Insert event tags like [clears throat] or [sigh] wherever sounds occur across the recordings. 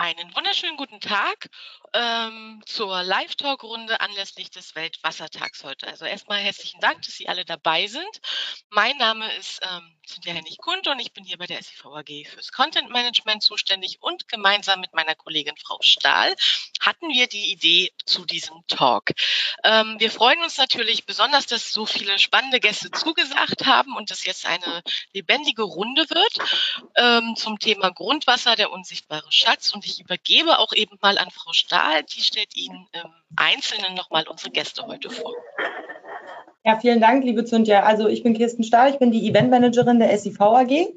Einen wunderschönen guten Tag ähm, zur Live-Talk-Runde anlässlich des Weltwassertags heute. Also erstmal herzlichen Dank, dass Sie alle dabei sind. Mein Name ist ähm, Cynthia Hennig-Kund und ich bin hier bei der SIV AG fürs Content Management zuständig und gemeinsam mit meiner Kollegin Frau Stahl hatten wir die Idee zu diesem Talk. Ähm, wir freuen uns natürlich besonders, dass so viele spannende Gäste zugesagt haben und dass jetzt eine lebendige Runde wird ähm, zum Thema Grundwasser, der unsichtbare Schatz. Und ich übergebe auch eben mal an Frau Stahl. Die stellt Ihnen im Einzelnen nochmal unsere Gäste heute vor. Ja, vielen Dank, liebe Zündja. Also ich bin Kirsten Stahl, ich bin die Eventmanagerin der SIV AG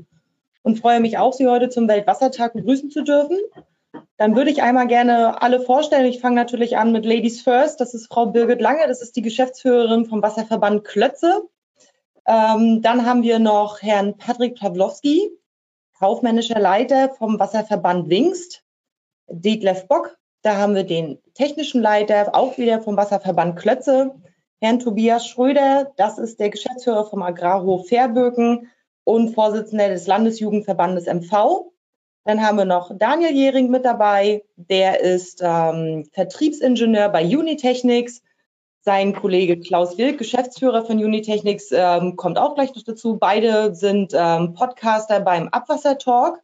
und freue mich auch, Sie heute zum Weltwassertag begrüßen zu dürfen. Dann würde ich einmal gerne alle vorstellen. Ich fange natürlich an mit Ladies First. Das ist Frau Birgit Lange, das ist die Geschäftsführerin vom Wasserverband Klötze. Ähm, dann haben wir noch Herrn Patrick Pawlowski, kaufmännischer Leiter vom Wasserverband Wingst. Detlef Bock. Da haben wir den technischen Leiter, auch wieder vom Wasserverband Klötze, Herrn Tobias Schröder. Das ist der Geschäftsführer vom Agrarhof Fährböken und Vorsitzender des Landesjugendverbandes MV. Dann haben wir noch Daniel Jering mit dabei. Der ist ähm, Vertriebsingenieur bei Unitechnics. Sein Kollege Klaus Wilk, Geschäftsführer von Unitechnics, ähm, kommt auch gleich noch dazu. Beide sind ähm, Podcaster beim Abwassertalk.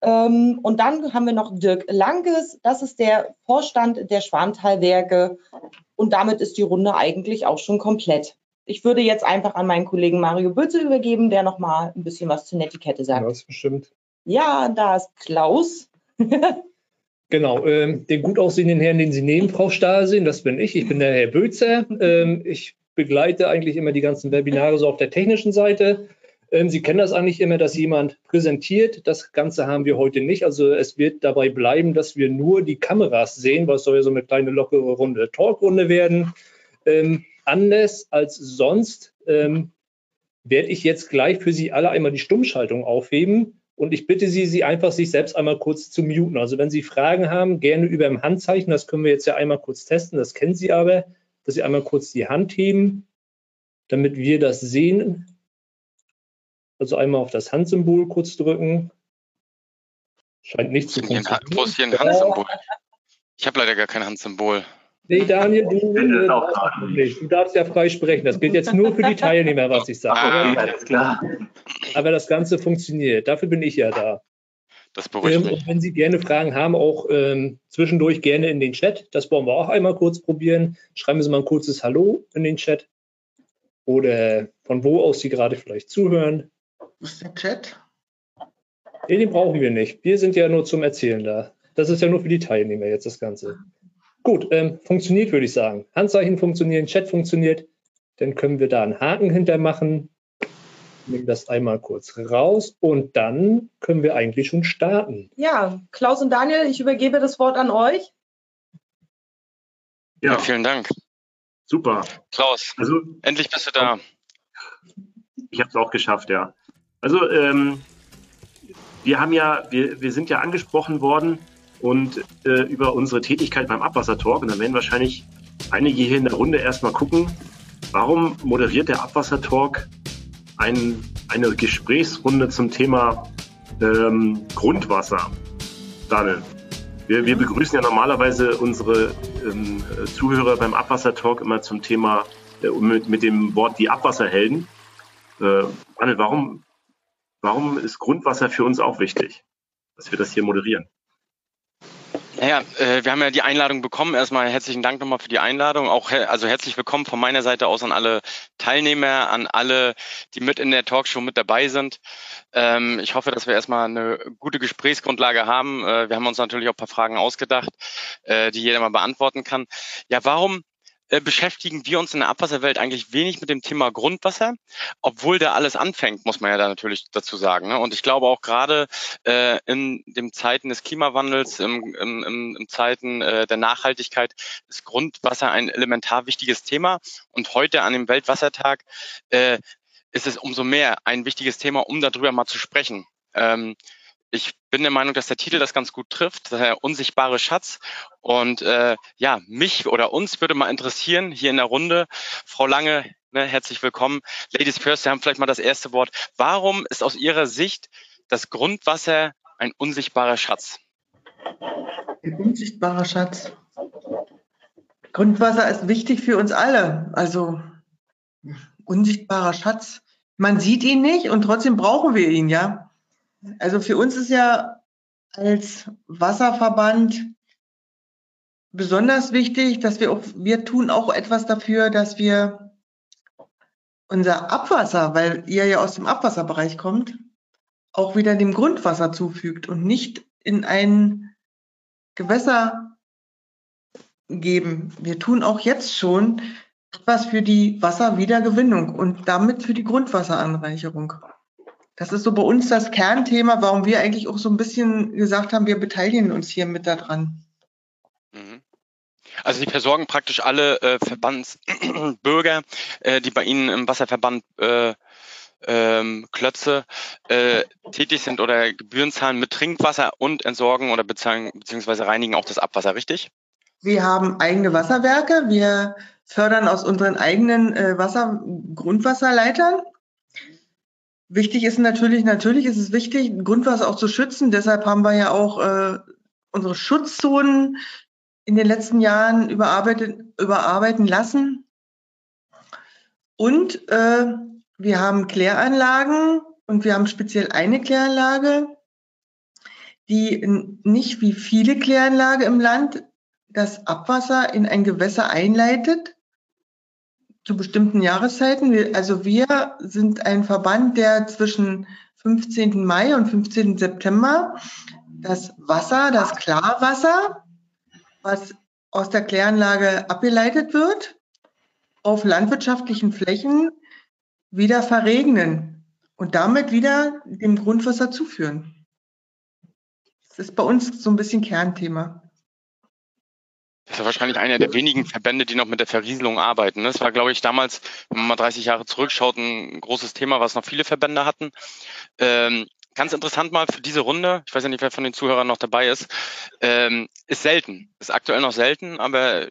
Ähm, und dann haben wir noch Dirk Lankes, das ist der Vorstand der Schwanthalwerke. Und damit ist die Runde eigentlich auch schon komplett. Ich würde jetzt einfach an meinen Kollegen Mario Bötze übergeben, der nochmal ein bisschen was zur Netiquette sagt. Ja, das bestimmt. Ja, da ist Klaus. [laughs] genau, ähm, den gut aussehenden Herrn, den Sie neben Frau Stahl sehen, das bin ich. Ich bin der Herr Bötzer. Ähm, ich begleite eigentlich immer die ganzen Webinare so auf der technischen Seite. Ähm, Sie kennen das eigentlich immer, dass jemand präsentiert. Das Ganze haben wir heute nicht. Also es wird dabei bleiben, dass wir nur die Kameras sehen, es soll ja so eine kleine lockere Runde, Talkrunde werden. Ähm, anders als sonst ähm, werde ich jetzt gleich für Sie alle einmal die Stummschaltung aufheben. Und ich bitte Sie, Sie einfach sich selbst einmal kurz zu muten. Also wenn Sie Fragen haben, gerne über dem Handzeichen. Das können wir jetzt ja einmal kurz testen. Das kennen Sie aber, dass Sie einmal kurz die Hand heben, damit wir das sehen also einmal auf das Handsymbol kurz drücken. Scheint nicht zu funktionieren. Wo ist hier ein Handsymbol? Ich habe leider gar kein Handsymbol. Nee, Daniel, du, du, du, darfst ja frei sprechen. Das gilt jetzt nur für die Teilnehmer, was ich sage. Ah, alles klar. Aber das Ganze funktioniert. Dafür bin ich ja da. Das beruhigt ähm, mich. Und wenn Sie gerne Fragen haben, auch ähm, zwischendurch gerne in den Chat. Das wollen wir auch einmal kurz probieren. Schreiben Sie mal ein kurzes Hallo in den Chat. Oder von wo aus Sie gerade vielleicht zuhören. Ist der Chat? Nee, den brauchen wir nicht. Wir sind ja nur zum Erzählen da. Das ist ja nur für die Teilnehmer jetzt das Ganze. Gut, ähm, funktioniert, würde ich sagen. Handzeichen funktionieren, Chat funktioniert. Dann können wir da einen Haken hintermachen. Nehmen das einmal kurz raus und dann können wir eigentlich schon starten. Ja, Klaus und Daniel, ich übergebe das Wort an euch. Ja, ja vielen Dank. Super. Klaus, also, endlich bist du da. Ich habe es auch geschafft, ja. Also ähm, wir haben ja, wir, wir sind ja angesprochen worden und äh, über unsere Tätigkeit beim Abwassertalk und dann werden wahrscheinlich einige hier in der Runde erstmal gucken, warum moderiert der Abwassertalk ein, eine Gesprächsrunde zum Thema ähm, Grundwasser. Daniel, wir, wir begrüßen ja normalerweise unsere ähm, Zuhörer beim Abwassertalk immer zum Thema äh, mit, mit dem Wort die Abwasserhelden. Äh, Daniel, warum warum ist Grundwasser für uns auch wichtig, dass wir das hier moderieren? Naja, äh, wir haben ja die Einladung bekommen. Erstmal herzlichen Dank nochmal für die Einladung. Auch also herzlich willkommen von meiner Seite aus an alle Teilnehmer, an alle, die mit in der Talkshow mit dabei sind. Ähm, ich hoffe, dass wir erstmal eine gute Gesprächsgrundlage haben. Äh, wir haben uns natürlich auch ein paar Fragen ausgedacht, äh, die jeder mal beantworten kann. Ja, warum beschäftigen wir uns in der Abwasserwelt eigentlich wenig mit dem Thema Grundwasser, obwohl da alles anfängt, muss man ja da natürlich dazu sagen. Ne? Und ich glaube auch gerade äh, in den Zeiten des Klimawandels, im, im, im, im Zeiten äh, der Nachhaltigkeit ist Grundwasser ein elementar wichtiges Thema. Und heute an dem Weltwassertag äh, ist es umso mehr ein wichtiges Thema, um darüber mal zu sprechen. Ähm, ich bin der Meinung, dass der Titel das ganz gut trifft, der unsichtbare Schatz. Und äh, ja, mich oder uns würde mal interessieren, hier in der Runde, Frau Lange, ne, herzlich willkommen. Ladies first, Sie haben vielleicht mal das erste Wort. Warum ist aus Ihrer Sicht das Grundwasser ein unsichtbarer Schatz? Ein unsichtbarer Schatz. Grundwasser ist wichtig für uns alle. Also unsichtbarer Schatz. Man sieht ihn nicht und trotzdem brauchen wir ihn, ja. Also für uns ist ja als Wasserverband besonders wichtig, dass wir auch, wir tun auch etwas dafür, dass wir unser Abwasser, weil ihr ja aus dem Abwasserbereich kommt, auch wieder dem Grundwasser zufügt und nicht in ein Gewässer geben. Wir tun auch jetzt schon etwas für die Wasserwiedergewinnung und damit für die Grundwasseranreicherung. Das ist so bei uns das Kernthema, warum wir eigentlich auch so ein bisschen gesagt haben, wir beteiligen uns hier mit daran. Mhm. Also Sie versorgen praktisch alle äh, Verbandsbürger, [clears throat] äh, die bei Ihnen im Wasserverband äh, ähm, Klötze äh, tätig sind oder Gebühren zahlen mit Trinkwasser und entsorgen oder bezahlen beziehungsweise reinigen auch das Abwasser, richtig? Wir haben eigene Wasserwerke. Wir fördern aus unseren eigenen äh, Wasser Grundwasserleitern. Wichtig ist natürlich, natürlich ist es wichtig, Grundwasser auch zu schützen. Deshalb haben wir ja auch äh, unsere Schutzzonen in den letzten Jahren überarbeitet, überarbeiten lassen. Und äh, wir haben Kläranlagen und wir haben speziell eine Kläranlage, die nicht wie viele Kläranlagen im Land das Abwasser in ein Gewässer einleitet zu bestimmten Jahreszeiten. Also wir sind ein Verband, der zwischen 15. Mai und 15. September das Wasser, das Klarwasser, was aus der Kläranlage abgeleitet wird, auf landwirtschaftlichen Flächen wieder verregnen und damit wieder dem Grundwasser zuführen. Das ist bei uns so ein bisschen Kernthema. Das ist ja wahrscheinlich einer der wenigen Verbände, die noch mit der Verrieselung arbeiten. Das war, glaube ich, damals, wenn man mal 30 Jahre zurückschaut, ein großes Thema, was noch viele Verbände hatten. Ähm, ganz interessant mal für diese Runde, ich weiß ja nicht, wer von den Zuhörern noch dabei ist, ähm, ist selten, ist aktuell noch selten, aber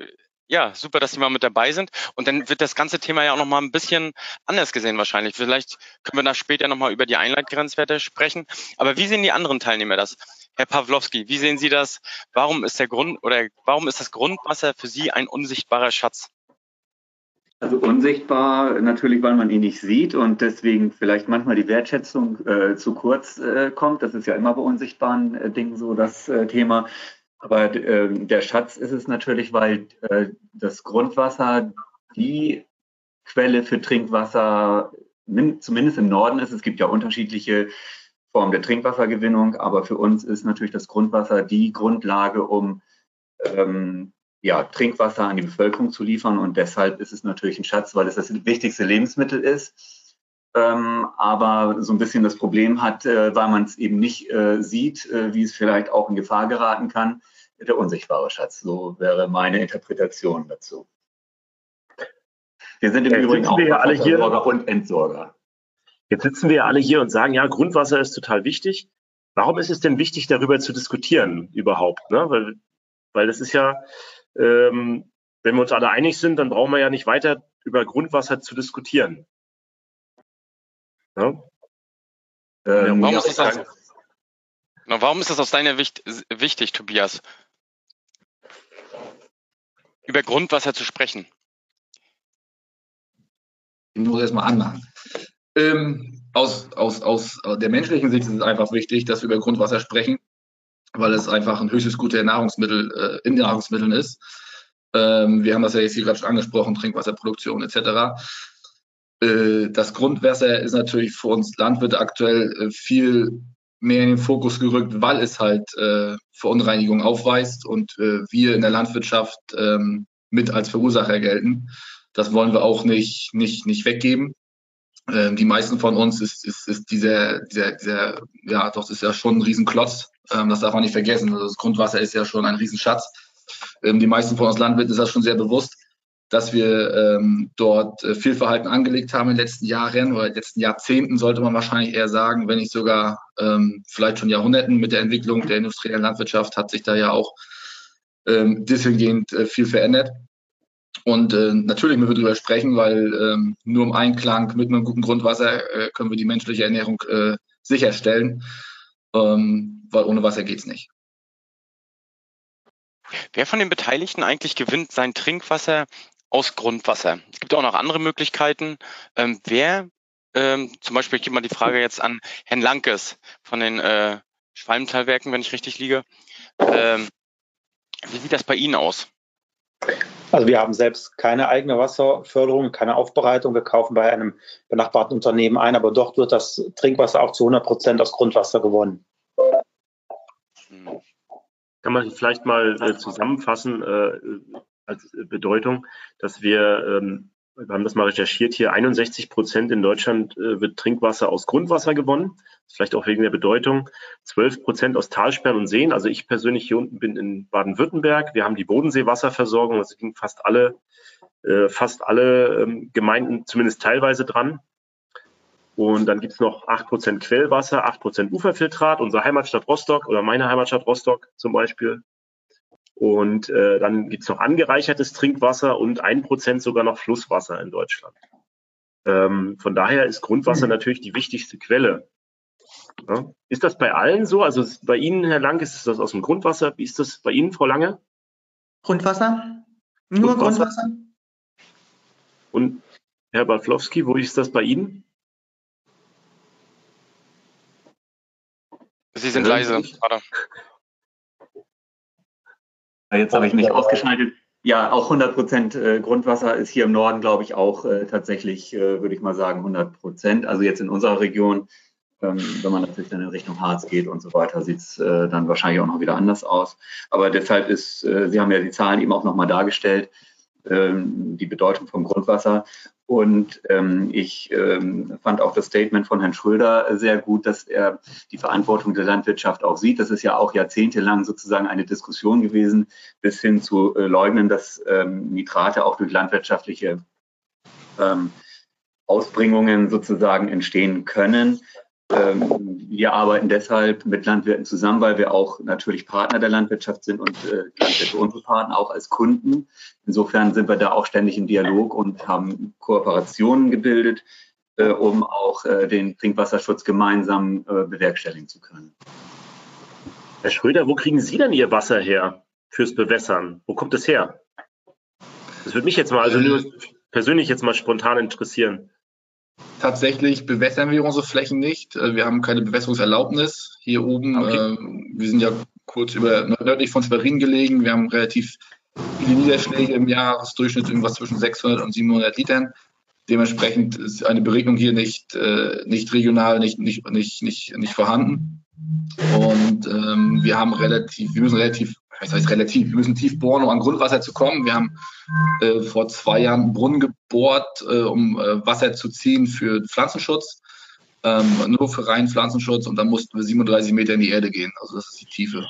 ja, super, dass Sie mal mit dabei sind. Und dann wird das ganze Thema ja auch noch mal ein bisschen anders gesehen wahrscheinlich. Vielleicht können wir da später noch mal über die Einleitgrenzwerte sprechen. Aber wie sehen die anderen Teilnehmer das? Herr Pawlowski, wie sehen Sie das? Warum ist der Grund oder warum ist das Grundwasser für Sie ein unsichtbarer Schatz? Also unsichtbar natürlich, weil man ihn nicht sieht und deswegen vielleicht manchmal die Wertschätzung äh, zu kurz äh, kommt. Das ist ja immer bei unsichtbaren äh, Dingen so das äh, Thema. Aber äh, der Schatz ist es natürlich, weil äh, das Grundwasser die Quelle für Trinkwasser zumindest im Norden ist. Es gibt ja unterschiedliche Formen der Trinkwassergewinnung, aber für uns ist natürlich das Grundwasser die Grundlage, um ähm, ja, Trinkwasser an die Bevölkerung zu liefern. Und deshalb ist es natürlich ein Schatz, weil es das wichtigste Lebensmittel ist. Ähm, aber so ein bisschen das Problem hat, äh, weil man es eben nicht äh, sieht, äh, wie es vielleicht auch in Gefahr geraten kann, der unsichtbare Schatz. So wäre meine Interpretation dazu. Wir sind im Jetzt Übrigen auch ja alle hier und Entsorger. Jetzt sitzen wir ja alle hier und sagen, ja, Grundwasser ist total wichtig. Warum ist es denn wichtig, darüber zu diskutieren überhaupt? Ne? Weil, weil das ist ja, ähm, wenn wir uns alle einig sind, dann brauchen wir ja nicht weiter über Grundwasser zu diskutieren. Ne? Ähm, warum, ja, ist das, warum, ist das, aus deiner Sicht wichtig, Tobias? Über Grundwasser zu sprechen? Ich muss erstmal anmachen. Ähm, aus, aus, aus der menschlichen Sicht ist es einfach wichtig, dass wir über Grundwasser sprechen, weil es einfach ein höchstes Gut der Nahrungsmittel äh, in Nahrungsmitteln ist. Ähm, wir haben das ja jetzt hier gerade schon angesprochen, Trinkwasserproduktion etc. Äh, das Grundwasser ist natürlich für uns Landwirte aktuell äh, viel mehr in den Fokus gerückt, weil es halt äh, Verunreinigung aufweist und wir in der Landwirtschaft ähm, mit als Verursacher gelten. Das wollen wir auch nicht, nicht, nicht weggeben. Ähm, die meisten von uns ist, ist, ist dieser, dieser, dieser, ja, doch, das ist ja schon ein Riesenklotz. Ähm, das darf man nicht vergessen. Also das Grundwasser ist ja schon ein Riesenschatz. Die meisten von uns Landwirten ist das schon sehr bewusst, dass wir ähm, dort äh, viel Verhalten angelegt haben in den letzten Jahren oder in den letzten Jahrzehnten, sollte man wahrscheinlich eher sagen, wenn nicht sogar ähm, vielleicht schon Jahrhunderten mit der Entwicklung der industriellen Landwirtschaft hat sich da ja auch ähm, dahingehend äh, viel verändert. Und äh, natürlich müssen wir darüber sprechen, weil ähm, nur im Einklang mit einem guten Grundwasser äh, können wir die menschliche Ernährung äh, sicherstellen, ähm, weil ohne Wasser geht's nicht. Wer von den Beteiligten eigentlich gewinnt sein Trinkwasser aus Grundwasser? Es gibt auch noch andere Möglichkeiten. Ähm, wer, ähm, zum Beispiel, ich gebe mal die Frage jetzt an Herrn Lankes von den äh, Schwalmtalwerken, wenn ich richtig liege. Ähm, wie sieht das bei Ihnen aus? Also wir haben selbst keine eigene Wasserförderung, keine Aufbereitung. Wir kaufen bei einem benachbarten Unternehmen ein, aber dort wird das Trinkwasser auch zu 100 Prozent aus Grundwasser gewonnen. Kann man vielleicht mal äh, zusammenfassen äh, als Bedeutung, dass wir, ähm, wir haben das mal recherchiert hier, 61 Prozent in Deutschland äh, wird Trinkwasser aus Grundwasser gewonnen. Vielleicht auch wegen der Bedeutung. 12 Prozent aus Talsperren und Seen. Also ich persönlich hier unten bin in Baden-Württemberg. Wir haben die Bodenseewasserversorgung. Das sind fast alle, äh, fast alle ähm, Gemeinden zumindest teilweise dran. Und dann gibt's noch acht Prozent Quellwasser, acht Prozent Uferfiltrat, unsere Heimatstadt Rostock oder meine Heimatstadt Rostock zum Beispiel. Und äh, dann gibt's noch angereichertes Trinkwasser und ein Prozent sogar noch Flusswasser in Deutschland. Ähm, von daher ist Grundwasser mhm. natürlich die wichtigste Quelle. Ja. Ist das bei allen so? Also bei Ihnen, Herr Lang, ist das aus dem Grundwasser? Wie ist das bei Ihnen, Frau Lange? Grundwasser? Nur Grundwasser? Grundwasser? Und Herr Bartlowski, wo ist das bei Ihnen? Sie sind leise. Warte. Jetzt habe ich mich ausgeschaltet. Ja, auch 100 Prozent äh, Grundwasser ist hier im Norden, glaube ich, auch äh, tatsächlich, äh, würde ich mal sagen, 100 Prozent. Also jetzt in unserer Region, ähm, wenn man natürlich dann in Richtung Harz geht und so weiter, sieht es dann wahrscheinlich auch noch wieder anders aus. Aber deshalb ist, Sie haben ja die Zahlen eben auch nochmal dargestellt, ähm, die Bedeutung vom Grundwasser. Und ähm, ich ähm, fand auch das Statement von Herrn Schröder sehr gut, dass er die Verantwortung der Landwirtschaft auch sieht. Das ist ja auch jahrzehntelang sozusagen eine Diskussion gewesen, bis hin zu äh, leugnen, dass ähm, Nitrate auch durch landwirtschaftliche ähm, Ausbringungen sozusagen entstehen können. Ähm, wir arbeiten deshalb mit Landwirten zusammen, weil wir auch natürlich Partner der Landwirtschaft sind und äh, Landwirte unsere Partner auch als Kunden. Insofern sind wir da auch ständig im Dialog und haben Kooperationen gebildet, äh, um auch äh, den Trinkwasserschutz gemeinsam äh, bewerkstelligen zu können. Herr Schröder, wo kriegen Sie denn Ihr Wasser her fürs Bewässern? Wo kommt es her? Das würde mich jetzt mal, also nur persönlich jetzt mal spontan interessieren. Tatsächlich bewässern wir unsere Flächen nicht. Äh, wir haben keine Bewässerungserlaubnis hier oben. Okay. Äh, wir sind ja kurz über nördlich von Schwerin gelegen. Wir haben relativ viele Niederschläge im Jahresdurchschnitt, irgendwas zwischen 600 und 700 Litern. Dementsprechend ist eine Beregnung hier nicht, äh, nicht regional, nicht, nicht, nicht, nicht, nicht vorhanden. Und ähm, wir haben relativ, wir müssen relativ was heißt relativ, wir müssen tief bohren, um an Grundwasser zu kommen. Wir haben äh, vor zwei Jahren einen Brunnen gebohrt, äh, um äh, Wasser zu ziehen für Pflanzenschutz, ähm, nur für reinen Pflanzenschutz und dann mussten wir 37 Meter in die Erde gehen. Also das ist die Tiefe,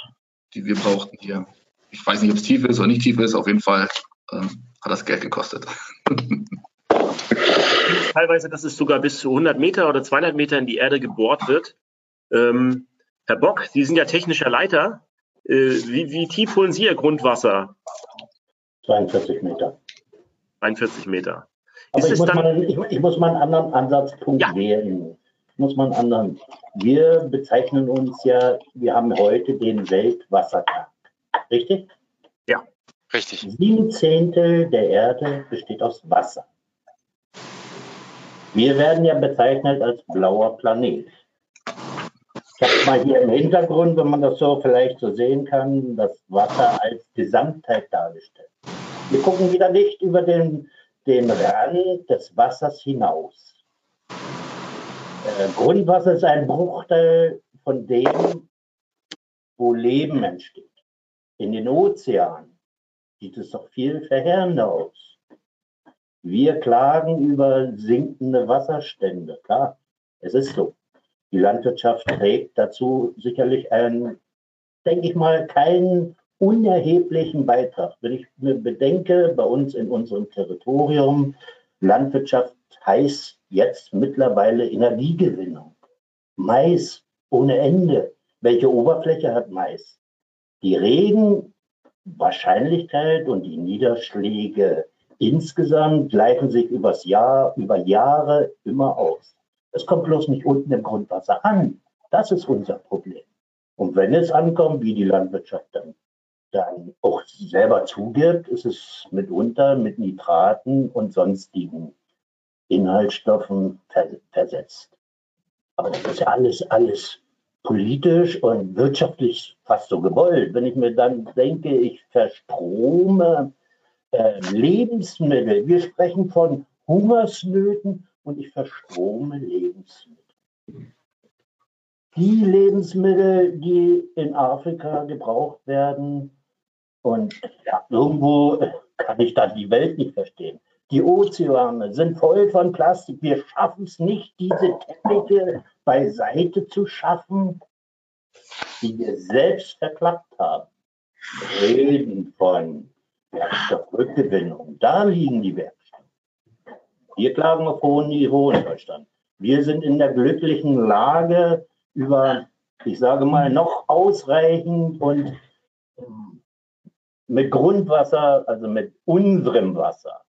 die wir brauchten hier. Ich weiß nicht, ob es tief ist oder nicht tief ist, auf jeden Fall ähm, hat das Geld gekostet. [laughs] Teilweise, dass es sogar bis zu 100 Meter oder 200 Meter in die Erde gebohrt wird. Ähm, Herr Bock, Sie sind ja technischer Leiter. Äh, wie, wie tief holen Sie Ihr Grundwasser? 42 Meter. 41 Meter. Aber ich muss, mal, ich, ich, muss, mal, einen anderen Ansatzpunkt ja. wählen. Ich muss mal einen anderen. Wir bezeichnen uns ja, wir haben heute den Weltwassertag. Richtig? Ja, richtig. Sieben Zehntel der Erde besteht aus Wasser. Wir werden ja bezeichnet als blauer Planet. Ich habe mal hier im Hintergrund, wenn man das so vielleicht so sehen kann, das Wasser als Gesamtheit dargestellt. Wir gucken wieder nicht über den, den Rand des Wassers hinaus. Äh, Grundwasser ist ein Bruchteil von dem, wo Leben entsteht. In den Ozeanen sieht es doch viel verheerender aus. Wir klagen über sinkende Wasserstände. Klar, es ist so. Die Landwirtschaft trägt dazu sicherlich einen, denke ich mal, keinen unerheblichen Beitrag. Wenn ich mir bedenke, bei uns in unserem Territorium, Landwirtschaft heißt jetzt mittlerweile Energiegewinnung. Mais ohne Ende. Welche Oberfläche hat Mais? Die Regenwahrscheinlichkeit und die Niederschläge insgesamt gleichen sich übers Jahr, über Jahre immer aus. Es kommt bloß nicht unten im Grundwasser an. Das ist unser Problem. Und wenn es ankommt, wie die Landwirtschaft dann dann auch selber zugibt, ist es mitunter mit Nitraten und sonstigen Inhaltsstoffen versetzt. Aber das ist ja alles, alles politisch und wirtschaftlich fast so gewollt. Wenn ich mir dann denke, ich verstrome äh, Lebensmittel, wir sprechen von Hungersnöten und ich verstrome Lebensmittel. Die Lebensmittel, die in Afrika gebraucht werden, und ja, irgendwo kann ich da die Welt nicht verstehen. Die Ozeane sind voll von Plastik. Wir schaffen es nicht, diese Teppiche beiseite zu schaffen, die wir selbst verklappt haben. Reden von Werkstoffrückgewinnung. Da liegen die Werkstoffe. Wir klagen auf hohem Niveau in Deutschland. Wir sind in der glücklichen Lage, über, ich sage mal, noch ausreichend und ähm, mit Grundwasser, also mit unserem Wasser.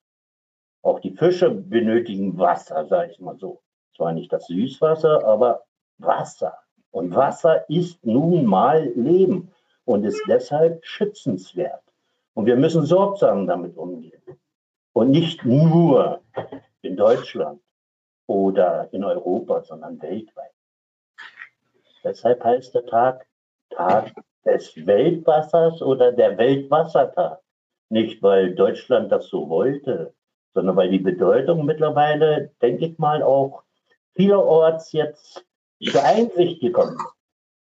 Auch die Fische benötigen Wasser, sage ich mal so. Zwar nicht das Süßwasser, aber Wasser. Und Wasser ist nun mal Leben und ist deshalb schützenswert. Und wir müssen sorgsam damit umgehen. Und nicht nur Deutschland oder in Europa, sondern weltweit. Deshalb heißt der Tag Tag des Weltwassers oder der Weltwassertag. Nicht, weil Deutschland das so wollte, sondern weil die Bedeutung mittlerweile, denke ich mal, auch vielerorts jetzt zur Einsicht gekommen ist.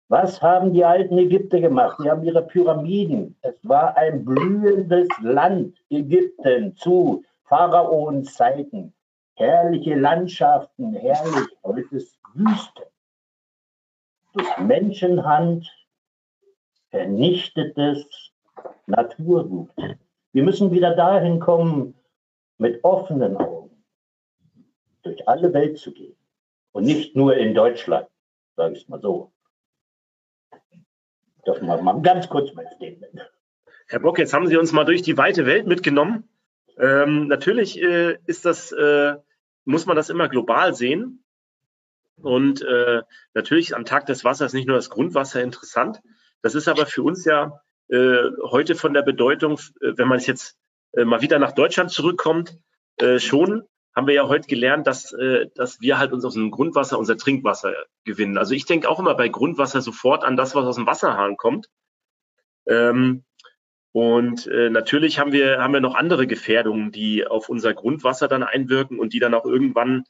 Was haben die alten Ägypter gemacht? Die haben ihre Pyramiden. Es war ein blühendes Land, Ägypten, zu Pharaons Zeiten. Herrliche Landschaften, herrlich, heute ist Wüste. Durch Menschenhand vernichtetes Naturgut. Wir müssen wieder dahin kommen, mit offenen Augen durch alle Welt zu gehen. Und nicht nur in Deutschland, sage ich mal so. Das mal, mal ganz kurz mein Statement. Herr Bock, jetzt haben Sie uns mal durch die weite Welt mitgenommen. Ähm, natürlich äh, ist das, äh, muss man das immer global sehen. Und äh, natürlich am Tag des Wassers nicht nur das Grundwasser interessant, das ist aber für uns ja äh, heute von der Bedeutung, äh, wenn man es jetzt äh, mal wieder nach Deutschland zurückkommt, äh, schon haben wir ja heute gelernt, dass, äh, dass wir halt uns aus dem Grundwasser unser Trinkwasser gewinnen. Also ich denke auch immer bei Grundwasser sofort an das, was aus dem Wasserhahn kommt. Ähm, und äh, natürlich haben wir, haben wir noch andere Gefährdungen, die auf unser Grundwasser dann einwirken und die dann auch irgendwann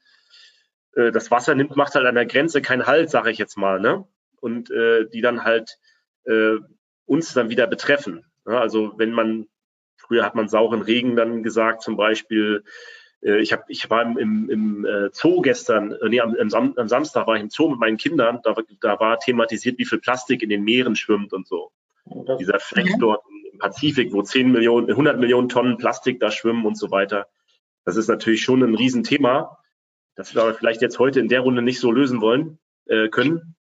äh, das Wasser nimmt, macht halt an der Grenze keinen Halt, sage ich jetzt mal, ne? Und äh, die dann halt äh, uns dann wieder betreffen. Ja, also wenn man, früher hat man sauren Regen dann gesagt, zum Beispiel, äh, ich, hab, ich war im, im, im äh, Zoo gestern, äh, nee, am, am, am Samstag war ich im Zoo mit meinen Kindern, da, da war thematisiert, wie viel Plastik in den Meeren schwimmt und so. Das, Dieser Fleck ja. dort Pazifik, wo 10 Millionen, 100 Millionen Tonnen Plastik da schwimmen und so weiter. Das ist natürlich schon ein Riesenthema, das wir aber vielleicht jetzt heute in der Runde nicht so lösen wollen äh, können.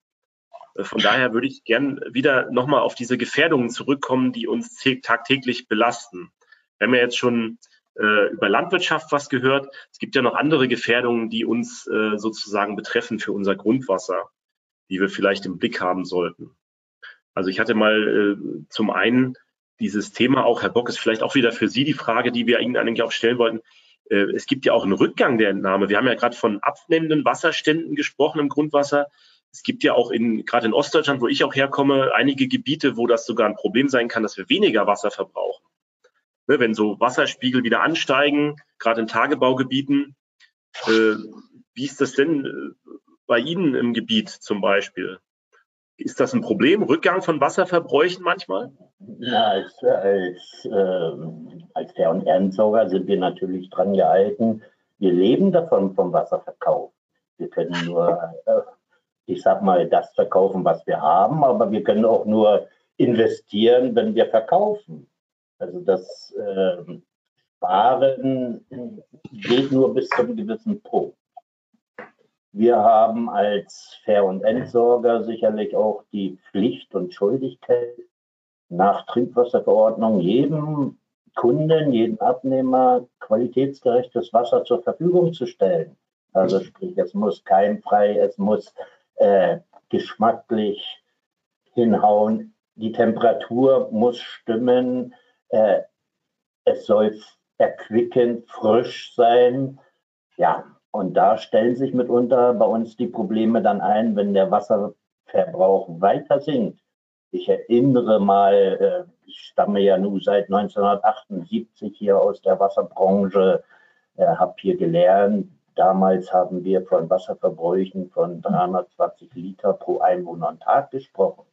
Äh, von daher würde ich gern wieder nochmal auf diese Gefährdungen zurückkommen, die uns tagtäglich belasten. Wir haben ja jetzt schon äh, über Landwirtschaft was gehört. Es gibt ja noch andere Gefährdungen, die uns äh, sozusagen betreffen für unser Grundwasser, die wir vielleicht im Blick haben sollten. Also ich hatte mal äh, zum einen dieses Thema auch, Herr Bock, ist vielleicht auch wieder für Sie die Frage, die wir Ihnen eigentlich auch stellen wollten. Äh, es gibt ja auch einen Rückgang der Entnahme. Wir haben ja gerade von abnehmenden Wasserständen gesprochen im Grundwasser. Es gibt ja auch in, gerade in Ostdeutschland, wo ich auch herkomme, einige Gebiete, wo das sogar ein Problem sein kann, dass wir weniger Wasser verbrauchen. Ne, wenn so Wasserspiegel wieder ansteigen, gerade in Tagebaugebieten, äh, wie ist das denn äh, bei Ihnen im Gebiet zum Beispiel? Ist das ein Problem, Rückgang von Wasserverbräuchen manchmal? Ja, als, als, äh, als Fair- und Ehrensauger sind wir natürlich dran gehalten. Wir leben davon vom Wasserverkauf. Wir können nur äh, ich sag mal, das verkaufen, was wir haben, aber wir können auch nur investieren, wenn wir verkaufen. Also das äh, Sparen geht nur bis zu einem gewissen Punkt. Wir haben als Fair- und Entsorger sicherlich auch die Pflicht und Schuldigkeit, nach Trinkwasserverordnung jedem Kunden, jedem Abnehmer qualitätsgerechtes Wasser zur Verfügung zu stellen. Also sprich, es muss keimfrei, es muss äh, geschmacklich hinhauen. die Temperatur muss stimmen, äh, es soll erquickend, frisch sein. Ja, und da stellen sich mitunter bei uns die Probleme dann ein, wenn der Wasserverbrauch weiter sinkt. Ich erinnere mal, äh, ich stamme ja nun seit 1978 hier aus der Wasserbranche, äh, habe hier gelernt. Damals haben wir von Wasserverbräuchen von 320 Liter pro Einwohner und Tag gesprochen.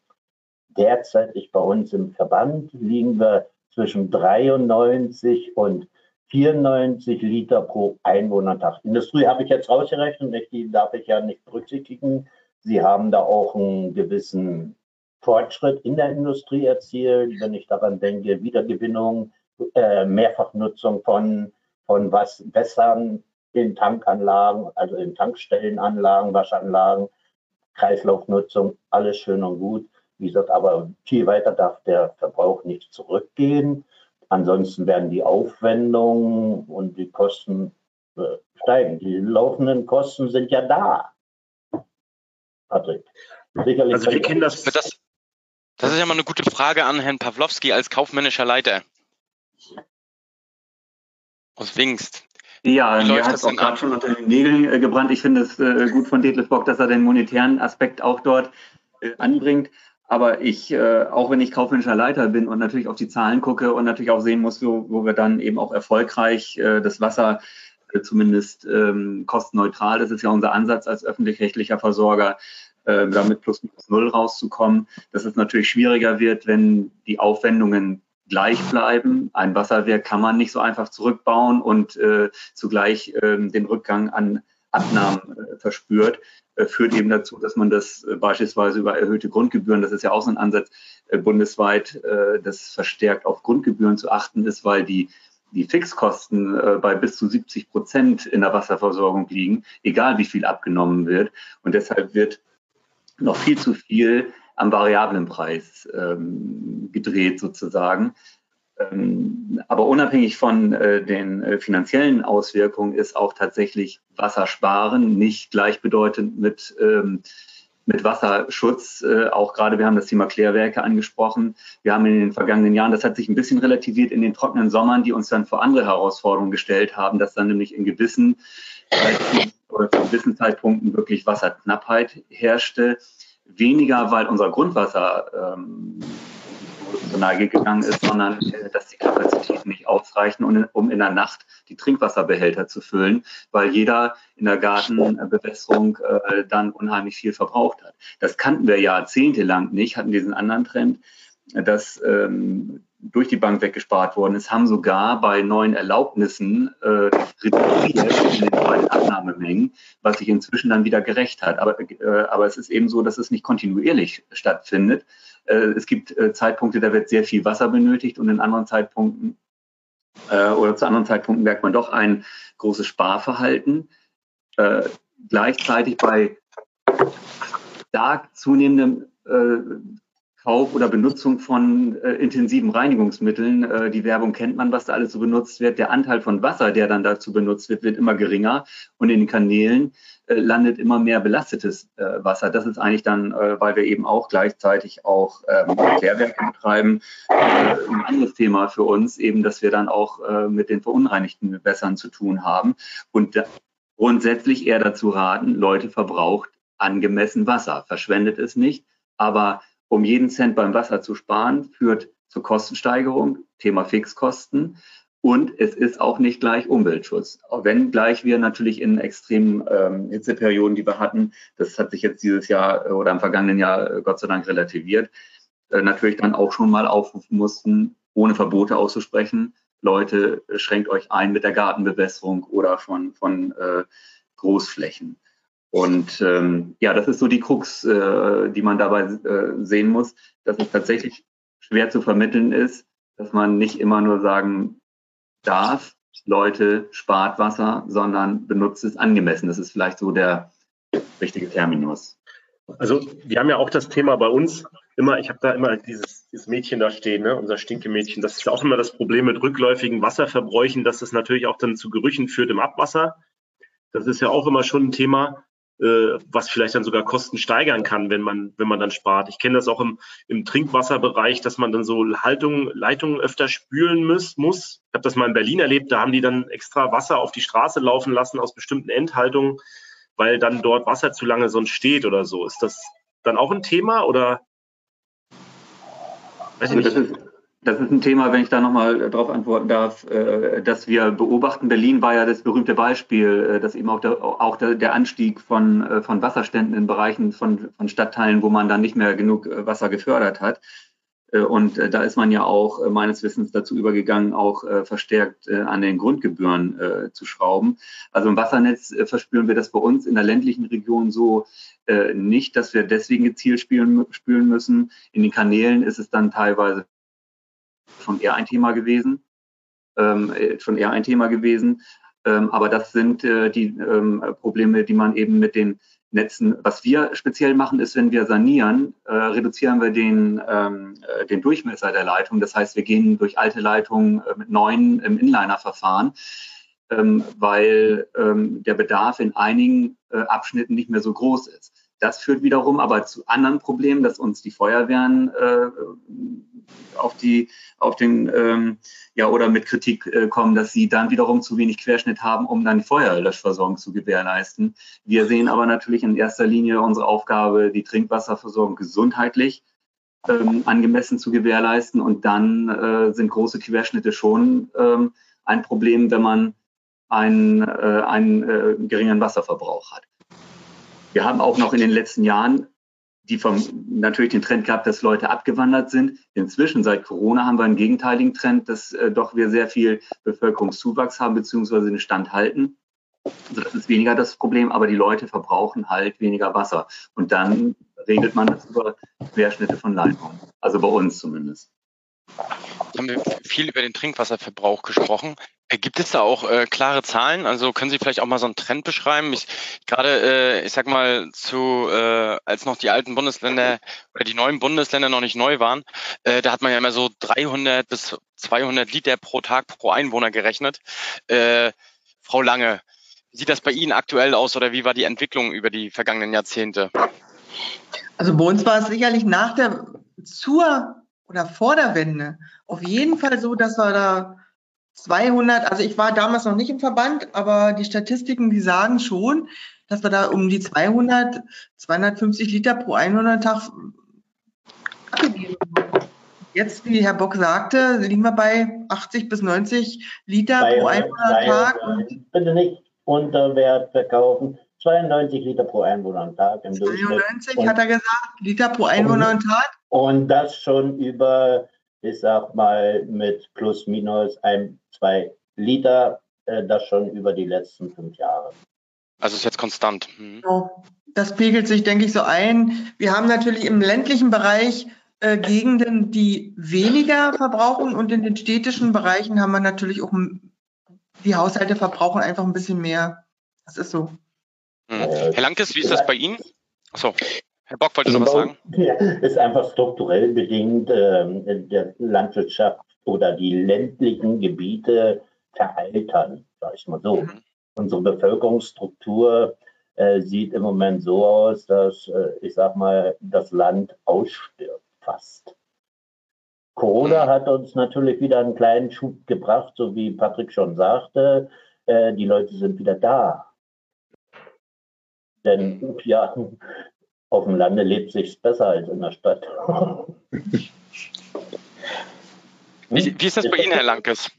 Derzeitig bei uns im Verband liegen wir zwischen 93 und 94 Liter pro Einwohnertag. Industrie habe ich jetzt rausgerechnet, die darf ich ja nicht berücksichtigen. Sie haben da auch einen gewissen Fortschritt in der Industrie erzielt, wenn ich daran denke, Wiedergewinnung, äh, Mehrfachnutzung von, von was Wässern in Tankanlagen, also in Tankstellenanlagen, Waschanlagen, Kreislaufnutzung, alles schön und gut. Wie gesagt, aber viel weiter darf der Verbrauch nicht zurückgehen. Ansonsten werden die Aufwendungen und die Kosten äh, steigen. Die laufenden Kosten sind ja da. Patrick. Sicherlich also wir kennen das, das. Das ist ja mal eine gute Frage an Herrn Pawlowski als kaufmännischer Leiter. Aus Wingst. Ja, mir hat es auch gerade schon unter den Nägeln äh, gebrannt. Ich finde es äh, gut von Detlef Bock, dass er den monetären Aspekt auch dort äh, anbringt. Aber ich, äh, auch wenn ich kaufmännischer Leiter bin und natürlich auf die Zahlen gucke und natürlich auch sehen muss, wo, wo wir dann eben auch erfolgreich äh, das Wasser äh, zumindest ähm, kostenneutral, das ist ja unser Ansatz als öffentlich-rechtlicher Versorger, äh, damit plus minus null rauszukommen, dass es natürlich schwieriger wird, wenn die Aufwendungen gleich bleiben. Ein Wasserwerk kann man nicht so einfach zurückbauen und äh, zugleich äh, den Rückgang an Abnahmen äh, verspürt, äh, führt eben dazu, dass man das äh, beispielsweise über erhöhte Grundgebühren, das ist ja auch so ein Ansatz bundesweit, das verstärkt auf Grundgebühren zu achten ist, weil die die Fixkosten äh, bei bis zu 70 Prozent in der Wasserversorgung liegen, egal wie viel abgenommen wird. Und deshalb wird noch viel zu viel am variablen Preis ähm, gedreht sozusagen. Ähm, aber unabhängig von äh, den äh, finanziellen Auswirkungen ist auch tatsächlich Wassersparen nicht gleichbedeutend mit, ähm, mit Wasserschutz. Äh, auch gerade, wir haben das Thema Klärwerke angesprochen. Wir haben in den vergangenen Jahren, das hat sich ein bisschen relativiert in den trockenen Sommern, die uns dann vor andere Herausforderungen gestellt haben, dass dann nämlich in gewissen, oder zu gewissen Zeitpunkten wirklich Wasserknappheit herrschte weniger, weil unser Grundwasser ähm, zur Neige gegangen ist, sondern äh, dass die Kapazitäten nicht ausreichen, um in, der Nacht die Trinkwasserbehälter zu füllen, weil jeder in der Gartenbewässerung äh, dann unheimlich viel verbraucht hat. Das kannten wir jahrzehntelang nicht, hatten diesen anderen Trend, dass ähm, durch die Bank weggespart worden ist, haben sogar bei neuen Erlaubnissen äh, reduziert in den neuen Abnahmemengen, was sich inzwischen dann wieder gerecht hat. Aber, äh, aber es ist eben so, dass es nicht kontinuierlich stattfindet. Äh, es gibt äh, Zeitpunkte, da wird sehr viel Wasser benötigt und in anderen Zeitpunkten äh, oder zu anderen Zeitpunkten merkt man doch ein großes Sparverhalten. Gleichzeitig bei stark zunehmendem Kauf oder Benutzung von äh, intensiven Reinigungsmitteln. Äh, die Werbung kennt man, was da alles so benutzt wird. Der Anteil von Wasser, der dann dazu benutzt wird, wird immer geringer und in den Kanälen äh, landet immer mehr belastetes äh, Wasser. Das ist eigentlich dann, äh, weil wir eben auch gleichzeitig auch ähm, Klärwerke betreiben, äh, ein anderes Thema für uns, eben, dass wir dann auch mit den verunreinigten Gewässern zu tun haben und grundsätzlich eher dazu raten, Leute verbraucht angemessen Wasser, verschwendet es nicht, aber um jeden Cent beim Wasser zu sparen, führt zur Kostensteigerung, Thema Fixkosten. Und es ist auch nicht gleich Umweltschutz. Wenn gleich wir natürlich in extremen ähm, Hitzeperioden, die wir hatten, das hat sich jetzt dieses Jahr oder im vergangenen Jahr äh, Gott sei Dank relativiert, äh, natürlich dann auch schon mal aufrufen mussten, ohne Verbote auszusprechen, Leute, schränkt euch ein mit der Gartenbewässerung oder von, von äh, Großflächen. Und ähm, ja, das ist so die Krux, äh, die man dabei äh, sehen muss, dass es tatsächlich schwer zu vermitteln ist, dass man nicht immer nur sagen darf, Leute, spart Wasser, sondern benutzt es angemessen. Das ist vielleicht so der richtige Terminus. Also wir haben ja auch das Thema bei uns immer, ich habe da immer dieses, dieses Mädchen da stehen, ne, unser Stinkemädchen. Das ist auch immer das Problem mit rückläufigen Wasserverbräuchen, dass das natürlich auch dann zu Gerüchen führt im Abwasser. Das ist ja auch immer schon ein Thema. Äh, was vielleicht dann sogar Kosten steigern kann, wenn man, wenn man dann spart. Ich kenne das auch im, im Trinkwasserbereich, dass man dann so Haltung, Leitungen öfter spülen muss. muss. Ich habe das mal in Berlin erlebt, da haben die dann extra Wasser auf die Straße laufen lassen aus bestimmten Endhaltungen, weil dann dort Wasser zu lange sonst steht oder so. Ist das dann auch ein Thema oder? Weiß ich also nicht. Das ist ein Thema, wenn ich da nochmal äh, darauf antworten darf, äh, dass wir beobachten. Berlin war ja das berühmte Beispiel, äh, dass eben auch der, auch der Anstieg von, von Wasserständen in Bereichen von, von Stadtteilen, wo man dann nicht mehr genug Wasser gefördert hat. Und da ist man ja auch meines Wissens dazu übergegangen, auch verstärkt an den Grundgebühren zu schrauben. Also im Wassernetz verspüren wir das bei uns in der ländlichen Region so nicht, dass wir deswegen gezielt spülen müssen. In den Kanälen ist es dann teilweise schon eher ein Thema gewesen. Ähm, äh, schon eher ein Thema gewesen. Ähm, aber das sind äh, die ähm, Probleme, die man eben mit den Netzen, was wir speziell machen, ist, wenn wir sanieren, äh, reduzieren wir den, ähm, äh, den Durchmesser der Leitung. Das heißt, wir gehen durch alte Leitungen äh, mit neuen im Inliner-Verfahren, ähm, weil ähm, der Bedarf in einigen äh, Abschnitten nicht mehr so groß ist. Das führt wiederum aber zu anderen Problemen, dass uns die Feuerwehren auf die, auf den, ähm, ja, oder mit Kritik äh, kommen, dass sie dann wiederum zu wenig Querschnitt haben, um dann Feuerlöschversorgung zu gewährleisten. Wir sehen aber natürlich in erster Linie unsere Aufgabe, die Trinkwasserversorgung gesundheitlich ähm, angemessen zu gewährleisten. Und dann äh, sind große Querschnitte schon ähm, ein Problem, wenn man einen, äh, einen äh, geringen Wasserverbrauch hat. Wir haben auch noch in den letzten Jahren die vom, natürlich den Trend gehabt, dass Leute abgewandert sind. Inzwischen seit Corona haben wir einen gegenteiligen Trend, dass äh, doch wir sehr viel Bevölkerungszuwachs haben beziehungsweise den Stand halten. Also das ist weniger das Problem, aber die Leute verbrauchen halt weniger Wasser. Und dann regelt man das über Querschnitte von Leitungen. Also bei uns zumindest. Jetzt haben wir viel über den Trinkwasserverbrauch gesprochen. Äh, gibt es da auch äh, klare Zahlen? Also können Sie vielleicht auch mal so einen Trend beschreiben? Ich, gerade, äh, ich sag mal, zu, äh, als noch die alten Bundesländer oder die neuen Bundesländer noch nicht neu waren, äh, da hat man ja immer so 300 bis 200 Liter pro Tag pro Einwohner gerechnet. Äh, Frau Lange, wie sieht das bei Ihnen aktuell aus oder wie war die Entwicklung über die vergangenen Jahrzehnte? Also bei uns war es sicherlich nach der, zur oder vor der Wende auf jeden Fall so, dass wir da 200, also ich war damals noch nicht im Verband, aber die Statistiken, die sagen schon, dass wir da um die 200, 250 Liter pro Einwohner Tag abgegeben haben. Jetzt, wie Herr Bock sagte, liegen wir bei 80 bis 90 Liter 200, pro Einwohnertag. Bitte nicht unter Wert verkaufen. 92 Liter pro Einwohner am Tag im 92 hat er gesagt, Liter pro Einwohner am Tag. Und das schon über ich sag mal, mit plus minus ein, zwei Liter, äh, das schon über die letzten fünf Jahre. Also ist jetzt konstant. Mhm. Das pegelt sich, denke ich, so ein. Wir haben natürlich im ländlichen Bereich äh, Gegenden, die weniger verbrauchen und in den städtischen Bereichen haben wir natürlich auch, die Haushalte verbrauchen einfach ein bisschen mehr. Das ist so. Mhm. Herr Lankes, wie ist das bei Ihnen? Achso. Herr Bock wollte also noch was sagen. [laughs] Ist einfach strukturell bedingt äh, der Landwirtschaft oder die ländlichen Gebiete veraltern, sag ich mal so. Mhm. Unsere Bevölkerungsstruktur äh, sieht im Moment so aus, dass, äh, ich sag mal, das Land ausstirbt fast. Corona mhm. hat uns natürlich wieder einen kleinen Schub gebracht, so wie Patrick schon sagte. Äh, die Leute sind wieder da. Denn ja, auf dem Lande lebt sich besser als in der Stadt. [laughs] wie, wie, ist das bei Ihnen, Herr Lankes?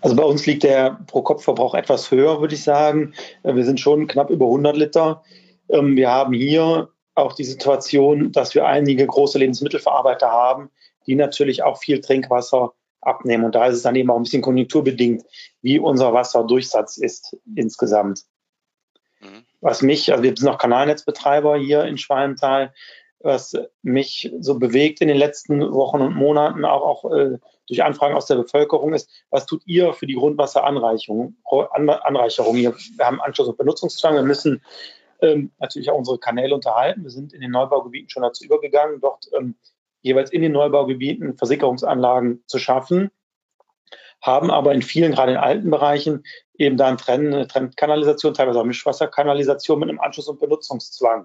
Also bei uns liegt der Pro-Kopf-Verbrauch etwas höher, würde ich sagen. Wir sind schon knapp über 100 Liter. Ähm, wir haben hier auch die Situation, dass wir einige große Lebensmittelverarbeiter haben, die natürlich auch viel Trinkwasser abnehmen. Und da ist es dann eben auch ein bisschen konjunkturbedingt, wie unser Wasserdurchsatz ist insgesamt. Mhm was mich, also wir sind noch Kanalnetzbetreiber hier in Schwalmtal, was mich so bewegt in den letzten Wochen und Monaten, auch, auch äh, durch Anfragen aus der Bevölkerung ist, was tut ihr für die Grundwasseranreicherung? Anreicherung hier? Wir haben Anschluss und Benutzungszwang, wir müssen ähm, natürlich auch unsere Kanäle unterhalten. Wir sind in den Neubaugebieten schon dazu übergegangen, dort ähm, jeweils in den Neubaugebieten Versickerungsanlagen zu schaffen, haben aber in vielen, gerade in alten Bereichen, eben da eine Trenn, Trennkanalisation, teilweise auch Mischwasserkanalisation mit einem Anschluss- und Benutzungszwang.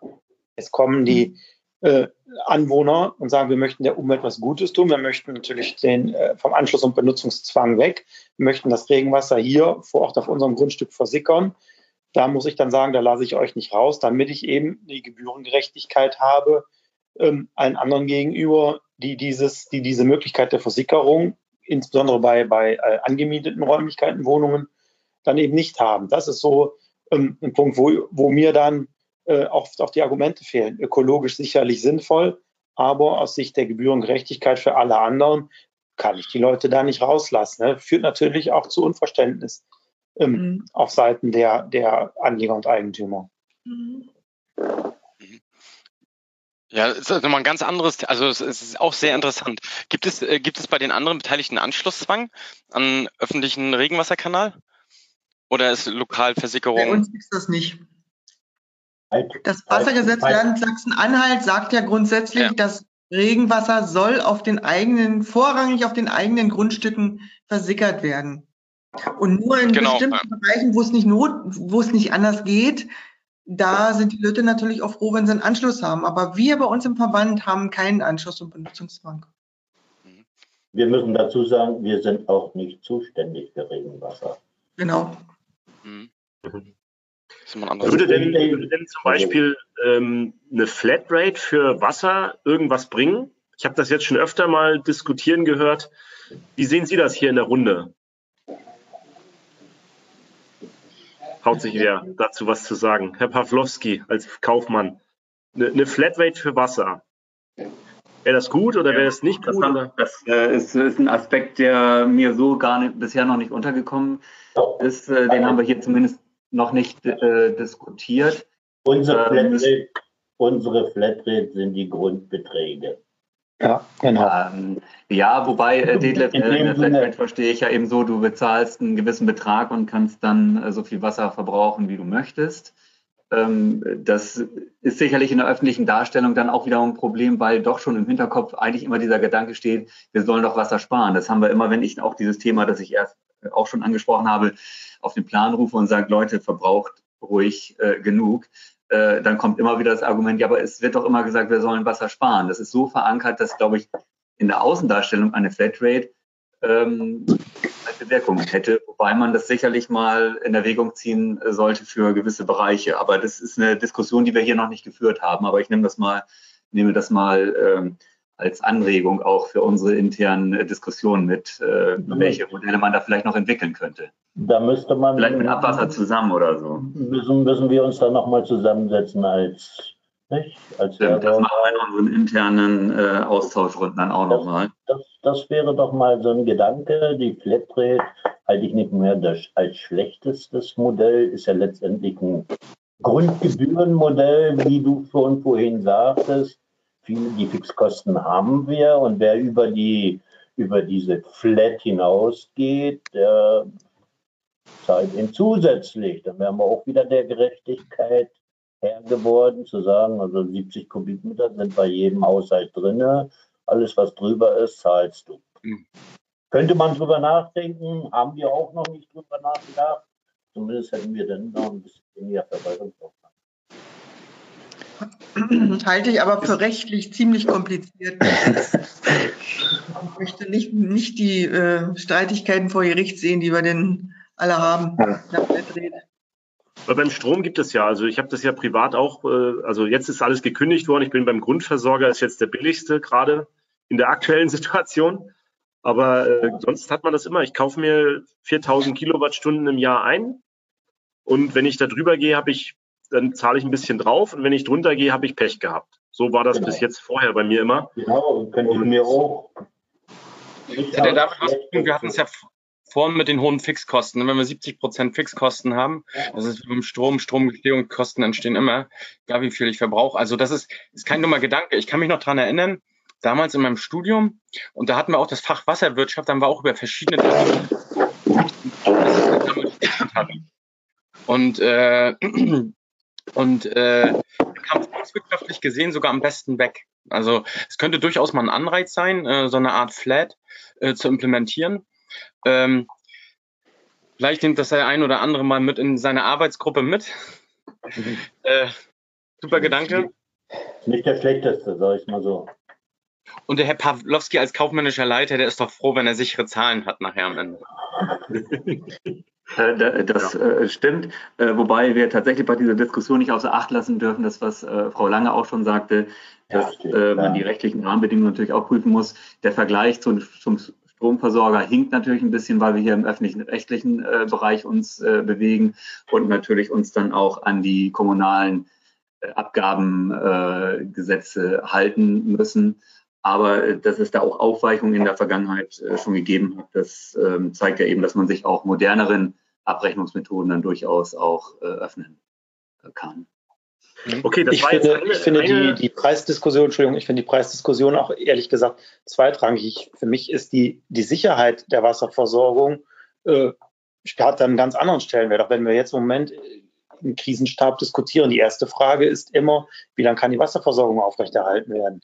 Jetzt kommen die äh, Anwohner und sagen, wir möchten der Umwelt was Gutes tun. Wir möchten natürlich den, äh, vom Anschluss- und Benutzungszwang weg. Wir möchten das Regenwasser hier vor Ort auf unserem Grundstück versickern. Da muss ich dann sagen, da lasse ich euch nicht raus, damit ich eben die Gebührengerechtigkeit habe ähm, allen anderen gegenüber, die dieses, die diese Möglichkeit der Versickerung, insbesondere bei, bei äh, angemieteten Räumlichkeiten, Wohnungen, dann eben nicht haben. Das ist so ähm, ein Punkt, wo, wo mir dann äh, oft auch die Argumente fehlen. Ökologisch sicherlich sinnvoll, aber aus Sicht der Gebührengerechtigkeit für alle anderen kann ich die Leute da nicht rauslassen. Ne? Führt natürlich auch zu Unverständnis ähm, mhm. auf Seiten der, der Anleger und Eigentümer. Mhm. Ja, es ist nochmal ein ganz anderes, also es ist auch sehr interessant. Gibt es, äh, gibt es bei den anderen Beteiligten Anschlusszwang an öffentlichen Regenwasserkanal? Oder ist Lokalversickerung? Bei uns gibt es das nicht. Das Wassergesetz Land Sachsen-Anhalt sagt ja grundsätzlich, ja. dass Regenwasser soll auf den eigenen, vorrangig auf den eigenen Grundstücken versickert werden. Und nur in genau, bestimmten. Bereichen, wo es nicht not, wo es nicht anders geht, da sind die Leute natürlich auch froh, wenn sie einen Anschluss haben. Aber wir bei uns im Verband haben keinen Anschluss- und Benutzungszwang. Wir müssen dazu sagen, wir sind auch nicht zuständig für Regenwasser. Genau. Mhm. Würde denn, würde denn zum Beispiel ähm, eine Flatrate für Wasser irgendwas bringen? Ich habe das jetzt schon öfter mal diskutieren gehört. Wie sehen Sie das hier in der Runde? Traut sich wer dazu was zu sagen? Herr Pawlowski als Kaufmann. Eine, eine Flatrate für Wasser. Wäre das gut oder wäre es nicht gut? Das, das äh, ist, ist, ein Aspekt, der mir so gar nicht, bisher noch nicht untergekommen ist. Äh, den haben wir hier zumindest noch nicht äh, diskutiert. Unsere ähm, Flatrate, unsere Flatrate sind die Grundbeträge. Ja, genau. Ähm, ja, wobei, äh, Detlef, äh, in der Flatrate verstehe ich ja eben so, du bezahlst einen gewissen Betrag und kannst dann äh, so viel Wasser verbrauchen, wie du möchtest. Ähm, das ist sicherlich in der öffentlichen Darstellung dann auch wieder ein Problem, weil doch schon im Hinterkopf eigentlich immer dieser Gedanke steht, wir sollen doch Wasser sparen. Das haben wir immer, wenn ich auch dieses Thema, das ich erst auch schon angesprochen habe, auf den Plan rufe und sage, Leute, verbraucht ruhig äh, genug. Äh, dann kommt immer wieder das Argument, ja, aber es wird doch immer gesagt, wir sollen Wasser sparen. Das ist so verankert, dass, glaube ich, in der Außendarstellung eine Flatrate ähm, eine Wirkung hätte, wobei man das sicherlich mal in Erwägung ziehen sollte für gewisse Bereiche. Aber das ist eine Diskussion, die wir hier noch nicht geführt haben. Aber ich nehme das mal, nehme das mal ähm, als Anregung auch für unsere internen Diskussionen mit, äh, welche Modelle man da vielleicht noch entwickeln könnte. Da müsste man. Vielleicht mit Abwasser zusammen oder so. Müssen, müssen wir uns da nochmal zusammensetzen als. Nicht? als Stimmt, das machen wir in unseren internen äh, Austauschrunden dann auch nochmal. Das, das wäre doch mal so ein Gedanke. Die Flatrate halte ich nicht mehr das, als schlechtestes Modell, ist ja letztendlich ein Grundgebührenmodell, wie du schon vorhin sagtest viele, die Fixkosten haben wir und wer über die über diese Flat hinausgeht, der zahlt ihn zusätzlich. Dann wären wir auch wieder der Gerechtigkeit Herr geworden, zu sagen, also 70 Kubikmeter sind bei jedem Haushalt drin. Alles, was drüber ist, zahlst du. Mhm. Könnte man drüber nachdenken, haben wir auch noch nicht drüber nachgedacht. Zumindest hätten wir dann noch ein bisschen weniger Verwaltungsaufwand. Halte ich aber für rechtlich ziemlich kompliziert. Ich möchte nicht, nicht die äh, Streitigkeiten vor Gericht sehen, die wir denn alle haben. Aber beim Strom gibt es ja, also ich habe das ja privat auch, äh, also jetzt ist alles gekündigt worden. Ich bin beim Grundversorger, ist jetzt der billigste gerade in der aktuellen [laughs] Situation. Aber äh, sonst hat man das immer. Ich kaufe mir 4000 Kilowattstunden im Jahr ein. Und wenn ich da drüber gehe, habe ich dann zahle ich ein bisschen drauf und wenn ich drunter gehe, habe ich Pech gehabt. So war das genau. bis jetzt vorher bei mir immer. Genau, könnte ich mir auch. Ja, der David, wir hatten es ja vorhin mit den hohen Fixkosten. Wenn wir 70 Prozent Fixkosten haben, das ist wie beim Strom, Stromgestehungskosten entstehen immer, egal wie viel ich verbrauche. Also das ist, ist kein dummer Gedanke. Ich kann mich noch dran erinnern, damals in meinem Studium, und da hatten wir auch das Fach Wasserwirtschaft, dann war auch über verschiedene und äh, [clears throat] und äh, kam volkswirtschaftlich gesehen sogar am besten weg. Also es könnte durchaus mal ein Anreiz sein, äh, so eine Art Flat äh, zu implementieren. Ähm, Vielleicht nimmt das der ein oder andere mal mit in seine Arbeitsgruppe mit. Mhm. [laughs] Äh, super Gedanke. Nicht der schlechteste, sag ich mal so. Und der Herr Pawlowski als kaufmännischer Leiter, der ist doch froh, wenn er sichere Zahlen hat nachher am Ende. [laughs] Äh, das äh, stimmt, äh, wobei wir tatsächlich bei dieser Diskussion nicht außer Acht lassen dürfen, das, was Frau Lange auch schon sagte, dass ja, man die rechtlichen Rahmenbedingungen natürlich auch prüfen muss. Der Vergleich zum, zum Stromversorger hinkt natürlich ein bisschen, weil wir hier im öffentlichen rechtlichen Bereich uns bewegen und natürlich uns dann auch an die kommunalen Abgabengesetze halten müssen. Aber äh, dass es da auch Aufweichungen in der Vergangenheit äh, schon gegeben hat, das ähm, zeigt ja eben, dass man sich auch moderneren Abrechnungsmethoden dann durchaus auch äh, öffnen kann. Okay, das ich war finde, eine, ich finde eine... die, die Preisdiskussion, Entschuldigung, ich finde die Preisdiskussion auch ehrlich gesagt zweitrangig. Für mich ist die, die Sicherheit der Wasserversorgung äh, hat einen ganz anderen Stellenwert. Auch wenn wir jetzt im Moment im Krisenstab diskutieren. Die erste Frage ist immer, wie lange kann die Wasserversorgung aufrechterhalten werden?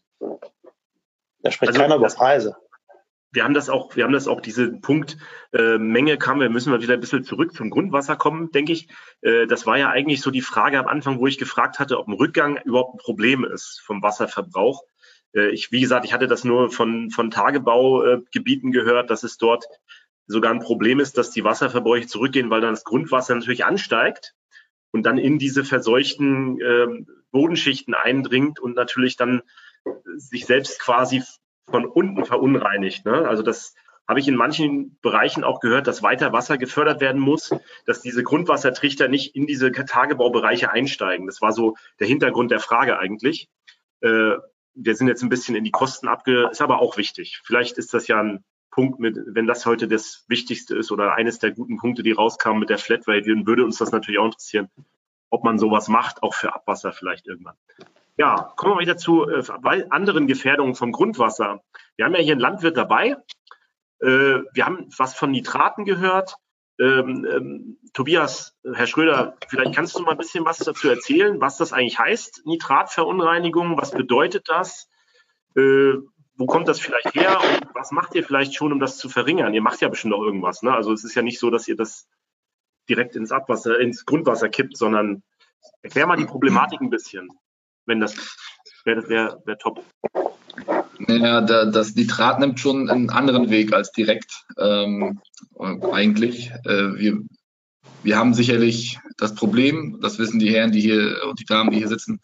Da spricht also, keiner über Preise. Wir haben das auch, wir haben das auch, diese Punkt äh, Menge kam, wir müssen mal wieder ein bisschen zurück zum Grundwasser kommen, denke ich. Äh, das war ja eigentlich so die Frage am Anfang, wo ich gefragt hatte, ob ein Rückgang überhaupt ein Problem ist vom Wasserverbrauch. Äh, ich, wie gesagt, ich hatte das nur von, von Tagebaugebieten gehört, dass es dort sogar ein Problem ist, dass die Wasserverbräuche zurückgehen, weil dann das Grundwasser natürlich ansteigt und dann in diese verseuchten äh, Bodenschichten eindringt und natürlich dann sich selbst quasi von unten verunreinigt. Ne? Also das habe ich in manchen Bereichen auch gehört, dass weiter Wasser gefördert werden muss, dass diese Grundwassertrichter nicht in diese Tagebaubereiche einsteigen. Das war so der Hintergrund der Frage eigentlich. Äh, wir sind jetzt ein bisschen in die Kosten abge, ist aber auch wichtig. Vielleicht ist das ja ein Punkt mit, wenn das heute das Wichtigste ist oder eines der guten Punkte, die rauskamen mit der Flatrate, dann würde uns das natürlich auch interessieren, ob man sowas macht, auch für Abwasser vielleicht irgendwann. Ja, kommen wir wieder zu äh, anderen Gefährdungen vom Grundwasser. Wir haben ja hier einen Landwirt dabei. Äh, wir haben was von Nitraten gehört. Ähm, ähm, Tobias, Herr Schröder, vielleicht kannst du mal ein bisschen was dazu erzählen, was das eigentlich heißt, Nitratverunreinigung, was bedeutet das? Äh, wo kommt das vielleicht her und was macht ihr vielleicht schon, um das zu verringern? Ihr macht ja bestimmt auch irgendwas, ne? Also es ist ja nicht so, dass ihr das direkt ins Abwasser, ins Grundwasser kippt, sondern erklär mal die Problematik ein bisschen wenn das wäre wär, wär top. Ja, da, das Nitrat nimmt schon einen anderen Weg als direkt ähm, eigentlich. Äh, wir, wir haben sicherlich das Problem, das wissen die Herren, die hier und die Damen, die hier sitzen,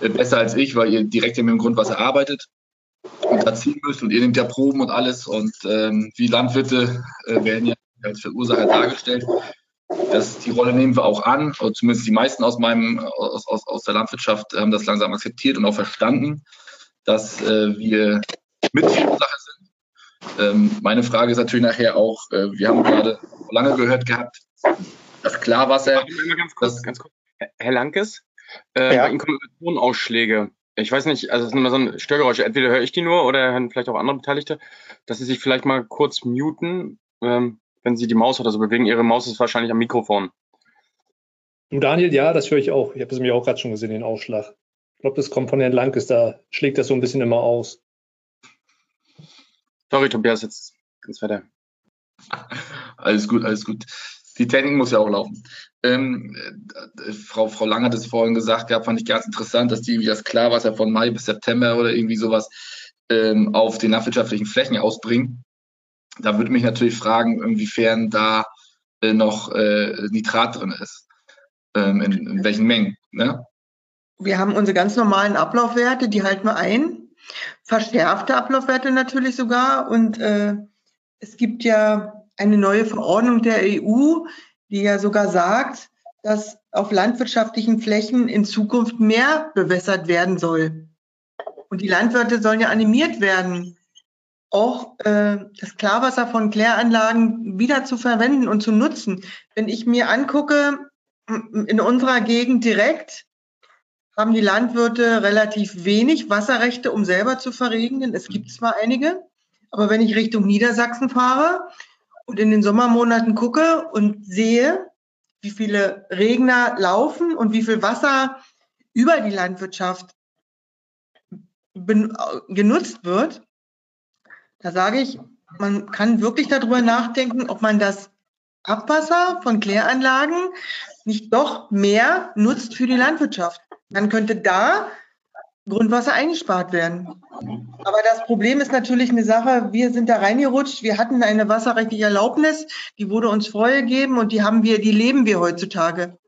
äh, besser als ich, weil ihr direkt mit dem Grundwasser arbeitet und da ziehen müsst und ihr nehmt ja Proben und alles und ähm, wie Landwirte äh, werden ja als Verursacher dargestellt. Das, die Rolle nehmen wir auch an, oder zumindest die meisten aus, meinem, aus, aus, aus der Landwirtschaft haben das langsam akzeptiert und auch verstanden, dass äh, wir Mitverursacher sind. Ähm, meine Frage ist natürlich nachher auch, äh, wir haben gerade lange gehört gehabt, das Klarwasser. Ganz kurz, das, ganz kurz. Herr Lankes, äh, ja. Tonausschläge. Ich weiß nicht, also es ist immer so ein Störgeräusch. Entweder höre ich die nur oder hören vielleicht auch andere Beteiligte, dass sie sich vielleicht mal kurz muten. Ähm, wenn Sie die Maus oder so bewegen. Ihre Maus ist wahrscheinlich am Mikrofon. Du Daniel, ja, das höre ich auch. Ich habe es mir auch gerade schon gesehen, den Ausschlag. Ich glaube, das kommt von Herrn Lankes, da schlägt das so ein bisschen immer aus. Sorry, Tobias, jetzt ganz weiter. [laughs] Alles gut, alles gut. Die Technik muss ja auch laufen. Ähm, äh, Frau, Frau Lang hat es vorhin gesagt gehabt, fand ich ganz interessant, dass die irgendwie das Klarwasser von Mai bis September oder irgendwie sowas ähm, auf den landwirtschaftlichen Flächen ausbringen. Da würde mich natürlich fragen, inwiefern da äh, noch äh, Nitrat drin ist. Ähm, in, in, welchen Mengen. Ne? Wir haben unsere ganz normalen Ablaufwerte, die halten wir ein. Verschärfte Ablaufwerte natürlich sogar. Und äh, es gibt ja eine neue Verordnung der EU, die ja sogar sagt, dass auf landwirtschaftlichen Flächen in Zukunft mehr bewässert werden soll. Und die Landwirte sollen ja animiert werden, auch äh, das Klarwasser von Kläranlagen wieder zu verwenden und zu nutzen. Wenn ich mir angucke, in unserer Gegend direkt haben die Landwirte relativ wenig Wasserrechte, um selber zu verregnen. Es gibt zwar einige, aber wenn ich Richtung Niedersachsen fahre und in den Sommermonaten gucke und sehe, wie viele Regner laufen und wie viel Wasser über die Landwirtschaft genutzt wird, da sage ich, man kann wirklich darüber nachdenken, ob man das Abwasser von Kläranlagen nicht doch mehr nutzt für die Landwirtschaft. Dann könnte da Grundwasser eingespart werden. Aber das Problem ist natürlich eine Sache, wir sind da reingerutscht, wir hatten eine wasserrechtliche Erlaubnis, die wurde uns vorgegeben und die haben wir, die leben wir heutzutage.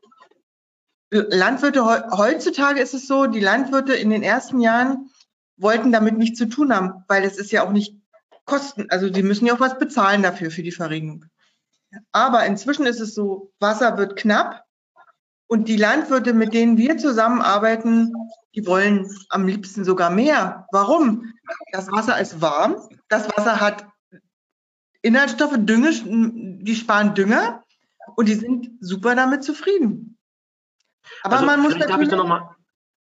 Landwirte, heutzutage ist es so, die Landwirte in den ersten Jahren wollten damit nichts zu tun haben, weil es ist ja auch nicht Kosten, also die müssen ja auch was bezahlen dafür, für die Verregnung. Aber inzwischen ist es so, Wasser wird knapp und die Landwirte, mit denen wir zusammenarbeiten, die wollen am liebsten sogar mehr. Warum? Das Wasser ist warm, das Wasser hat Inhaltsstoffe, Dünge, die sparen Dünger und die sind super damit zufrieden. Aber also man muss darf ich da noch mal,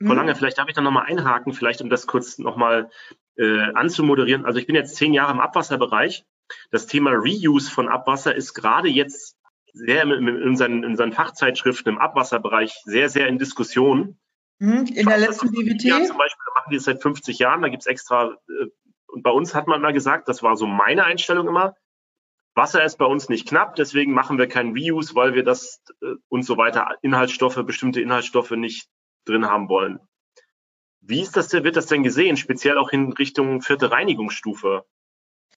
Frau hm? Lange, vielleicht darf ich da nochmal einhaken, vielleicht um das kurz nochmal äh, anzumoderieren. Also ich bin jetzt zehn Jahre im Abwasserbereich. Das Thema Reuse von Abwasser ist gerade jetzt sehr in, in, seinen, in seinen Fachzeitschriften im Abwasserbereich sehr, sehr in Diskussion. Mhm, in der letzten DWT? Ja, zum Beispiel machen die es seit 50 Jahren, da gibt es extra, äh, und bei uns hat man mal gesagt, das war so meine Einstellung immer, Wasser ist bei uns nicht knapp, deswegen machen wir keinen Reuse, weil wir das äh, und so weiter, Inhaltsstoffe, bestimmte Inhaltsstoffe nicht drin haben wollen. Wie ist das, wird das denn gesehen, speziell auch in Richtung vierte Reinigungsstufe?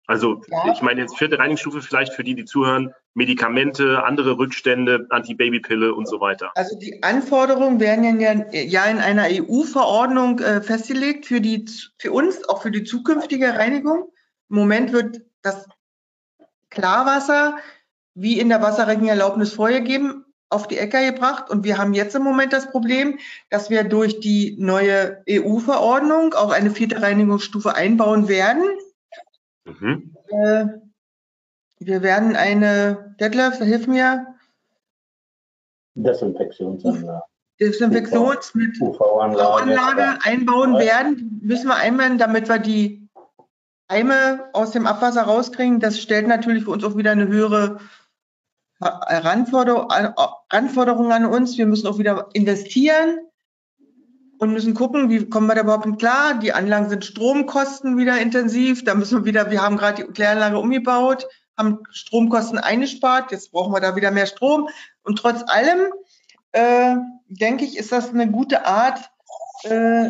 Also ja. ich meine jetzt vierte Reinigungsstufe vielleicht für die, die zuhören, Medikamente, andere Rückstände, Antibabypille und so weiter. Also die Anforderungen werden ja, ja in einer EU-Verordnung äh, festgelegt für, die, für uns, auch für die zukünftige Reinigung. Im Moment wird das Klarwasser, wie in der Wasserregenerlaubnis vorgegeben, auf die Äcker gebracht. Und wir haben jetzt im Moment das Problem, dass wir durch die neue EU-Verordnung auch eine vierte Reinigungsstufe einbauen werden Mhm. Äh, wir werden eine, Detlef, hilf mir. Desinfektionsanlage. Desinfektions mit UV-Anlage einbauen werden. Müssen wir einbauen, damit wir die Eime aus dem Abwasser rauskriegen. Das stellt natürlich für uns auch wieder eine höhere Anforderung an uns. Wir müssen auch wieder investieren und müssen gucken, wie kommen wir da überhaupt klar. Die Anlagen sind Stromkosten wieder intensiv. Da müssen wir wieder, wir haben gerade die Kläranlage umgebaut, haben Stromkosten eingespart. Jetzt brauchen wir da wieder mehr Strom. Und trotz allem, äh, denke ich, ist das eine gute Art, äh,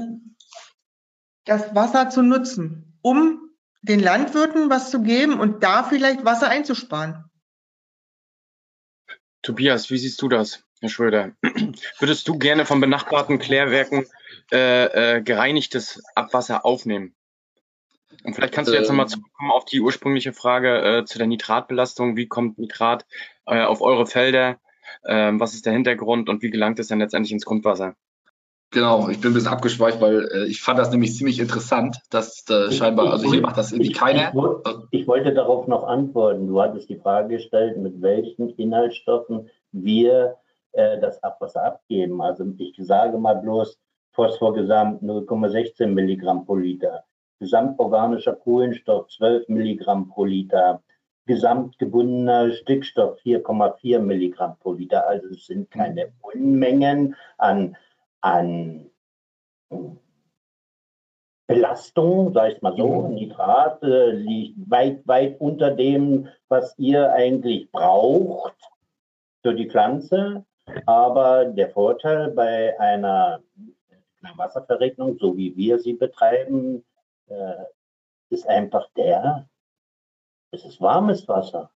das Wasser zu nutzen, um den Landwirten was zu geben und da vielleicht Wasser einzusparen. Tobias, wie siehst du das? Herr Schröder, [clears throat] würdest du gerne von benachbarten Klärwerken äh, äh, gereinigtes Abwasser aufnehmen? Und vielleicht kannst du jetzt nochmal ähm. zurückkommen auf die ursprüngliche Frage äh, zu der Nitratbelastung. Wie kommt Nitrat äh, auf eure Felder? Ähm, was ist der Hintergrund und wie gelangt es dann letztendlich ins Grundwasser? Genau, ich bin ein bisschen abgeschweift, weil äh, ich fand das nämlich ziemlich interessant, dass äh, scheinbar, also hier macht das irgendwie keiner. Ich, ich, wollte darauf noch antworten. Du hattest die Frage gestellt, mit welchen Inhaltsstoffen wir äh, das Abwasser abgeben. Also ich sage mal bloß Phosphorgesamt 0,16 Milligramm pro Liter, gesamtorganischer Kohlenstoff 12 Milligramm pro Liter, gesamtgebundener Stickstoff 4,4 Milligramm pro Liter. Also es sind keine Unmengen an, an Belastung, sag ich mal so. Mhm. Nitrat äh, liegt weit, weit unter dem, was ihr eigentlich braucht für die Pflanze. Aber der Vorteil bei einer Wasserverregnung, so wie wir sie betreiben, äh, ist einfach der, es ist warmes Wasser.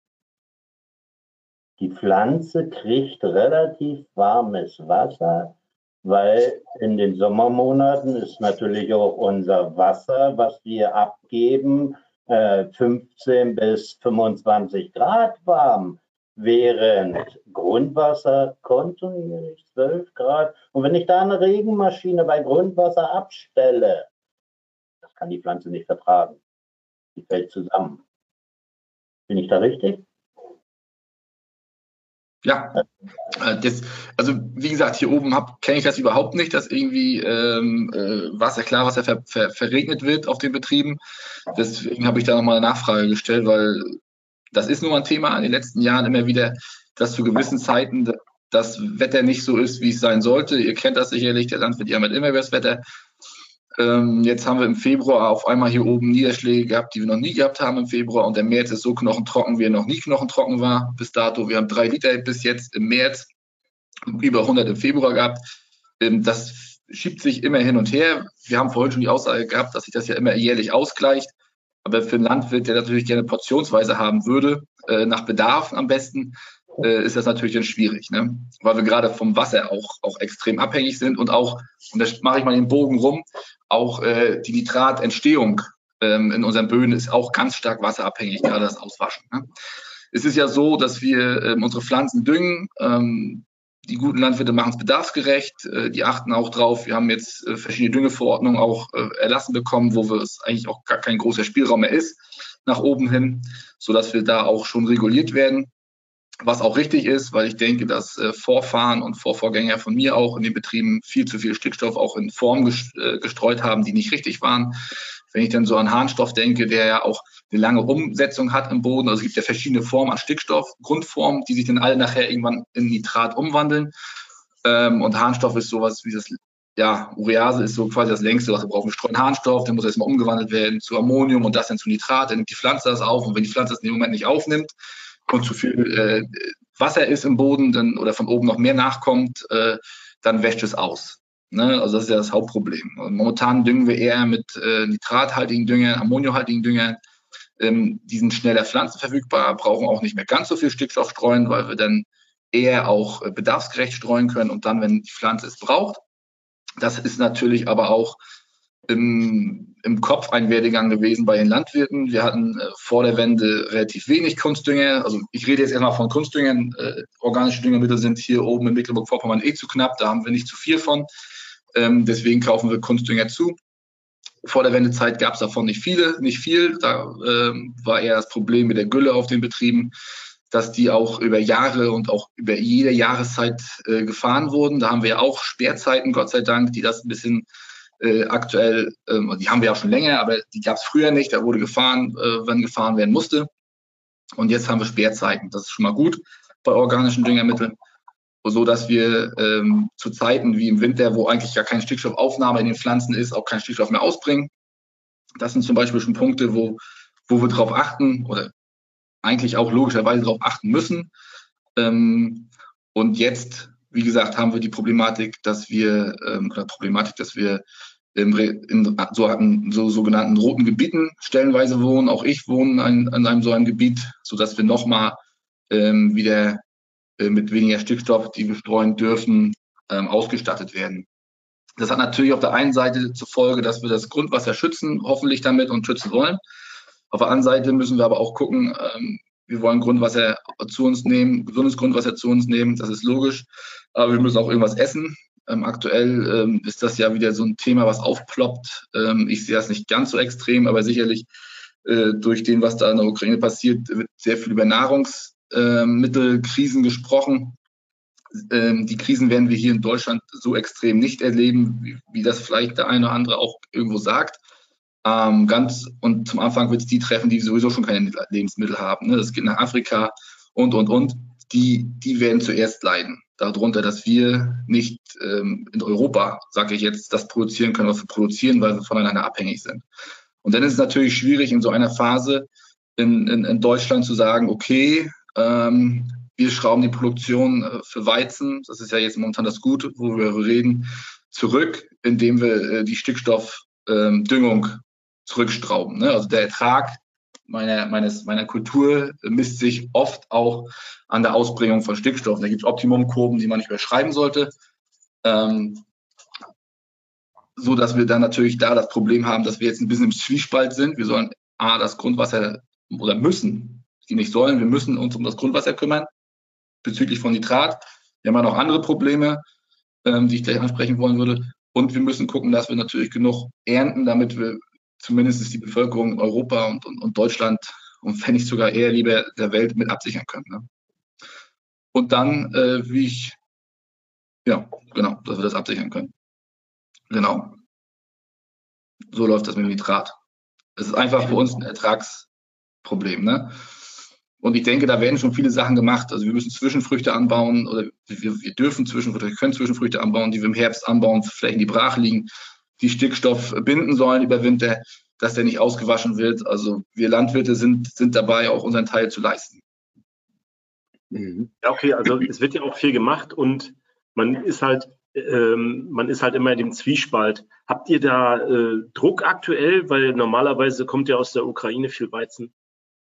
Die Pflanze kriegt relativ warmes Wasser, weil in den Sommermonaten ist natürlich auch unser Wasser, was wir abgeben, 15 äh, bis 25 Grad warm während Grundwasser kontinuierlich 12 Grad. Und wenn ich da eine Regenmaschine bei Grundwasser abstelle, das kann die Pflanze nicht vertragen. Die fällt zusammen. Bin ich da richtig? Ja, äh, das, also wie gesagt, hier oben kenne ich das überhaupt nicht, dass irgendwie ähm, äh, Wasser, Klarwasser ver, ver, verregnet wird auf den Betrieben. Deswegen habe ich da nochmal eine Nachfrage gestellt, weil das ist nur ein Thema in den letzten Jahren immer wieder, dass zu gewissen Zeiten das Wetter nicht so ist, wie es sein sollte. Ihr kennt das sicherlich, der Landwirt jammert immer über das Wetter. Ähm, jetzt haben wir im Februar auf einmal hier oben Niederschläge gehabt, die wir noch nie gehabt haben im Februar. Und der März ist so knochentrocken, wie er noch nie knochentrocken war bis dato. Wir haben drei Liter bis jetzt im März, über 100 im Februar gehabt. Ähm, das schiebt sich immer hin und her. Wir haben vorhin schon die Aussage gehabt, dass sich das ja immer jährlich ausgleicht. Aber für einen Landwirt, der natürlich gerne portionsweise haben würde, äh, nach Bedarf am besten, äh, ist das natürlich dann schwierig, ne? weil wir gerade vom Wasser auch, auch extrem abhängig sind und auch, und da mache ich mal den Bogen rum, auch äh, die Nitratentstehung ähm, in unseren Böden ist auch ganz stark wasserabhängig, gerade das Auswaschen. Ne? Es ist ja so, dass wir ähm, unsere Pflanzen düngen. Ähm, die guten Landwirte machen es bedarfsgerecht. Äh, die achten auch drauf. Wir haben jetzt äh, verschiedene Düngeverordnungen auch äh, erlassen bekommen, wo es eigentlich auch gar kein großer Spielraum mehr ist nach oben hin, so dass wir da auch schon reguliert werden was auch richtig ist, weil ich denke, dass äh, Vorfahren und Vorvorgänger von mir auch in den Betrieben viel zu viel Stickstoff auch in Form äh, gestreut haben, die nicht richtig waren. Wenn ich dann so an Harnstoff denke, der ja auch eine lange Umsetzung hat im Boden, also es gibt ja verschiedene Formen an Stickstoff, Grundformen, die sich dann alle nachher irgendwann in Nitrat umwandeln. Ähm, und Harnstoff ist sowas wie das, ja, Urease ist so quasi das längste, was wir brauchen. Wir streuen Harnstoff, der muss erstmal umgewandelt werden zu Ammonium und das dann zu Nitrat, dann nimmt die Pflanze das auf und wenn die Pflanze das in dem Moment nicht aufnimmt, und zu viel äh, Wasser ist im Boden dann, oder von oben noch mehr nachkommt, äh, dann wäscht es aus. Ne? Also das ist ja das Hauptproblem. Und momentan düngen wir eher mit äh, nitrathaltigen Düngern, ammoniumhaltigen Düngern. Ähm, die sind schneller pflanzenverfügbar, brauchen auch nicht mehr ganz so viel Stickstoff streuen, weil wir dann eher auch äh, bedarfsgerecht streuen können und dann, wenn die Pflanze es braucht. Das ist natürlich aber auch im, im Kopf ein Werdegang gewesen bei den Landwirten. Wir hatten äh, vor der Wende relativ wenig Kunstdünger. Also ich rede jetzt erstmal von Kunstdüngern. Äh, organische Düngemittel sind hier oben in Mecklenburg-Vorpommern eh zu knapp. Da haben wir nicht zu viel von. Ähm, deswegen kaufen wir Kunstdünger zu. Vor der Wendezeit gab es davon nicht viele, nicht viel. Da ähm, war eher das Problem mit der Gülle auf den Betrieben, dass die auch über Jahre und auch über jede Jahreszeit äh, gefahren wurden. Da haben wir auch Sperrzeiten, Gott sei Dank, die das ein bisschen äh, aktuell, ähm, die haben wir auch schon länger, aber die gab es früher nicht. Da wurde gefahren, äh, wenn gefahren werden musste. Und jetzt haben wir Sperrzeiten. Das ist schon mal gut bei organischen Düngermitteln. So dass wir ähm, zu Zeiten wie im Winter, wo eigentlich gar keine Stickstoffaufnahme in den Pflanzen ist, auch keinen Stickstoff mehr ausbringen. Das sind zum Beispiel schon Punkte, wo, wo wir darauf achten oder eigentlich auch logischerweise darauf achten müssen. Ähm, und jetzt wie gesagt, haben wir die Problematik, dass wir, ähm, Problematik, dass wir in, in so, so sogenannten roten Gebieten stellenweise wohnen. Auch ich wohne an, an einem so einem Gebiet, sodass wir nochmal ähm, wieder äh, mit weniger Stickstoff, die wir streuen dürfen, ähm, ausgestattet werden. Das hat natürlich auf der einen Seite zur Folge, dass wir das Grundwasser schützen, hoffentlich damit und schützen wollen. Auf der anderen Seite müssen wir aber auch gucken, ähm, wir wollen Grundwasser zu uns nehmen, gesundes Grundwasser zu uns nehmen, das ist logisch. Aber wir müssen auch irgendwas essen. Ähm, aktuell ähm, ist das ja wieder so ein Thema, was aufploppt. Ähm, ich sehe das nicht ganz so extrem, aber sicherlich äh, durch den, was da in der Ukraine passiert, wird sehr viel über Nahrungsmittelkrisen gesprochen. Ähm, die Krisen werden wir hier in Deutschland so extrem nicht erleben, wie, wie das vielleicht der eine oder andere auch irgendwo sagt. Ähm, ganz und zum Anfang wird es die treffen, die sowieso schon keine Lebensmittel haben. Ne? Das geht nach Afrika und und und. Die, die werden zuerst leiden. Darunter, dass wir nicht ähm, in Europa, sage ich jetzt, das produzieren können, was wir produzieren, weil wir voneinander abhängig sind. Und dann ist es natürlich schwierig, in so einer Phase in, in, in Deutschland zu sagen, okay, ähm, wir schrauben die Produktion äh, für Weizen, das ist ja jetzt momentan das Gute, wo wir reden, zurück, indem wir äh, die Stickstoffdüngung ähm, zurückstrauben. Ne? Also der Ertrag meiner, meines, meiner Kultur misst sich oft auch an der Ausbringung von Stickstoff. Da gibt es Optimumkurven, die man nicht überschreiben sollte. Ähm, so dass wir dann natürlich da das Problem haben, dass wir jetzt ein bisschen im Zwiespalt sind. Wir sollen A, das Grundwasser oder müssen, die nicht sollen, wir müssen uns um das Grundwasser kümmern bezüglich von Nitrat. Wir haben ja noch andere Probleme, ähm, die ich gleich ansprechen wollen würde. Und wir müssen gucken, dass wir natürlich genug ernten, damit wir zumindest die Bevölkerung Europa und, und, und Deutschland und wenn nicht sogar eher lieber der Welt mit absichern können. Ne? Und dann, äh, wie ich, ja, genau, dass wir das absichern können. Genau. So läuft das mit dem Nitrat. Es ist einfach für uns ein Ertragsproblem. Ne? Und ich denke, da werden schon viele Sachen gemacht. Also wir müssen Zwischenfrüchte anbauen oder wir, wir dürfen Zwischenfrüchte, wir können Zwischenfrüchte anbauen, die wir im Herbst anbauen, Flächen, die brach liegen die Stickstoff binden sollen über Winter, dass der nicht ausgewaschen wird. Also wir Landwirte sind, sind dabei, auch unseren Teil zu leisten. Mhm. Ja, okay, also es wird ja auch viel gemacht und man ist halt, ähm, man ist halt immer in dem Zwiespalt. Habt ihr da äh, Druck aktuell? Weil normalerweise kommt ja aus der Ukraine viel Weizen,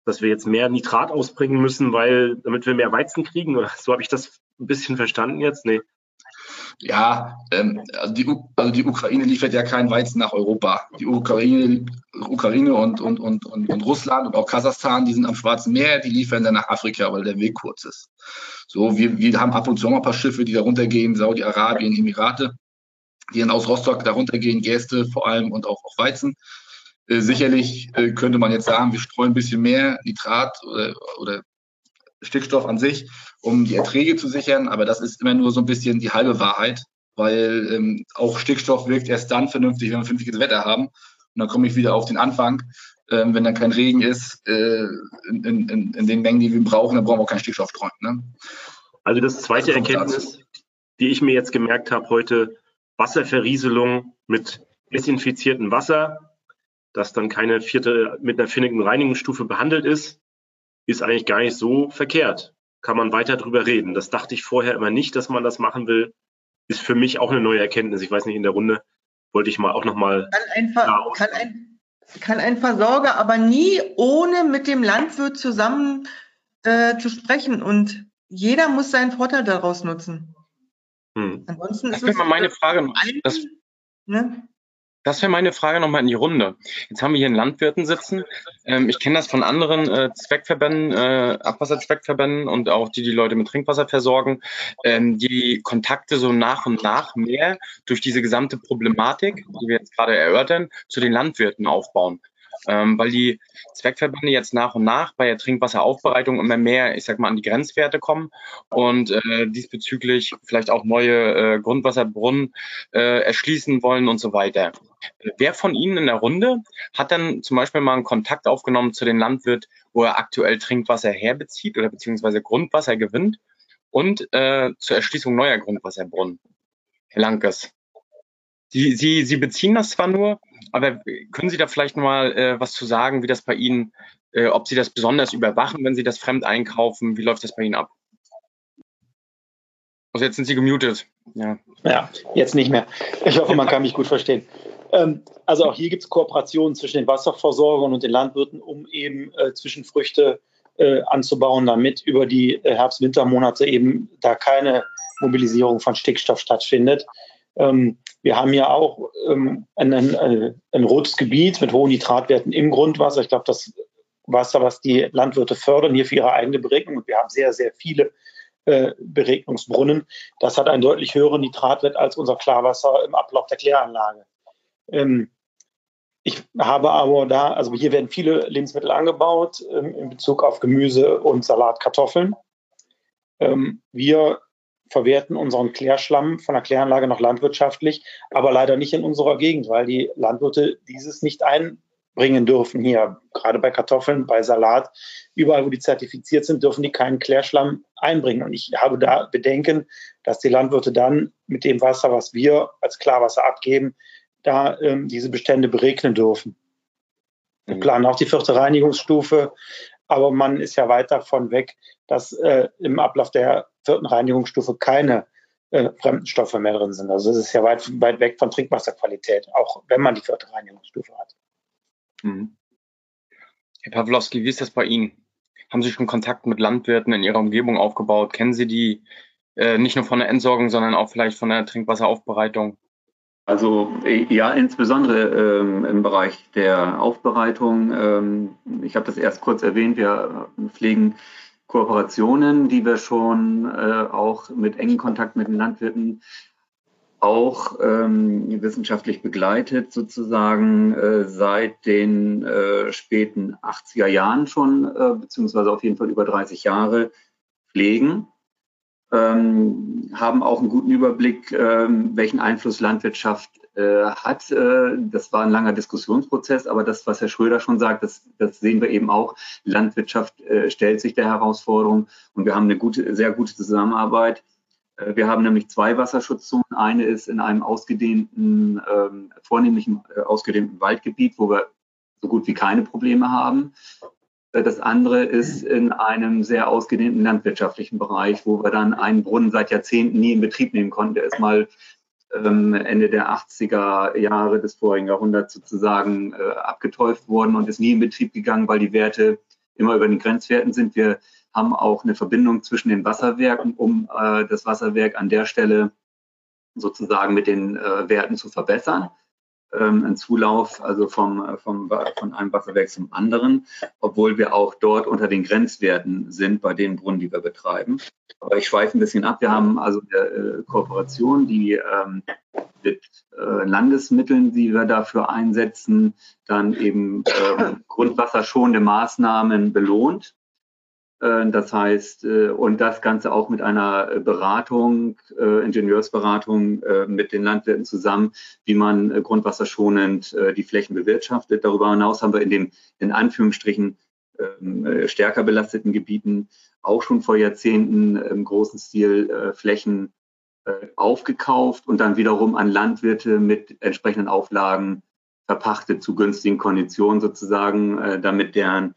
dass wir jetzt mehr Nitrat ausbringen müssen, weil damit wir mehr Weizen kriegen. Oder so habe ich das ein bisschen verstanden jetzt. Nee. Ja, ähm, also, die, also die Ukraine liefert ja keinen Weizen nach Europa. Die Ukraine, Ukraine und, und, und, und, und Russland und auch Kasachstan, die sind am Schwarzen Meer, die liefern dann nach Afrika, weil der Weg kurz ist. So, wir, wir haben ab und zu mal ein paar Schiffe, die da runtergehen, Saudi-Arabien, Emirate, die dann aus Rostock da runtergehen, Gäste vor allem und auch, auch Weizen. Äh, sicherlich äh, könnte man jetzt sagen, wir streuen ein bisschen mehr Nitrat oder, oder Stickstoff an sich, um die Erträge zu sichern. Aber das ist immer nur so ein bisschen die halbe Wahrheit, weil ähm, auch Stickstoff wirkt erst dann vernünftig, wenn wir vernünftiges Wetter haben. Und dann komme ich wieder auf den Anfang. Ähm, wenn dann kein Regen ist, äh, in, in, in, den Mengen, die wir brauchen, dann brauchen wir auch keinen Stickstoff streuen. Ne? Also das zweite das Erkenntnis, die ich mir jetzt gemerkt habe heute, Wasserverrieselung mit desinfiziertem Wasser, das dann keine vierte mit einer finnigen Reinigungsstufe behandelt ist, ist eigentlich gar nicht so verkehrt. Kann man weiter drüber reden. Das dachte ich vorher immer nicht, dass man das machen will. Ist für mich auch eine neue Erkenntnis. Ich weiß nicht, in der Runde wollte ich mal auch nochmal. Kann ein, kann, ein, kann ein Versorger aber nie ohne mit dem Landwirt zusammen äh, zu sprechen. Und jeder muss seinen Vorteil daraus nutzen. Hm. Ansonsten ist das wäre meine Frage. Das, ne? Das wäre meine Frage nochmal in die Runde. Jetzt haben wir hier einen Landwirten sitzen. Ähm, ich kenne das von anderen äh, Zweckverbänden, äh, Abwasserzweckverbänden und auch die, die Leute mit Trinkwasser versorgen, ähm, die Kontakte so nach und nach mehr durch diese gesamte Problematik, die wir jetzt gerade erörtern, zu den Landwirten aufbauen ähm, weil die Zweckverbände jetzt nach und nach bei der Trinkwasseraufbereitung immer mehr, ich sag mal, an die Grenzwerte kommen und äh, diesbezüglich vielleicht auch neue äh, Grundwasserbrunnen äh, erschließen wollen und so weiter. Wer von Ihnen in der Runde hat dann zum Beispiel mal einen Kontakt aufgenommen zu den Landwirt, wo er aktuell Trinkwasser herbezieht oder beziehungsweise Grundwasser gewinnt und äh, zur Erschließung neuer Grundwasserbrunnen? Herr Lankes. Sie, Sie, Sie beziehen das zwar nur, aber können Sie da vielleicht mal äh, was zu sagen, wie das bei Ihnen, äh, ob Sie das besonders überwachen, wenn Sie das fremd einkaufen? Wie läuft das bei Ihnen ab? Also jetzt sind Sie gemutet. Ja, ja jetzt nicht mehr. Ich hoffe, man kann mich gut verstehen. Ähm, also auch hier gibt es Kooperationen zwischen den Wasserversorgern und den Landwirten, um eben äh, Zwischenfrüchte äh, anzubauen, damit über die äh, Herbst-Wintermonate eben da keine Mobilisierung von Stickstoff stattfindet. Ähm, wir haben ja auch ähm, ein, ein, ein, rotes Gebiet mit hohen Nitratwerten im Grundwasser. Ich glaube, das Wasser, was die Landwirte fördern, hier für ihre eigene Beregnung. Und wir haben sehr, sehr viele äh, Beregnungsbrunnen. Das hat einen deutlich höheren Nitratwert als unser Klarwasser im Ablauf der Kläranlage. Ähm, ich habe aber da, also hier werden viele Lebensmittel angebaut ähm, in Bezug auf Gemüse und Salat, Kartoffeln. Ähm, wir verwerten unseren Klärschlamm von der Kläranlage noch landwirtschaftlich, aber leider nicht in unserer Gegend, weil die Landwirte dieses nicht einbringen dürfen hier. Gerade bei Kartoffeln, bei Salat, überall, wo die zertifiziert sind, dürfen die keinen Klärschlamm einbringen. Und ich habe da Bedenken, dass die Landwirte dann mit dem Wasser, was wir als Klarwasser abgeben, da ähm, diese Bestände beregnen dürfen. Wir mhm. planen auch die vierte Reinigungsstufe, aber man ist ja weit davon weg, dass äh, im Ablauf der vierten Reinigungsstufe keine äh, fremden Stoffe mehr drin sind. Also es ist ja weit, weit weg von Trinkwasserqualität, auch wenn man die vierte Reinigungsstufe hat. Mhm. Herr Pawlowski, wie ist das bei Ihnen? Haben Sie schon Kontakt mit Landwirten in Ihrer Umgebung aufgebaut? Kennen Sie die äh, nicht nur von der Entsorgung, sondern auch vielleicht von der Trinkwasseraufbereitung? Also ja, insbesondere ähm, im Bereich der Aufbereitung. Ähm, ich habe das erst kurz erwähnt, wir pflegen Kooperationen, die wir schon äh, auch mit engen Kontakt mit den Landwirten auch ähm, wissenschaftlich begleitet, sozusagen äh, seit den äh, späten 80er Jahren schon, äh, beziehungsweise auf jeden Fall über 30 Jahre pflegen. Ähm, haben auch einen guten Überblick, ähm, welchen Einfluss Landwirtschaft hat. Äh, das war ein langer Diskussionsprozess, aber das, was Herr Schröder schon sagt, das, das sehen wir eben auch. Landwirtschaft äh, stellt sich der Herausforderung und wir haben eine gute, sehr gute Zusammenarbeit. Äh, wir haben nämlich zwei Wasserschutzzonen. Eine ist in einem ausgedehnten, ähm, vornehmlich äh, ausgedehnten Waldgebiet, wo wir so gut wie keine Probleme haben. Äh, das andere ist in einem sehr ausgedehnten landwirtschaftlichen Bereich, wo wir dann einen Brunnen seit Jahrzehnten nie in Betrieb nehmen konnten. Der ist mal Ende der 80er Jahre des vorigen Jahrhunderts sozusagen äh, abgetäuft worden und ist nie in Betrieb gegangen, weil die Werte immer über den Grenzwerten sind. Wir haben auch eine Verbindung zwischen den Wasserwerken, um äh, das Wasserwerk an der Stelle sozusagen mit den äh, Werten zu verbessern. Ähm, ein Zulauf also vom, vom, von einem Wasserwerk zum anderen, obwohl wir auch dort unter den Grenzwerten sind bei den Brunnen, die wir betreiben. Aber ich schweife ein bisschen ab. Wir haben also eine äh, Kooperation, die ähm, mit äh, Landesmitteln, die wir dafür einsetzen, dann eben äh, grundwasserschonende Maßnahmen belohnt. Äh, das heißt, äh, und das Ganze auch mit einer Beratung, äh, Ingenieursberatung mit den Landwirten zusammen, wie man grundwasserschonend die Flächen bewirtschaftet. Darüber hinaus haben wir in den, in Anführungsstrichen, ähm, stärker belasteten Gebieten auch schon vor Jahrzehnten im großen Stil Flächen aufgekauft und dann wiederum an Landwirte mit entsprechenden Auflagen verpachtet zu günstigen Konditionen sozusagen, damit deren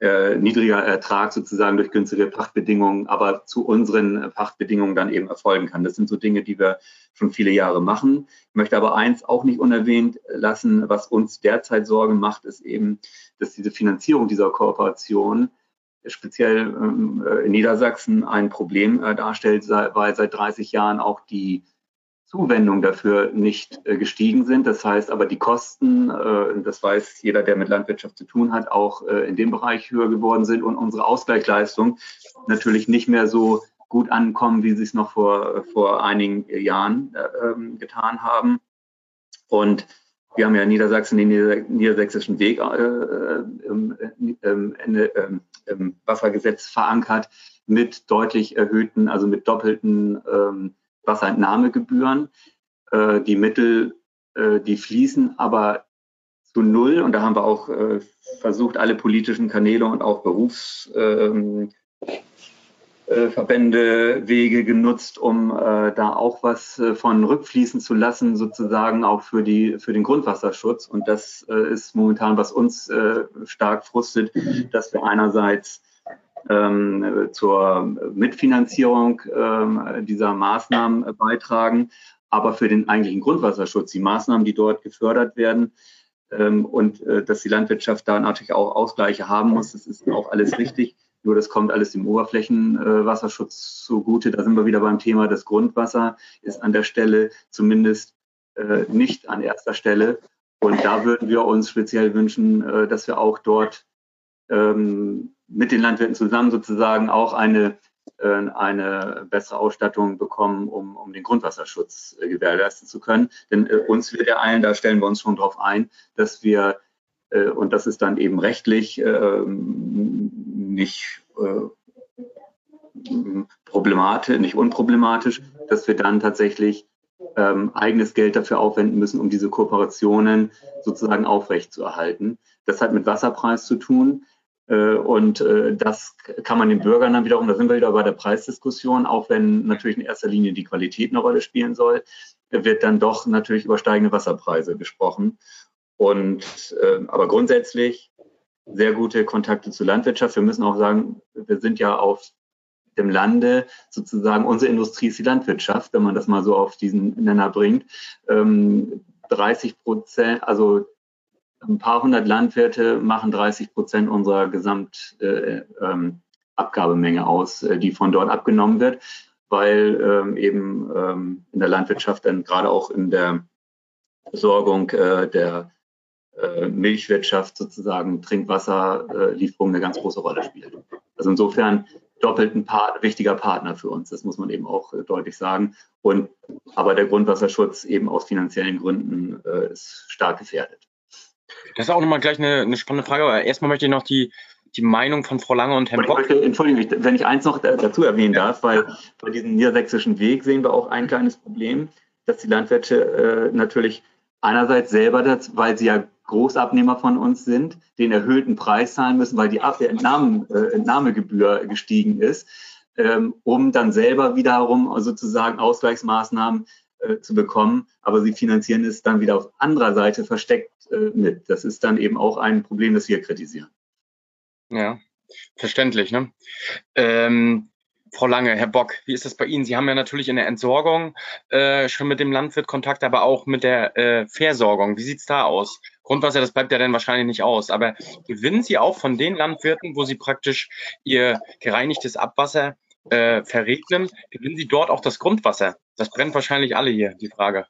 äh, niedriger Ertrag sozusagen durch günstige Pachtbedingungen, aber zu unseren Pachtbedingungen dann eben erfolgen kann. Das sind so Dinge, die wir schon viele Jahre machen. Ich möchte aber eins auch nicht unerwähnt lassen, was uns derzeit Sorgen macht, ist eben, dass diese Finanzierung dieser Kooperation speziell ähm, in Niedersachsen ein Problem äh, darstellt, weil seit 30 Jahren auch die Zuwendungen dafür nicht äh, gestiegen sind. Das heißt aber, die Kosten, äh, das weiß jeder, der mit Landwirtschaft zu tun hat, auch äh, in dem Bereich höher geworden sind und unsere Ausgleichsleistung natürlich nicht mehr so gut ankommen, wie sie es noch vor, vor einigen Jahren ähm, getan haben. Und wir haben ja in Niedersachsen den niedersächsischen Weg im, im, im, im, Wassergesetz verankert mit deutlich erhöhten, also mit doppelten ähm, Wasserentnahmegebühren. Äh, die Mittel, äh, die fließen aber zu null und da haben wir auch äh, versucht, alle politischen Kanäle und auch Berufsverbände, ähm, Wege genutzt, um da auch was von rückfließen zu lassen, sozusagen auch für, die, für den Grundwasserschutz. Und das ist momentan, was uns stark frustet, dass wir einerseits ähm, zur Mitfinanzierung ähm, dieser Maßnahmen beitragen. Aber für den eigentlichen Grundwasserschutz, die Maßnahmen, die dort gefördert werden, ähm, und äh, dass die Landwirtschaft da natürlich auch Ausgleiche haben muss, das ist auch alles richtig. Nur das kommt alles dem Oberflächenwasserschutz äh, zugute. Da sind wir wieder beim Thema, das Grundwasser ist an der Stelle zumindest äh, nicht an erster Stelle. Und da würden wir uns speziell wünschen, äh, dass wir auch dort ähm, mit den Landwirten zusammen sozusagen auch eine, äh, eine bessere Ausstattung bekommen, um, um den Grundwasserschutz äh, gewährleisten zu können. Denn äh, uns wird er allen, da stellen wir uns schon darauf ein, dass wir, äh, und das ist dann eben rechtlich ähm, nicht äh, problematisch, nicht unproblematisch, dass wir dann tatsächlich ähm, eigenes Geld dafür aufwenden müssen, um diese Kooperationen sozusagen aufrechtzuerhalten. Das hat mit Wasserpreis zu tun. Äh, und äh, das kann man den Bürgern dann wiederum, da sind wir wieder bei der Preisdiskussion, auch wenn natürlich in erster Linie die Qualität eine Rolle spielen soll, wird dann doch natürlich über steigende Wasserpreise gesprochen. Und äh, aber grundsätzlich sehr gute Kontakte zur Landwirtschaft. Wir müssen auch sagen, wir sind ja auf dem Lande sozusagen, unsere Industrie ist die Landwirtschaft, wenn man das mal so auf diesen Nenner bringt. 30 ähm, Prozent, also ein paar hundert Landwirte machen 30 Prozent unserer Gesamtabgabemenge äh, ähm, aus, äh, die von dort abgenommen wird, weil ähm, eben ähm, in der Landwirtschaft dann gerade auch in der Versorgung äh, der äh, Milchwirtschaft sozusagen Trinkwasserlieferung eine ganz große Rolle spielt. Also insofern doppelt ein Part, wichtiger Partner für uns, das muss man eben auch äh, deutlich sagen. Und aber der Grundwasserschutz eben aus finanziellen Gründen äh, ist stark gefährdet. Das ist auch nochmal gleich eine, eine spannende Frage, aber erstmal möchte ich noch die, die Meinung von Frau Lange und Herrn Bock. Möchte, Entschuldigung, wenn ich eins noch dazu erwähnen darf, weil bei diesem niedersächsischen Weg sehen wir auch ein kleines Problem, dass die Landwirte äh, natürlich einerseits selber, das, weil sie ja Großabnehmer von uns sind, den erhöhten Preis zahlen müssen, weil die Entnahmen, äh, Entnahmegebühr gestiegen ist. ähm, um dann selber wiederum sozusagen Ausgleichsmaßnahmen äh, zu bekommen. Aber sie finanzieren es dann wieder auf anderer Seite versteckt äh, mit. Das ist dann eben auch ein Problem, das wir kritisieren. Ja, verständlich. Ne? Ähm, Frau Lange, Herr Bock, wie ist das bei Ihnen? Sie haben ja natürlich in der Entsorgung äh, schon mit dem Landwirt Kontakt, aber auch mit der äh, Versorgung. Wie sieht's da aus? Grundwasser, das bleibt ja dann wahrscheinlich nicht aus. Aber gewinnen Sie auch von den Landwirten, wo Sie praktisch Ihr gereinigtes Abwasser äh, verregnen, gewinnen Sie dort auch das Grundwasser? Das brennt wahrscheinlich alle hier, die Frage.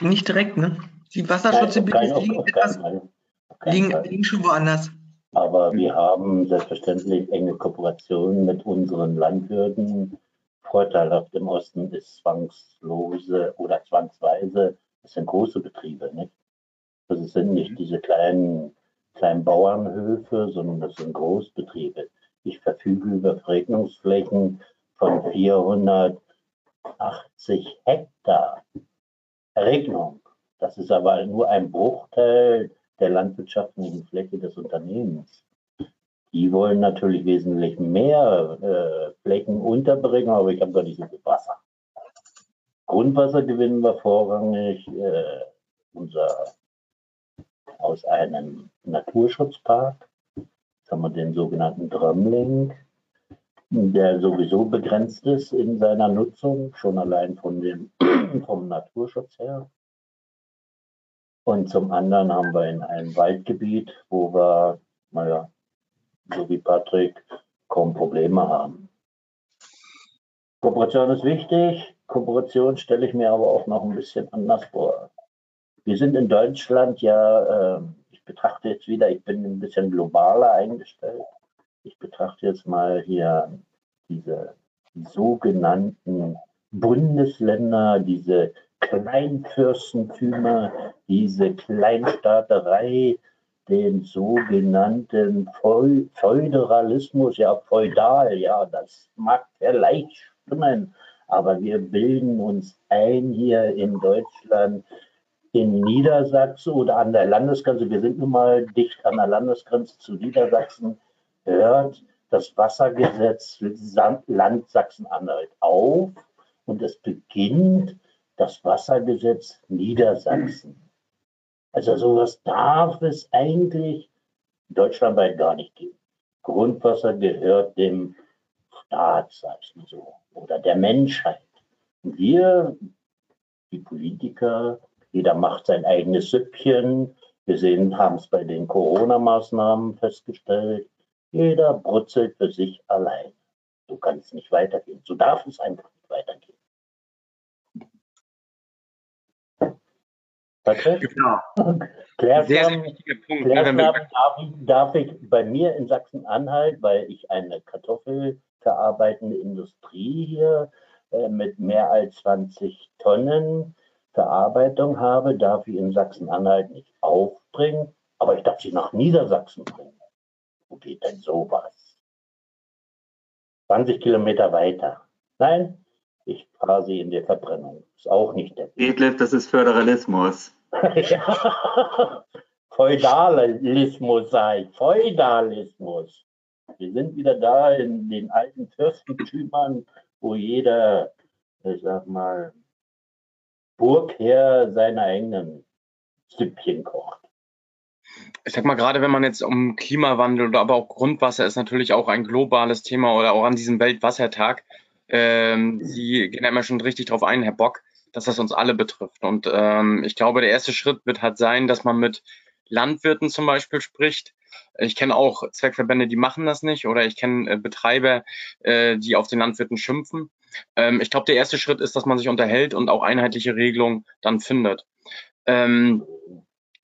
Nicht direkt, ne? Die Wasserschutzgebiete liegen, liegen, liegen schon woanders. Aber wir haben selbstverständlich enge Kooperationen mit unseren Landwirten. Vorteilhaft im Osten ist zwangslose oder zwangsweise, es sind große Betriebe, nicht? Also es sind nicht diese kleinen, kleinen Bauernhöfe, sondern das sind Großbetriebe. Ich verfüge über Verregnungsflächen von 480 Hektar. Erregnung. Das ist aber nur ein Bruchteil der landwirtschaftlichen Fläche des Unternehmens. Die wollen natürlich wesentlich mehr äh, Flächen unterbringen, aber ich habe gar nicht so viel Wasser. Grundwasser gewinnen wir vorrangig äh, unser, aus einem Naturschutzpark. Haben wir den sogenannten Drömling, der sowieso begrenzt ist in seiner Nutzung, schon allein von dem, [clears throat] vom Naturschutz her. Und zum anderen haben wir in einem Waldgebiet, wo wir, naja, so wie Patrick, kaum Probleme haben. Kooperation ist wichtig. Kooperation stelle ich mir aber auch noch ein bisschen anders vor. Wir sind in Deutschland ja, äh, betrachte jetzt wieder, ich bin ein bisschen globaler eingestellt. Ich betrachte jetzt mal hier diese sogenannten Bundesländer, diese Kleinfürstentümer, diese Kleinstaaterei, den sogenannten Föderalismus, ja feudal, ja, das mag vielleicht stimmen, aber wir bilden uns ein hier in Deutschland, in Niedersachsen oder an der Landesgrenze, wir sind nun mal dicht an der Landesgrenze zu Niedersachsen, hört das Wassergesetz Land Sachsen-Anhalt auf und es beginnt das Wassergesetz Niedersachsen. Also sowas darf es eigentlich deutschlandweit gar nicht geben. Grundwasser gehört dem Staat, sag ich mal so, oder der Menschheit. Und wir, die Politiker, jeder macht sein eigenes Süppchen. Wir sehen, haben es bei den Corona-Maßnahmen festgestellt. Jeder brutzelt für sich allein. So kann es nicht weitergehen. So darf es einfach nicht weitergehen. Patrick? Genau. Sehr, sehr wichtiger Punkt. Ne, darf, darf ich bei mir in Sachsen-Anhalt, weil ich eine kartoffelverarbeitende Industrie hier äh, mit mehr als 20 Tonnen Verarbeitung habe, darf ich in Sachsen-Anhalt nicht aufbringen, aber ich darf sie nach Niedersachsen bringen. Wo geht denn sowas? 20 Kilometer weiter. Nein, ich fahre sie in der Verbrennung. Ist auch nicht der Detlef, das ist Föderalismus. [laughs] ja. Feudalismus sei, Feudalismus. Wir sind wieder da in den alten Fürstentümern, wo jeder, ich sag mal, Burgherr seine eigenen Süppchen kocht ich sag mal, gerade wenn man jetzt um Klimawandel oder aber auch Grundwasser ist natürlich auch ein globales Thema oder auch an diesem Weltwassertag. Ähm, Sie gehen ja immer schon richtig drauf ein, Herr Bock, dass das uns alle betrifft. Und ähm, ich glaube, der erste Schritt wird halt sein, dass man mit Landwirten zum Beispiel spricht. Ich kenne auch Zweckverbände, die machen das nicht, oder ich kenne äh, Betreiber, äh, die auf den Landwirten schimpfen. Ähm, ich glaube, der erste Schritt ist, dass man sich unterhält und auch einheitliche Regelungen dann findet. Ähm,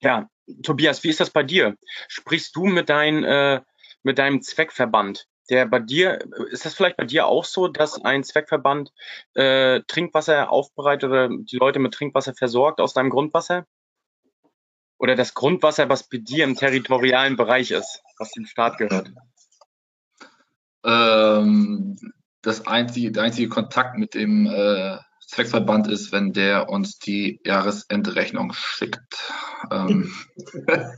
ja, Tobias, wie ist das bei dir? Sprichst du mit, dein, äh, mit deinem Zweckverband? Der bei dir, ist das vielleicht bei dir auch so, dass ein Zweckverband äh, Trinkwasser aufbereitet oder die Leute mit Trinkwasser versorgt aus deinem Grundwasser? Oder das Grundwasser, was bei dir im territorialen Bereich ist, was dem Staat gehört? Ähm, das einzige, der einzige Kontakt mit dem äh, Zweckverband ist, wenn der uns die Jahresendrechnung schickt. Ähm, [laughs]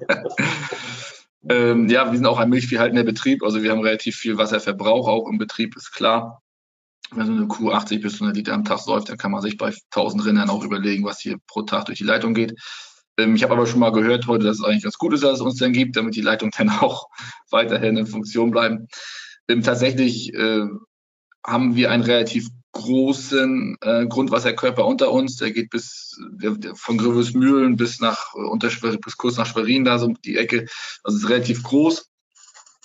Ähm, ja, wir sind auch ein milchviehhaltender Betrieb, also wir haben relativ viel Wasserverbrauch auch im Betrieb, ist klar. Wenn so eine Kuh 80 bis 100 Liter am Tag säuft, dann kann man sich bei 1000 Rindern auch überlegen, was hier pro Tag durch die Leitung geht. Ähm, ich habe aber schon mal gehört heute, dass es eigentlich ganz gut ist, dass es uns dann gibt, damit die Leitungen dann [laughs] auch weiterhin in Funktion bleiben. Ähm, tatsächlich äh, haben wir einen relativ großen äh, Grundwasserkörper unter uns. Der geht bis der, der von Gröbesmühlen bis nach äh, bis kurz nach Schwerin da so die Ecke. Also ist relativ groß.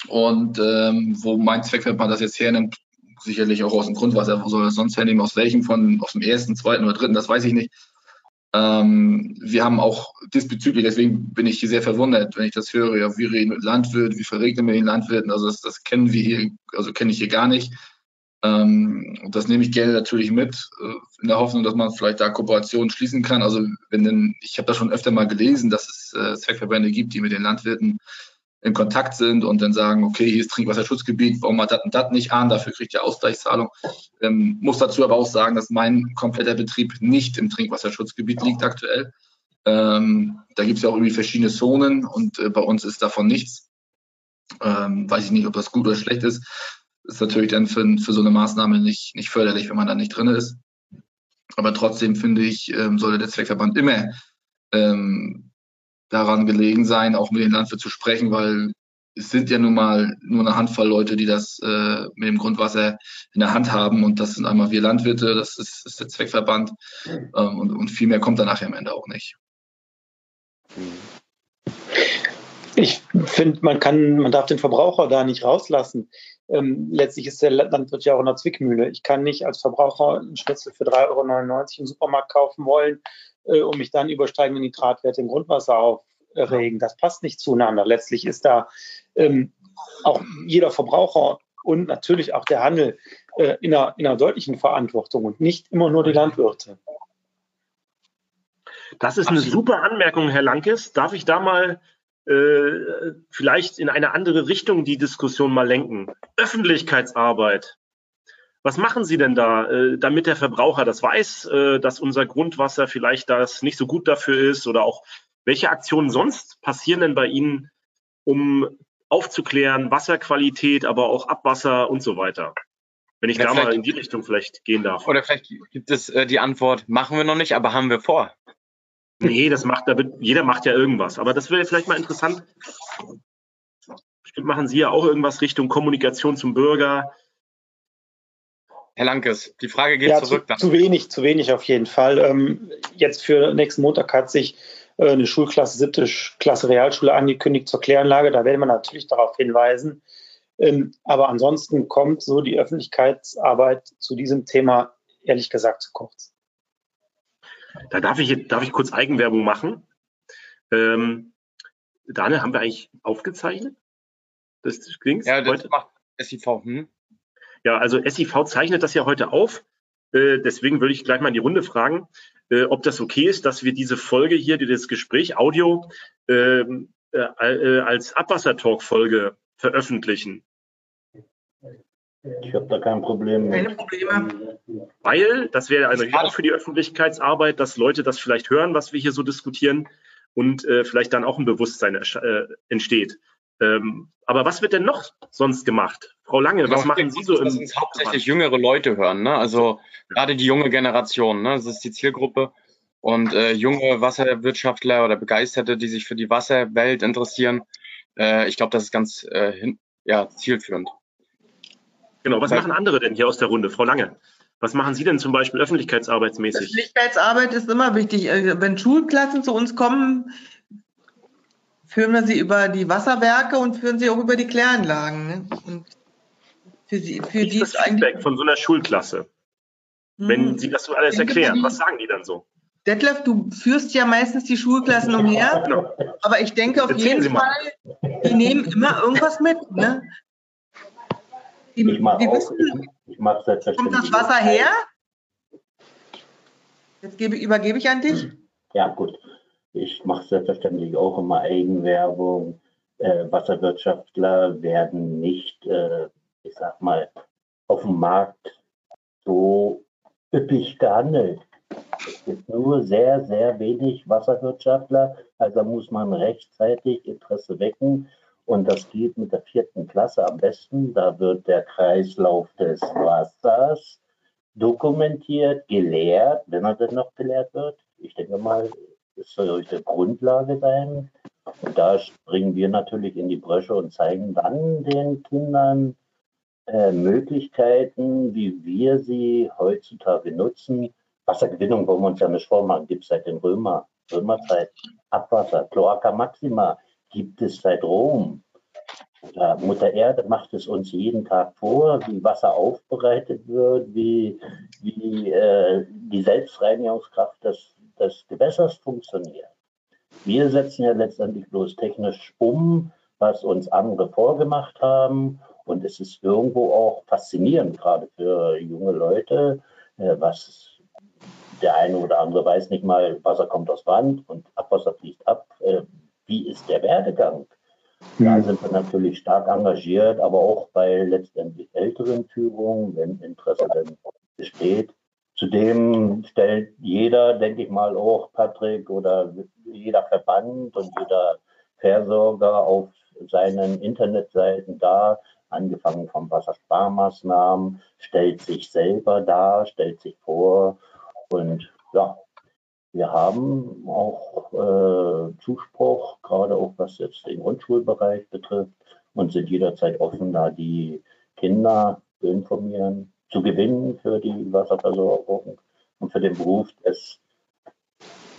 Und ähm, wo mein Zweckverband das jetzt hernimmt, sicherlich auch aus dem Grundwasser, wo soll er sonst hernehmen, aus welchem von, aus dem ersten, zweiten oder dritten, das weiß ich nicht. Ähm, wir haben auch diesbezüglich, deswegen bin ich hier sehr verwundert, wenn ich das höre, ja, wir reden mit Landwirt, wie verregnen wir den Landwirten, also das, das kennen wir hier, also kenne ich hier gar nicht. Ähm, das nehme ich gerne natürlich mit, äh, in der Hoffnung, dass man vielleicht da Kooperationen schließen kann. Also wenn denn, ich habe das schon öfter mal gelesen, dass es äh, Zweckverbände gibt, die mit den Landwirten in Kontakt sind und dann sagen, okay, hier ist Trinkwasserschutzgebiet, warum hat das und das nicht an, dafür kriegt ihr Ausgleichszahlung. Ähm, muss dazu aber auch sagen, dass mein kompletter Betrieb nicht im Trinkwasserschutzgebiet liegt aktuell. Ähm, da gibt es ja auch irgendwie verschiedene Zonen und äh, bei uns ist davon nichts. Ähm, weiß ich nicht, ob das gut oder schlecht ist ist natürlich dann für, für so eine Maßnahme nicht, nicht förderlich, wenn man da nicht drin ist. Aber trotzdem finde ich, ähm, sollte der Zweckverband immer ähm, daran gelegen sein, auch mit den Landwirten zu sprechen, weil es sind ja nun mal nur eine Handvoll Leute, die das äh, mit dem Grundwasser in der Hand haben. Und das sind einmal wir Landwirte, das ist, ist der Zweckverband. Ähm, und, und viel mehr kommt dann nachher am Ende auch nicht. Ich finde, man kann, man darf den Verbraucher da nicht rauslassen ähm, letztlich ist der Landwirt ja auch in der Zwickmühle. Ich kann nicht als Verbraucher einen Schnitzel für 3,99 Euro im Supermarkt kaufen wollen äh, und mich dann übersteigende Nitratwerte im Grundwasser aufregen. Das passt nicht zueinander. Letztlich ist da ähm, auch jeder Verbraucher und natürlich auch der Handel äh, in, einer, in einer deutlichen Verantwortung und nicht immer nur die Landwirte. Das ist eine super Anmerkung, Herr Lankes. Darf ich da mal äh, vielleicht in eine andere Richtung die Diskussion mal lenken. Öffentlichkeitsarbeit. Was machen Sie denn da, äh, damit der Verbraucher das weiß, äh, dass unser Grundwasser vielleicht das nicht so gut dafür ist oder auch welche Aktionen sonst passieren denn bei Ihnen, um aufzuklären, Wasserqualität, aber auch Abwasser und so weiter? Wenn ich ja, da mal in die Richtung vielleicht gehen darf. Oder vielleicht gibt es äh, die Antwort, machen wir noch nicht, aber haben wir vor. Nee, das macht, da wird, jeder macht ja irgendwas. Aber das wäre vielleicht mal interessant. Bestimmt machen Sie ja auch irgendwas Richtung Kommunikation zum Bürger. Herr Lankes, die Frage geht ja, zurück. Zu, zu, wenig, zu wenig auf jeden Fall. Ähm, jetzt für nächsten Montag hat sich äh, eine Schulklasse, siebte Klasse Realschule angekündigt zur Kläranlage. Da werden wir natürlich darauf hinweisen. Ähm, aber ansonsten kommt so die Öffentlichkeitsarbeit zu diesem Thema ehrlich gesagt zu kurz. Da darf ich, darf ich kurz Eigenwerbung machen. Ähm, Daniel, haben wir eigentlich aufgezeichnet? Das klingt Ja, das heute? macht SIV. Hm? Ja, also SIV zeichnet das ja heute auf. Äh, deswegen würde ich gleich mal in die Runde fragen, äh, ob das okay ist, dass wir diese Folge hier, dieses Gespräch Audio, ähm, äh, äh, als Abwassertalk-Folge veröffentlichen. Ich habe da kein Problem mit. Keine Probleme. Weil, das wäre also auch für die Öffentlichkeitsarbeit, dass Leute das vielleicht hören, was wir hier so diskutieren und äh, vielleicht dann auch ein Bewusstsein äh, entsteht. Ähm, aber was wird denn noch sonst gemacht? Frau Lange, was machen Sie so? Dass uns hauptsächlich jüngere Leute hören, ne? also gerade die junge Generation, ne? das ist die Zielgruppe. Und äh, junge Wasserwirtschaftler oder Begeisterte, die sich für die Wasserwelt interessieren, äh, ich glaube, das ist ganz äh, hin, ja, zielführend. Genau, was machen andere denn hier aus der Runde? Frau Lange, was machen Sie denn zum Beispiel öffentlichkeitsarbeitsmäßig? Öffentlichkeitsarbeit ist immer wichtig. Äh, wenn Schulklassen zu uns kommen, führen wir sie über die Wasserwerke und führen sie auch über die Kläranlagen. Ne? Und für sie, für Wie ist das Feedback von so einer Schulklasse? Wenn hm. Sie das so alles erklären, was sagen die dann so? Detlef, du führst ja meistens die Schulklassen umher, genau. aber ich denke auf Erzählen jeden Fall, die nehmen immer irgendwas mit. Ne? Die, ich mache wissen, ich, mach Kommt das Wasser her? Jetzt gebe, übergebe ich an dich. Ja, gut. Ich mache selbstverständlich auch immer Eigenwerbung. Äh, Wasserwirtschaftler werden nicht, äh, ich sag mal, auf dem Markt so üppig gehandelt. Es gibt nur sehr, sehr wenig Wasserwirtschaftler, also muss man rechtzeitig Interesse wecken Und das geht mit der vierten Klasse am besten. Da wird der Kreislauf des Wassers dokumentiert, gelehrt, wenn er denn noch gelehrt wird. Ich denke mal, das soll die Grundlage sein. Und da springen wir natürlich in die Bresche und zeigen dann den Kindern äh, Möglichkeiten, wie wir sie heutzutage nutzen. Wassergewinnung wollen wir uns ja nicht vormachen, gibt es seit den Römer, Römerzeit. Abwasser, Cloaca Maxima gibt es seit Rom. Ja, Mutter Erde macht es uns jeden Tag vor, wie Wasser aufbereitet wird, wie, wie äh, die Selbstreinigungskraft des, des Gewässers funktioniert. Wir setzen ja letztendlich bloß technisch um, was uns andere vorgemacht haben. Und es ist irgendwo auch faszinierend, gerade für junge Leute, äh, was der eine oder andere weiß nicht mal, Wasser kommt aus Wand und Abwasser fließt ab. Äh, wie ist der Werdegang? Da sind wir natürlich stark engagiert, aber auch bei letztendlich älteren Führungen, wenn Interesse denn besteht. Zudem stellt jeder, denke ich mal, auch Patrick oder jeder Verband und jeder Versorger auf seinen Internetseiten dar, angefangen von Wassersparmaßnahmen, stellt sich selber dar, stellt sich vor und ja, wir haben auch äh, Zuspruch, gerade auch was jetzt den Grundschulbereich betrifft und sind jederzeit offen, da die Kinder zu informieren, zu gewinnen für die Wasserversorgung und für den Beruf des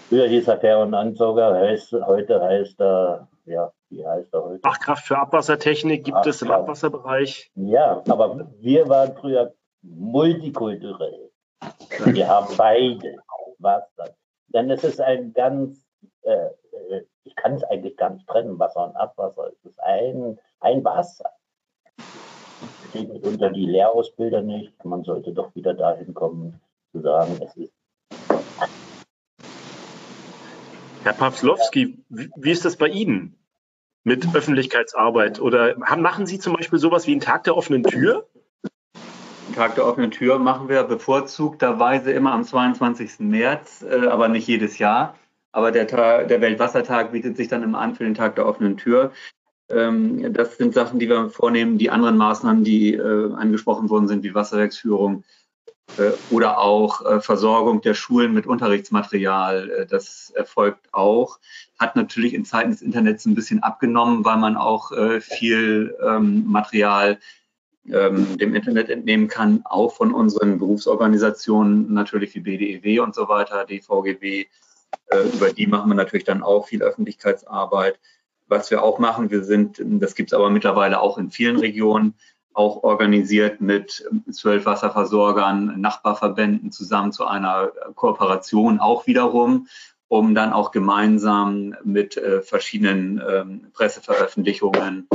Früher hieß er Fair- und Ansauger, heißt, heute heißt er, ja, wie heißt er heute? Fachkraft für Abwassertechnik gibt Fachkraft. es im Abwasserbereich. Ja, aber wir waren früher multikulturell. Wir haben beide Wasser. Denn es ist ein ganz, äh, äh, ich kann es eigentlich gar nicht trennen, Wasser und Abwasser. Es ist ein, ein Wasser. Steht mitunter die Lehrausbilder nicht. Man sollte doch wieder dahin kommen, zu sagen, es ist. Herr Pawlowski, wie ist das bei Ihnen mit Öffentlichkeitsarbeit? Oder machen Sie zum Beispiel sowas wie einen Tag der offenen Tür? Tag der offenen Tür machen wir bevorzugterweise immer am 22. März, äh, aber nicht jedes Jahr. Aber der, Tag, der Weltwassertag bietet sich dann immer an für den Tag der offenen Tür. Ähm, das sind Sachen, die wir vornehmen. Die anderen Maßnahmen, die äh, angesprochen worden sind, wie Wasserwerksführung äh, oder auch äh, Versorgung der Schulen mit Unterrichtsmaterial, äh, das erfolgt auch. Hat natürlich in Zeiten des Internets ein bisschen abgenommen, weil man auch äh, viel ähm, Material ähm, dem Internet entnehmen kann, auch von unseren Berufsorganisationen, natürlich wie BDEW und so weiter, DVGW. Äh, über die machen wir natürlich dann auch viel Öffentlichkeitsarbeit. Was wir auch machen, wir sind, das gibt es aber mittlerweile auch in vielen Regionen, auch organisiert mit zwölf Wasserversorgern, Nachbarverbänden zusammen zu einer Kooperation auch wiederum, um dann auch gemeinsam mit äh, verschiedenen ähm, Presseveröffentlichungen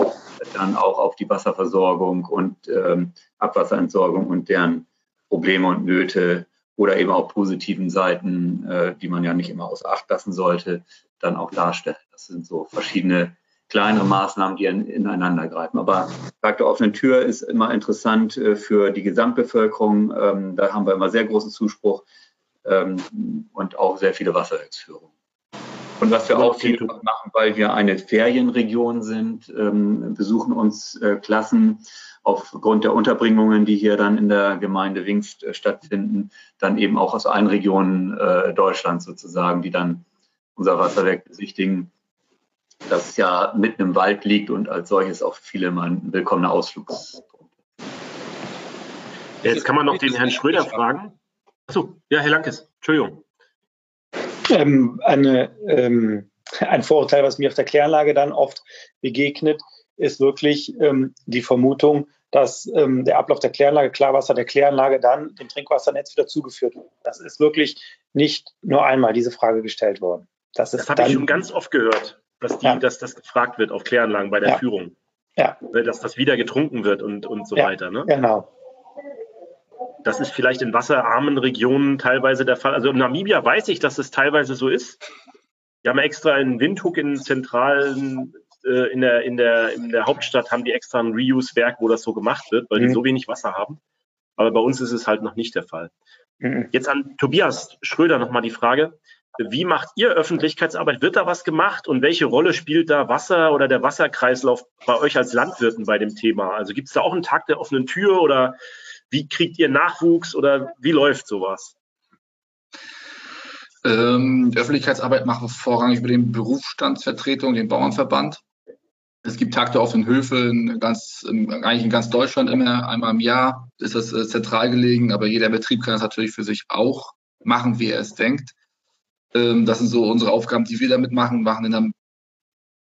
dann auch auf die Wasserversorgung und ähm, Abwasserentsorgung und deren Probleme und Nöte oder eben auch positiven Seiten, äh, die man ja nicht immer außer Acht lassen sollte, dann auch darstellen. Das sind so verschiedene kleinere Maßnahmen, die in, ineinander greifen. Aber Tag der offenen Tür ist immer interessant äh, für die Gesamtbevölkerung. Ähm, da haben wir immer sehr großen Zuspruch ähm, und auch sehr viele Wasserwerksführungen. Und was wir auch viel machen, weil wir eine Ferienregion sind, ähm, besuchen uns äh, Klassen aufgrund der Unterbringungen, die hier dann in der Gemeinde Wingst äh, stattfinden, dann eben auch aus allen Regionen äh, Deutschlands sozusagen, die dann unser Wasserwerk besichtigen, das ja mitten im Wald liegt und als solches auch viele mal ein willkommener Ausflugspunkt. Jetzt kann man noch den Herrn Schröder fragen. Achso, ja, Herr Lankes, Entschuldigung. Ähm, eine, ähm, ein Vorurteil, was mir auf der Kläranlage dann oft begegnet, ist wirklich ähm, die Vermutung, dass ähm, der Ablauf der Kläranlage, Klarwasser der Kläranlage dann dem Trinkwassernetz wieder zugeführt wird. Das ist wirklich nicht nur einmal diese Frage gestellt worden. Das, das habe ich schon ganz oft gehört, dass, die, ja. dass das gefragt wird auf Kläranlagen bei der ja. Führung. Ja. Dass das wieder getrunken wird und, und so ja, weiter. Ne? Genau. Das ist vielleicht in wasserarmen Regionen teilweise der Fall. Also in Namibia weiß ich, dass es teilweise so ist. Wir haben extra einen Windhoek in zentralen, äh, in, der, in, der, in der Hauptstadt haben die extra ein Reuse-Werk, wo das so gemacht wird, weil mhm. die so wenig Wasser haben. Aber bei uns ist es halt noch nicht der Fall. Mhm. Jetzt an Tobias Schröder nochmal die Frage. wie macht ihr Öffentlichkeitsarbeit? Wird da was gemacht und welche Rolle spielt da Wasser oder der Wasserkreislauf bei euch als Landwirten bei dem Thema? Also gibt es da auch einen Tag der offenen Tür oder wie kriegt ihr Nachwuchs oder wie läuft sowas? Ähm, Öffentlichkeitsarbeit machen wir vorrangig über den Berufsstandsvertretung, den Bauernverband. Es gibt Tag der offenen Höfe ganz, eigentlich in ganz Deutschland immer, einmal im Jahr ist das äh, zentral gelegen, aber jeder Betrieb kann das natürlich für sich auch machen, wie er es denkt. Ähm, das sind so unsere Aufgaben, die wir damit machen. Machen in einem,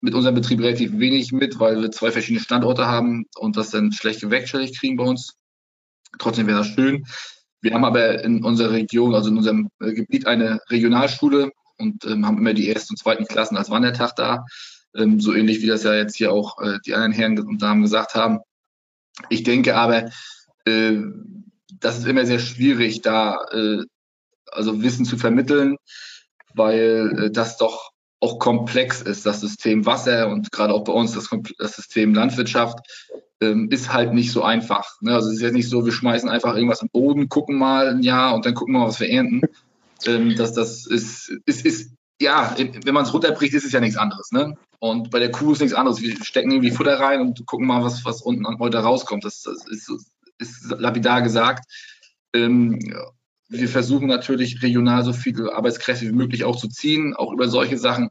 mit unserem Betrieb relativ wenig mit, weil wir zwei verschiedene Standorte haben und das dann schlecht gewechselt kriegen bei uns. Trotzdem wäre das schön. Wir haben aber in unserer Region, also in unserem äh, Gebiet, eine Regionalschule und ähm, haben immer die ersten und zweiten Klassen als Wandertag da. Ähm, so ähnlich wie das ja jetzt hier auch äh, die anderen Herren und Damen gesagt haben. Ich denke aber, äh, das ist immer sehr schwierig, da äh, also Wissen zu vermitteln, weil äh, das doch auch komplex ist, das System Wasser und gerade auch bei uns das, das System Landwirtschaft ähm, ist halt nicht so einfach. Ne? Also es ist jetzt nicht so, wir schmeißen einfach irgendwas im Boden, gucken mal ein Jahr und dann gucken wir mal, was wir ernten. Ähm, das, das ist, ist, ist, ja, wenn man es runterbricht, ist es ja nichts anderes. Ne? Und bei der Kuh ist nichts anderes. Wir stecken irgendwie Futter rein und gucken mal, was, was unten heute rauskommt. Das, das ist, ist lapidar gesagt. Ähm, wir versuchen natürlich regional so viele Arbeitskräfte wie möglich auch zu ziehen, auch über solche Sachen.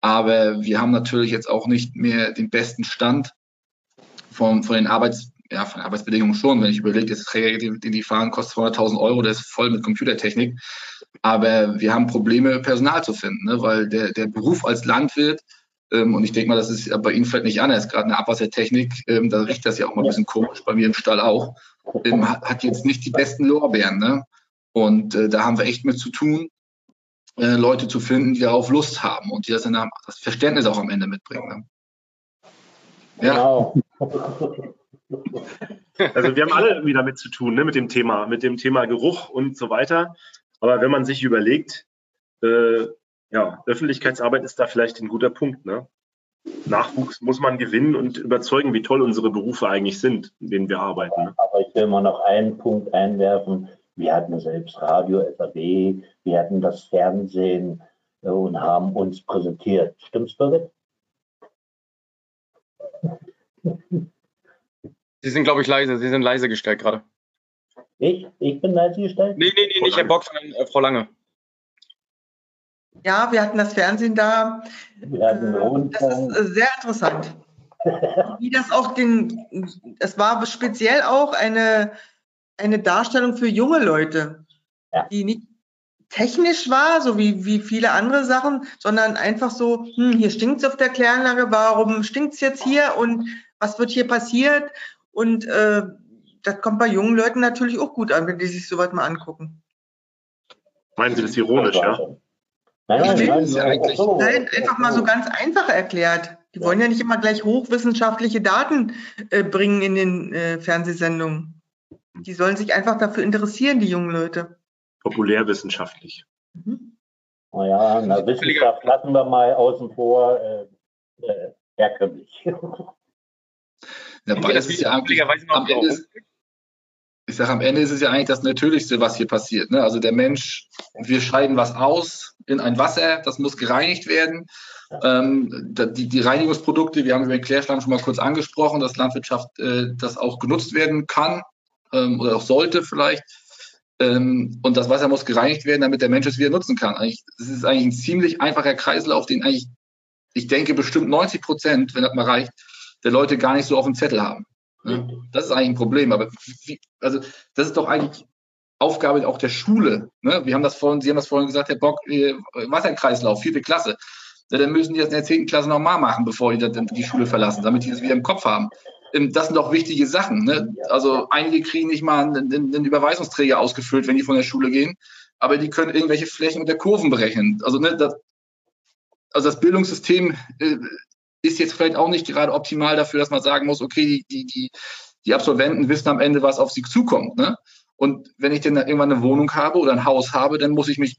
Aber wir haben natürlich jetzt auch nicht mehr den besten Stand von, von den Arbeits, ja, von Arbeitsbedingungen schon. Wenn ich überlege, das Träger, den, die fahren, kostet 200.000 Euro, der ist voll mit Computertechnik. Aber wir haben Probleme, Personal zu finden, ne? weil der, der Beruf als Landwirt, ähm, und ich denke mal, das ist bei Ihnen vielleicht nicht anders, gerade eine Abwassertechnik, ähm, da riecht das ja auch mal ein bisschen komisch, bei mir im Stall auch, ähm, hat, hat jetzt nicht die besten Lorbeeren. Ne? Und äh, da haben wir echt mit zu tun, äh, Leute zu finden, die darauf Lust haben und die das, dann das Verständnis auch am Ende mitbringen. Ne? Ja. Genau. [laughs] Also wir haben alle irgendwie damit zu tun, ne, mit dem Thema, mit dem Thema Geruch und so weiter. Aber wenn man sich überlegt, äh, ja, Öffentlichkeitsarbeit ist da vielleicht ein guter Punkt. Ne? Nachwuchs muss man gewinnen und überzeugen, wie toll unsere Berufe eigentlich sind, in denen wir arbeiten. Ne? Aber ich will mal noch einen Punkt einwerfen. Wir hatten selbst Radio, SAB, wir hatten das Fernsehen äh, und haben uns präsentiert. Stimmt's, Birgit? Sie sind, glaube ich, leise. Sie sind leise gestellt gerade. Ich? Ich bin leise gestellt? Nee, nee, nee, nicht Herr Bock, sondern äh, Frau Lange. Ja, wir hatten das Fernsehen da. Hatten äh, das ist äh, sehr interessant. [laughs] Wie das auch den, es war speziell auch eine eine Darstellung für junge Leute, ja. die nicht technisch war, so wie, wie viele andere Sachen, sondern einfach so, hm, hier stinkt es auf der Kläranlage, warum stinkt es jetzt hier und was wird hier passiert? Und äh, das kommt bei jungen Leuten natürlich auch gut an, wenn die sich sowas mal angucken. Meinen Sie das ironisch, ja? Nein, nein, nein, nein, nein, einfach mal so ganz einfach erklärt. Die wollen ja nicht immer gleich hochwissenschaftliche Daten äh, bringen in den äh, Fernsehsendungen. Die sollen sich einfach dafür interessieren, die jungen Leute. Populärwissenschaftlich. Mhm. Naja, na, Wissenschaft lassen wir mal außen vor, äh, äh, herkömmlich. [laughs] Ja, beides ist ja eigentlich, am Ende ist, ich sage, am Ende ist es ja eigentlich das Natürlichste, was hier passiert. Ne? Also der Mensch, wir scheiden was aus in ein Wasser, das muss gereinigt werden. Ähm, die, die, Reinigungsprodukte, wir haben über den Klärschlamm schon mal kurz angesprochen, dass Landwirtschaft äh, das auch genutzt werden kann ähm, oder auch sollte vielleicht. Ähm, und das Wasser muss gereinigt werden, damit der Mensch es wieder nutzen kann. Eigentlich, das ist eigentlich ein ziemlich einfacher Kreislauf, den eigentlich, ich denke, bestimmt 90 Prozent, wenn das mal reicht, der Leute gar nicht so auf dem Zettel haben. Ne? Das ist eigentlich ein Problem. Aber wie, also das ist doch eigentlich Aufgabe auch der Schule. Ne? Wir haben das vorhin, Sie haben das vorhin gesagt, Herr Bock, äh, Wasserkreislauf, vierte Klasse. Ja, dann müssen die das in der zehnten Klasse nochmal machen, bevor die die Schule verlassen, damit die das wieder im Kopf haben. Ähm, das sind doch wichtige Sachen. Ne? Also einige kriegen nicht mal einen, einen, Überweisungsträger ausgefüllt, wenn die von der Schule gehen, aber die können irgendwelche Flächen der Kurven berechnen. Also, ne, das, also das Bildungssystem äh, ist jetzt vielleicht auch nicht gerade optimal dafür, dass man sagen muss, okay, die, die, die Absolventen wissen am Ende, was auf sie zukommt. Ne? Und wenn ich dann irgendwann eine Wohnung habe oder ein Haus habe, dann muss ich mich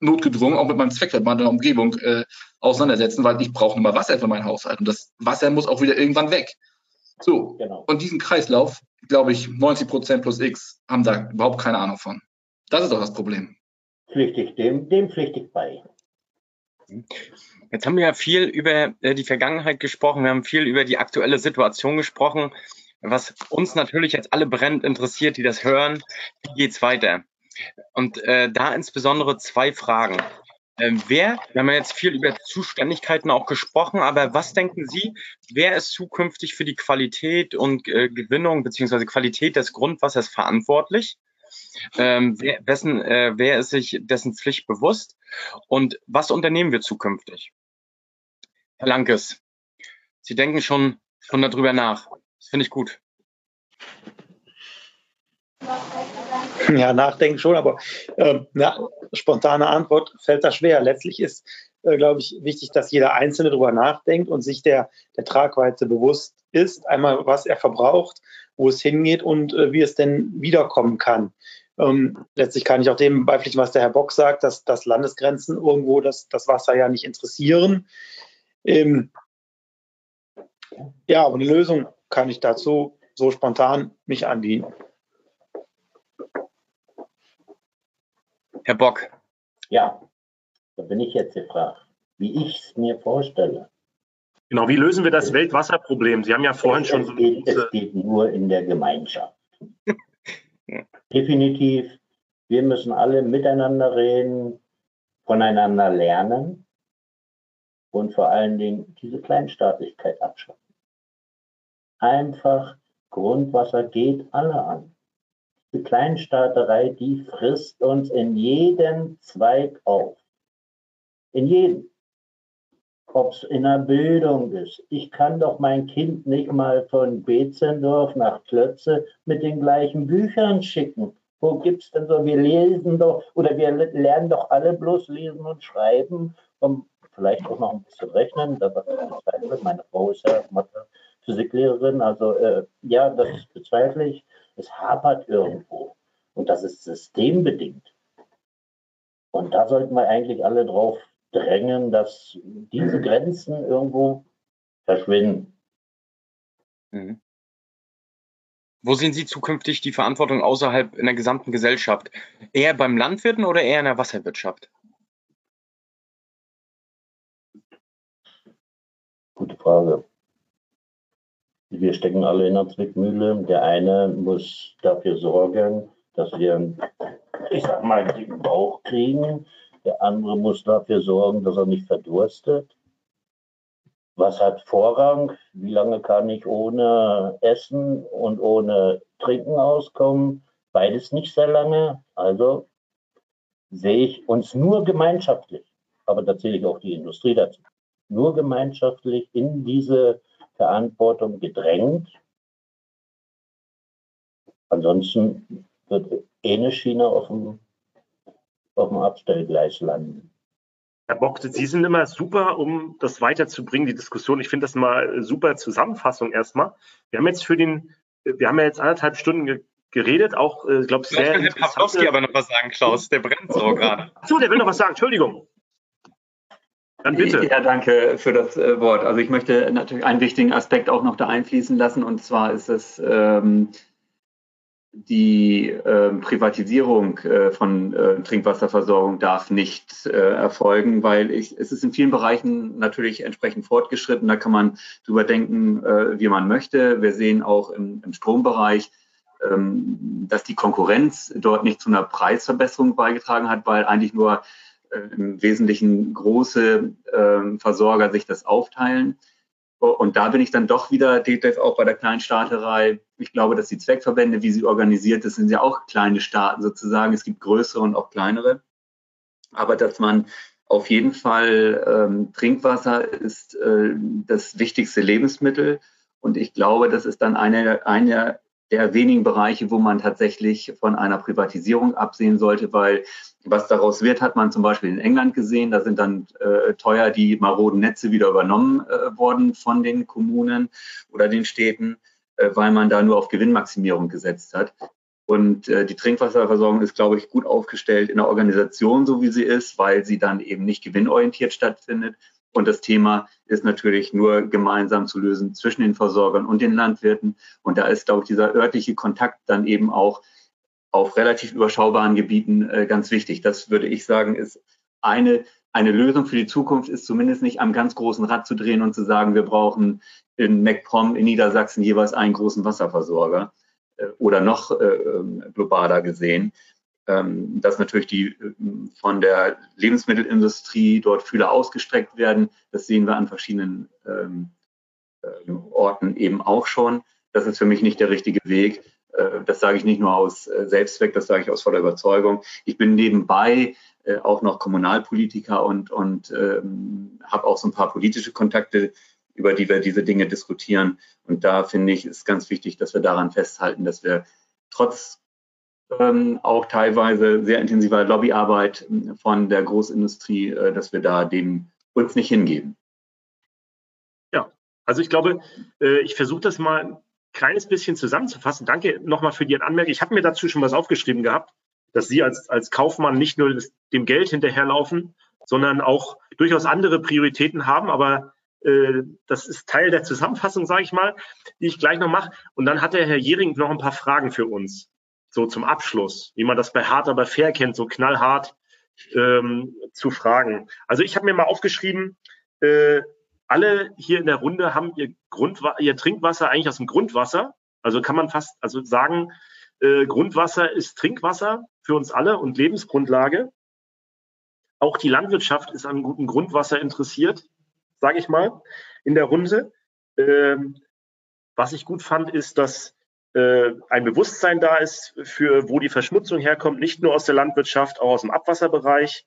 notgedrungen auch mit meinem Zweckverband in der Umgebung äh, auseinandersetzen, weil ich brauche nur mal Wasser für meinen Haushalt. Und das Wasser muss auch wieder irgendwann weg. So, genau. und diesen Kreislauf, glaube ich, 90 Prozent plus X haben da überhaupt keine Ahnung von. Das ist doch das Problem. Pflichtig, dem, dem pflichtig bei. Jetzt haben wir ja viel über äh, die Vergangenheit gesprochen, wir haben viel über die aktuelle Situation gesprochen. Was uns natürlich jetzt alle brennend interessiert, die das hören, wie geht's weiter? Und äh, da insbesondere zwei Fragen. Ähm, wer, wir haben ja jetzt viel über Zuständigkeiten auch gesprochen, aber was denken Sie, wer ist zukünftig für die Qualität und äh, Gewinnung beziehungsweise Qualität des Grundwassers verantwortlich? Ähm, wer, wessen, äh, wer ist sich dessen Pflicht bewusst? Und was unternehmen wir zukünftig? Herr Lankes, Sie denken schon, schon darüber nach. Das finde ich gut. Ja, nachdenken schon, aber äh, eine spontane Antwort fällt da schwer. Letztlich ist, äh, glaube ich, wichtig, dass jeder Einzelne darüber nachdenkt und sich der, der Tragweite bewusst ist. Einmal, was er verbraucht, wo es hingeht und äh, wie es denn wiederkommen kann. Ähm, letztlich kann ich auch dem beipflichten, was der Herr Bock sagt, dass, dass Landesgrenzen irgendwo das, das Wasser ja nicht interessieren. Ähm, ja, aber eine Lösung kann ich dazu so spontan nicht anbieten. Herr Bock. Ja, da bin ich jetzt gefragt, wie ich es mir vorstelle. Genau, wie lösen wir das Weltwasserproblem? Sie haben ja vorhin es, schon es so. Geht, es geht nur in der Gemeinschaft. [laughs] Definitiv. Wir müssen alle miteinander reden, voneinander lernen und vor allen Dingen diese Kleinstaatlichkeit abschaffen. Einfach Grundwasser geht alle an die Kleinstaaterei, die frisst uns in jedem Zweig auf. In jedem. Ob es in der Bildung ist. Ich kann doch mein Kind nicht mal von Betzendorf nach Klötze mit den gleichen Büchern schicken. Wo gibt es denn so? Wir lesen doch oder wir lernen doch alle bloß lesen und schreiben und vielleicht auch noch ein bisschen rechnen. Das bezweifle ich. Meine Frau ist ja Mathe, Physiklehrerin. Also äh, ja, das bezweifle ich. Es hapert irgendwo. Und das ist systembedingt. Und da sollten wir eigentlich alle drauf drängen, dass diese Grenzen irgendwo verschwinden. Mhm. Wo sehen Sie zukünftig die Verantwortung außerhalb in der gesamten Gesellschaft? Eher beim Landwirten oder eher in der Wasserwirtschaft? Gute Frage. Wir stecken alle in der Zwickmühle. Der eine muss dafür sorgen, dass wir, ich sag mal, dicken Bauch kriegen. Der andere muss dafür sorgen, dass er nicht verdurstet. Was hat Vorrang? Wie lange kann ich ohne Essen und ohne Trinken auskommen? Beides nicht sehr lange. Also sehe ich uns nur gemeinschaftlich, aber da zähle ich auch die Industrie dazu, nur gemeinschaftlich in diese Verantwortung gedrängt. Ansonsten wird eh eine Schiene auf dem, auf dem Abstellgleis landen. Herr Bock, Sie sind immer super, um das weiterzubringen, die Diskussion. Ich finde das mal super Zusammenfassung erstmal. Wir haben jetzt für den, wir haben ja jetzt anderthalb Stunden geredet, auch, ich äh, glaube, sehr. Vielleicht will Herr Pawlowski aber noch was sagen, Klaus. Der brennt [laughs] so gerade. Achso, der will noch was sagen. Entschuldigung. Dann bitte. Ja, danke für das äh, Wort. Also ich möchte natürlich einen wichtigen Aspekt auch noch da einfließen lassen und zwar ist es ähm, die äh, Privatisierung äh, von äh, Trinkwasserversorgung darf nicht äh, erfolgen, weil ich, es ist in vielen Bereichen natürlich entsprechend fortgeschritten. Da kann man drüber denken, äh, wie man möchte. Wir sehen auch im, im Strombereich, ähm, dass die Konkurrenz dort nicht zu einer Preisverbesserung beigetragen hat, weil eigentlich nur im Wesentlichen große äh, Versorger sich das aufteilen. Und da bin ich dann doch wieder Detlef auch bei der kleinen Staaterei. Ich glaube, dass die Zweckverbände, wie sie organisiert sind, sind ja auch kleine Staaten sozusagen. Es gibt größere und auch kleinere. Aber dass man auf jeden Fall ähm, Trinkwasser ist äh, das wichtigste Lebensmittel. Und ich glaube, das ist dann eine, eine der wenigen Bereiche, wo man tatsächlich von einer Privatisierung absehen sollte, weil was daraus wird, hat man zum Beispiel in England gesehen. Da sind dann äh, teuer die maroden Netze wieder übernommen äh, worden von den Kommunen oder den Städten, äh, weil man da nur auf Gewinnmaximierung gesetzt hat. Und äh, die Trinkwasserversorgung ist, glaube ich, gut aufgestellt in der Organisation, so wie sie ist, weil sie dann eben nicht gewinnorientiert stattfindet. Und das Thema ist natürlich nur gemeinsam zu lösen zwischen den Versorgern und den Landwirten. Und da ist, glaube ich, dieser örtliche Kontakt dann eben auch auf relativ überschaubaren Gebieten äh, ganz wichtig. Das würde ich sagen, ist eine, eine Lösung für die Zukunft ist zumindest nicht am ganz großen Rad zu drehen und zu sagen, wir brauchen in MacPom in Niedersachsen jeweils einen großen Wasserversorger äh, oder noch äh, ähm, globaler gesehen. Ähm, dass natürlich die äh, von der Lebensmittelindustrie dort Fühler ausgestreckt werden. Das sehen wir an verschiedenen ähm, äh, Orten eben auch schon. Das ist für mich nicht der richtige Weg. Äh, das sage ich nicht nur aus Selbstzweck, das sage ich aus voller Überzeugung. Ich bin nebenbei auch noch Kommunalpolitiker und, und ähm, habe auch so ein paar politische Kontakte, über die wir diese Dinge diskutieren. Und da finde ich, ist ganz wichtig, dass wir daran festhalten, dass wir trotz ähm, auch teilweise sehr intensiver Lobbyarbeit von der Großindustrie, äh, dass wir da dem uns nicht hingeben. Ja, also ich glaube, äh, ich versuche das mal ein kleines bisschen zusammenzufassen. Danke nochmal für die Anmerkung. Ich habe mir dazu schon was aufgeschrieben gehabt, dass Sie als, als Kaufmann nicht nur das, dem Geld hinterherlaufen, sondern auch durchaus andere Prioritäten haben, aber äh, das ist Teil der Zusammenfassung, sage ich mal, die ich gleich noch mache. Und dann hat der Herr Jering noch ein paar Fragen für uns so zum Abschluss, wie man das bei Hart aber fair kennt, so knallhart ähm, zu fragen. Also ich habe mir mal aufgeschrieben, äh, alle hier in der Runde haben ihr, Grundwa ihr Trinkwasser eigentlich aus dem Grundwasser. Also kann man fast also sagen, äh, Grundwasser ist Trinkwasser für uns alle und Lebensgrundlage. Auch die Landwirtschaft ist an gutem Grundwasser interessiert, sage ich mal, in der Runde. Ähm, was ich gut fand, ist, dass ein Bewusstsein da ist für, wo die Verschmutzung herkommt, nicht nur aus der Landwirtschaft, auch aus dem Abwasserbereich.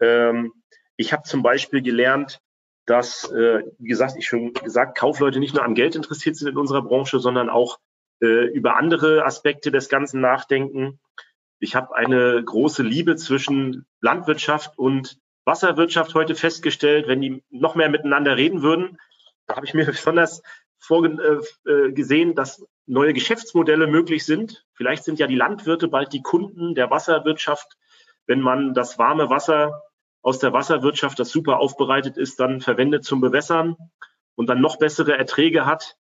Ähm, ich habe zum Beispiel gelernt, dass, äh, wie gesagt, ich schon gesagt, Kaufleute nicht nur am Geld interessiert sind in unserer Branche, sondern auch äh, über andere Aspekte des Ganzen nachdenken. Ich habe eine große Liebe zwischen Landwirtschaft und Wasserwirtschaft heute festgestellt, wenn die noch mehr miteinander reden würden. Da habe ich mir [laughs] besonders vorgesehen, äh, dass neue Geschäftsmodelle möglich sind. Vielleicht sind ja die Landwirte bald die Kunden der Wasserwirtschaft, wenn man das warme Wasser aus der Wasserwirtschaft, das super aufbereitet ist, dann verwendet zum Bewässern und dann noch bessere Erträge hat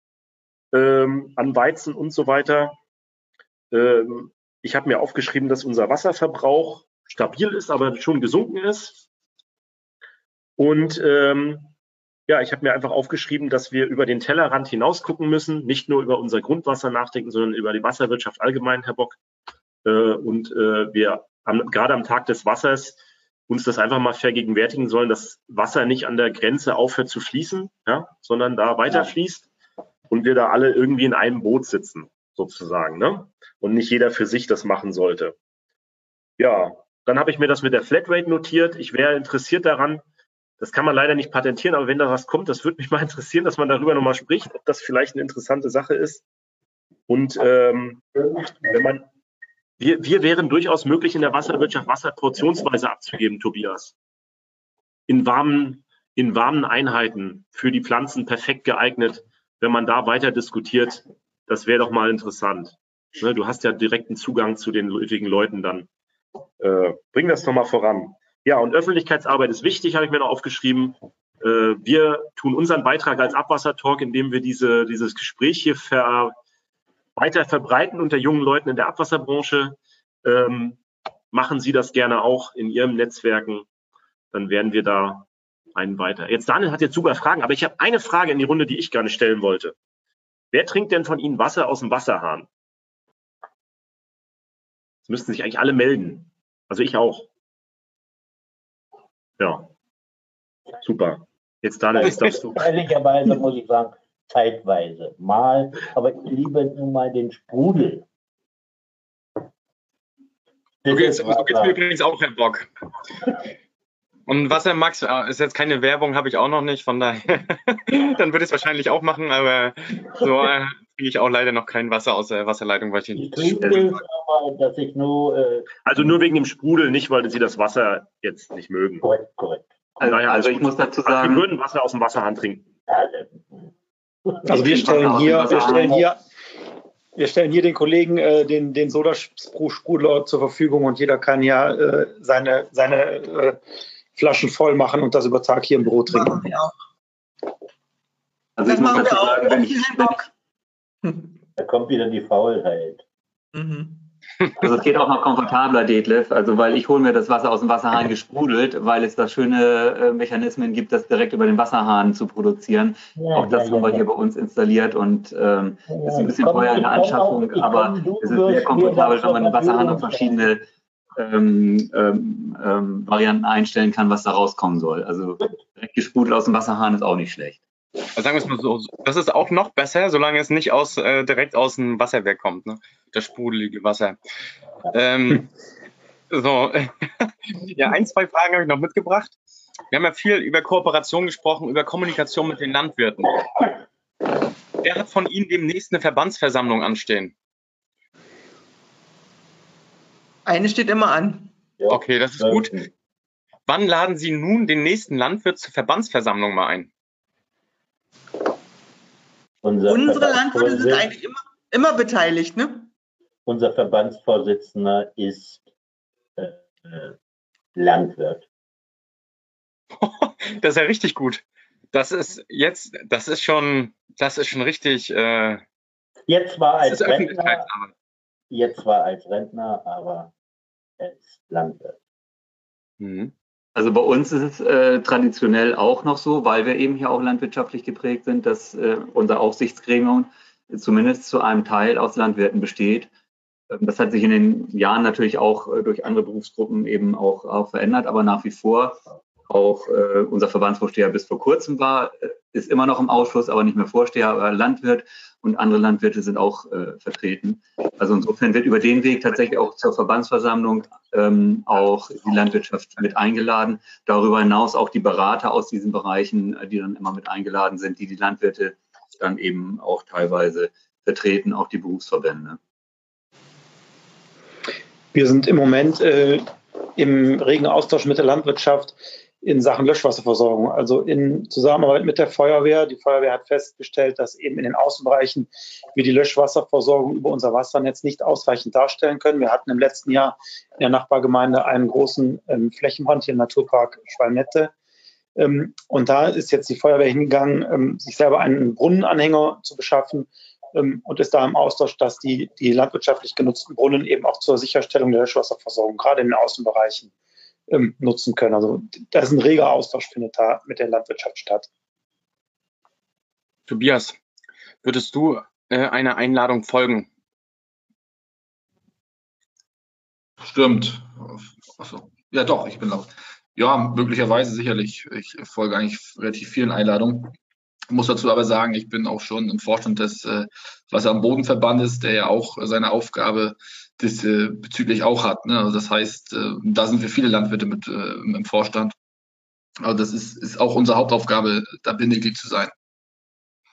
ähm, an Weizen und so weiter. Ähm, ich habe mir aufgeschrieben, dass unser Wasserverbrauch stabil ist, aber schon gesunken ist. Und ähm, ja, ich habe mir einfach aufgeschrieben, dass wir über den Tellerrand hinaus gucken müssen, nicht nur über unser Grundwasser nachdenken, sondern über die Wasserwirtschaft allgemein, Herr Bock. Äh, und äh, wir am, gerade am Tag des Wassers uns das einfach mal vergegenwärtigen sollen, dass Wasser nicht an der Grenze aufhört zu fließen, ja, sondern da weiter fließt und wir da alle irgendwie in einem Boot sitzen, sozusagen, ne? Und nicht jeder für sich das machen sollte. Ja, dann habe ich mir das mit der Flatrate notiert. Ich wäre interessiert daran, das kann man leider nicht patentieren, aber wenn da was kommt, das würde mich mal interessieren, dass man darüber nochmal spricht, ob das vielleicht eine interessante Sache ist. Und ähm, wenn man, wir, wir wären durchaus möglich, in der Wasserwirtschaft Wasser portionsweise abzugeben, Tobias. In warmen, in warmen Einheiten für die Pflanzen perfekt geeignet. Wenn man da weiter diskutiert, das wäre doch mal interessant. Ne, du hast ja direkten Zugang zu den nötigen Leuten dann. Äh, bring das doch mal voran. Ja, und Öffentlichkeitsarbeit ist wichtig, habe ich mir noch aufgeschrieben. Äh, wir tun unseren Beitrag als Abwassertalk, indem wir diese, dieses Gespräch hier ver, weiter verbreiten unter jungen Leuten in der Abwasserbranche. Ähm, machen Sie das gerne auch in Ihren Netzwerken. Dann werden wir da einen weiter. Jetzt Daniel hat jetzt super Fragen, aber ich habe eine Frage in die Runde, die ich gerne stellen wollte. Wer trinkt denn von Ihnen Wasser aus dem Wasserhahn? Das müssten sich eigentlich alle melden. Also ich auch. Ja. Super. Jetzt Daniel, jetzt darfst du. Ehrlicherweise muss ich sagen, zeitweise mal, aber ich liebe nun mal den Sprudel. Okay, so geht's mir übrigens auch, Herr Bock. Und Wasser Max äh, ist jetzt keine Werbung, habe ich auch noch nicht, von daher, [laughs] dann würde ich es wahrscheinlich auch machen, aber so äh, kriege ich auch leider noch kein Wasser aus der Wasserleitung, weil ich nicht. Aber, dass ich nur, äh, also nur wegen dem Sprudel, nicht weil Sie das Wasser jetzt nicht mögen. Korrekt, korrekt. Also, also, also ich muss dazu sagen. Wir würden Wasser aus dem Wasserhahn trinken. Also wir stellen hier, wir stellen hier, wir stellen hier den Kollegen äh, den, den Soda-Sprudler zur Verfügung und jeder kann ja äh, seine, seine äh, Flaschen voll machen und das über Tag hier im Büro trinken. Machen wir auch. Also das machen wir auch. Sagen, wenn ich, Bock. Da kommt wieder die Faulheit. Mhm. Also es geht auch noch komfortabler, Detlef, also weil ich hole mir das Wasser aus dem Wasserhahn gesprudelt, weil es da schöne äh, Mechanismen gibt, das direkt über den Wasserhahn zu produzieren. Ja, auch das ja, haben ja, wir hier bei uns installiert und ähm, ist ein bisschen teuer in der Anschaffung, aber es ist sehr komfortabel, wenn man den Wasserhahn auf verschiedene ähm, ähm, ähm, Varianten einstellen kann, was da rauskommen soll. Also direkt gesprudelt aus dem Wasserhahn ist auch nicht schlecht. Also sagen wir es mal so, das ist auch noch besser, solange es nicht aus, äh, direkt aus dem Wasserwerk kommt, ne? das sprudelige Wasser. Ähm, [laughs] so, [laughs] ja, ein, zwei Fragen habe ich noch mitgebracht. Wir haben ja viel über Kooperation gesprochen, über Kommunikation mit den Landwirten. Wer hat von Ihnen demnächst eine Verbandsversammlung anstehen? Eine steht immer an. Okay, das ist gut. Wann laden Sie nun den nächsten Landwirt zur Verbandsversammlung mal ein? Unser Unsere Landwirte sind eigentlich immer, immer beteiligt, ne? Unser Verbandsvorsitzender ist äh, äh Landwirt. [laughs] das ist ja richtig gut. Das ist jetzt, das ist schon, das ist schon richtig. Äh, jetzt war als Rentner, jetzt war als Rentner, aber er ist Landwirt. Mhm. Also bei uns ist es äh, traditionell auch noch so, weil wir eben hier auch landwirtschaftlich geprägt sind, dass äh, unser Aufsichtsgremium zumindest zu einem Teil aus Landwirten besteht. Ähm, das hat sich in den Jahren natürlich auch äh, durch andere Berufsgruppen eben auch, auch verändert, aber nach wie vor auch äh, unser Verbandsvorsteher bis vor kurzem war, äh, ist immer noch im Ausschuss, aber nicht mehr Vorsteher, aber Landwirt und andere Landwirte sind auch äh, vertreten. Also insofern wird über den Weg tatsächlich auch zur Verbandsversammlung ähm, auch die Landwirtschaft mit eingeladen. Darüber hinaus auch die Berater aus diesen Bereichen, äh, die dann immer mit eingeladen sind, die die Landwirte dann eben auch teilweise vertreten, auch die Berufsverbände. Wir sind im Moment äh, im regen Austausch mit der Landwirtschaft in Sachen Löschwasserversorgung, also in Zusammenarbeit mit der Feuerwehr. Die Feuerwehr hat festgestellt, dass eben in den Außenbereichen wir die Löschwasserversorgung über unser Wassernetz nicht ausreichend darstellen können. Wir hatten im letzten Jahr in der Nachbargemeinde einen großen ähm, Flächenbrand hier im Naturpark Schwalmette. Ähm, und da ist jetzt die Feuerwehr hingegangen, ähm, sich selber einen Brunnenanhänger zu beschaffen ähm, und ist da im Austausch, dass die, die landwirtschaftlich genutzten Brunnen eben auch zur Sicherstellung der Löschwasserversorgung, gerade in den Außenbereichen, ähm, nutzen können. Also da ist ein reger Austausch, findet da mit der Landwirtschaft statt. Tobias, würdest du äh, einer Einladung folgen? Stimmt. Achso. Ja, doch, ich bin laut. Ja, möglicherweise sicherlich. Ich folge eigentlich relativ vielen Einladungen. Ich muss dazu aber sagen, ich bin auch schon im Vorstand des äh, Wasser- am Bodenverbandes, der ja auch seine Aufgabe diesbezüglich äh, auch hat. Ne? Also das heißt, äh, da sind wir viele Landwirte mit äh, im Vorstand. Also das ist, ist auch unsere Hauptaufgabe, da Bindeglied zu sein.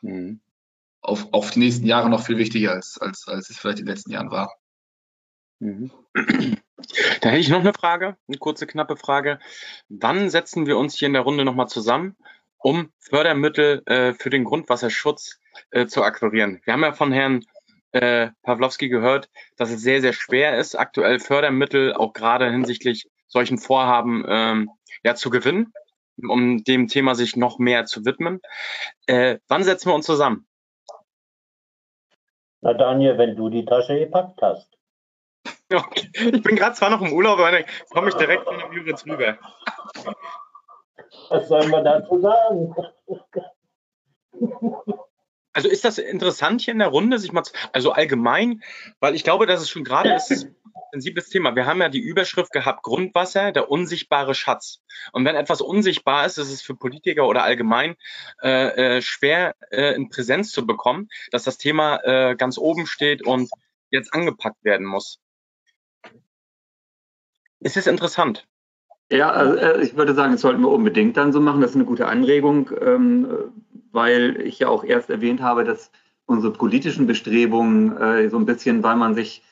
Mhm. Auf, auf die nächsten Jahre noch viel wichtiger als, als, als es vielleicht in den letzten Jahren war. Mhm. Da hätte ich noch eine Frage, eine kurze, knappe Frage. Wann setzen wir uns hier in der Runde nochmal zusammen, um Fördermittel äh, für den Grundwasserschutz äh, zu akquirieren? Wir haben ja von Herrn äh, Pawlowski gehört, dass es sehr, sehr schwer ist, aktuell Fördermittel auch gerade hinsichtlich solchen Vorhaben ähm, ja, zu gewinnen, um dem Thema sich noch mehr zu widmen. Äh, wann setzen wir uns zusammen? Na Daniel, wenn du die Tasche gepackt hast. [laughs] Okay. Ich bin gerade zwar noch im Urlaub, aber dann komme ich direkt von der Müritz rüber. Was sollen wir dazu sagen? [laughs] Also ist das interessant hier in der Runde, sich mal, zu, also allgemein, weil ich glaube, dass es schon gerade ist ein sensibles Thema. Wir haben ja die Überschrift gehabt, Grundwasser, der unsichtbare Schatz. Und wenn etwas unsichtbar ist, ist es für Politiker oder allgemein äh, äh, schwer äh, in Präsenz zu bekommen, dass das Thema äh, ganz oben steht und jetzt angepackt werden muss. Ist es interessant? Ja, also ich würde sagen, das sollten wir unbedingt dann so machen. Das ist eine gute Anregung, ähm, weil ich ja auch erst erwähnt habe, dass unsere politischen Bestrebungen äh, so ein bisschen, weil man sich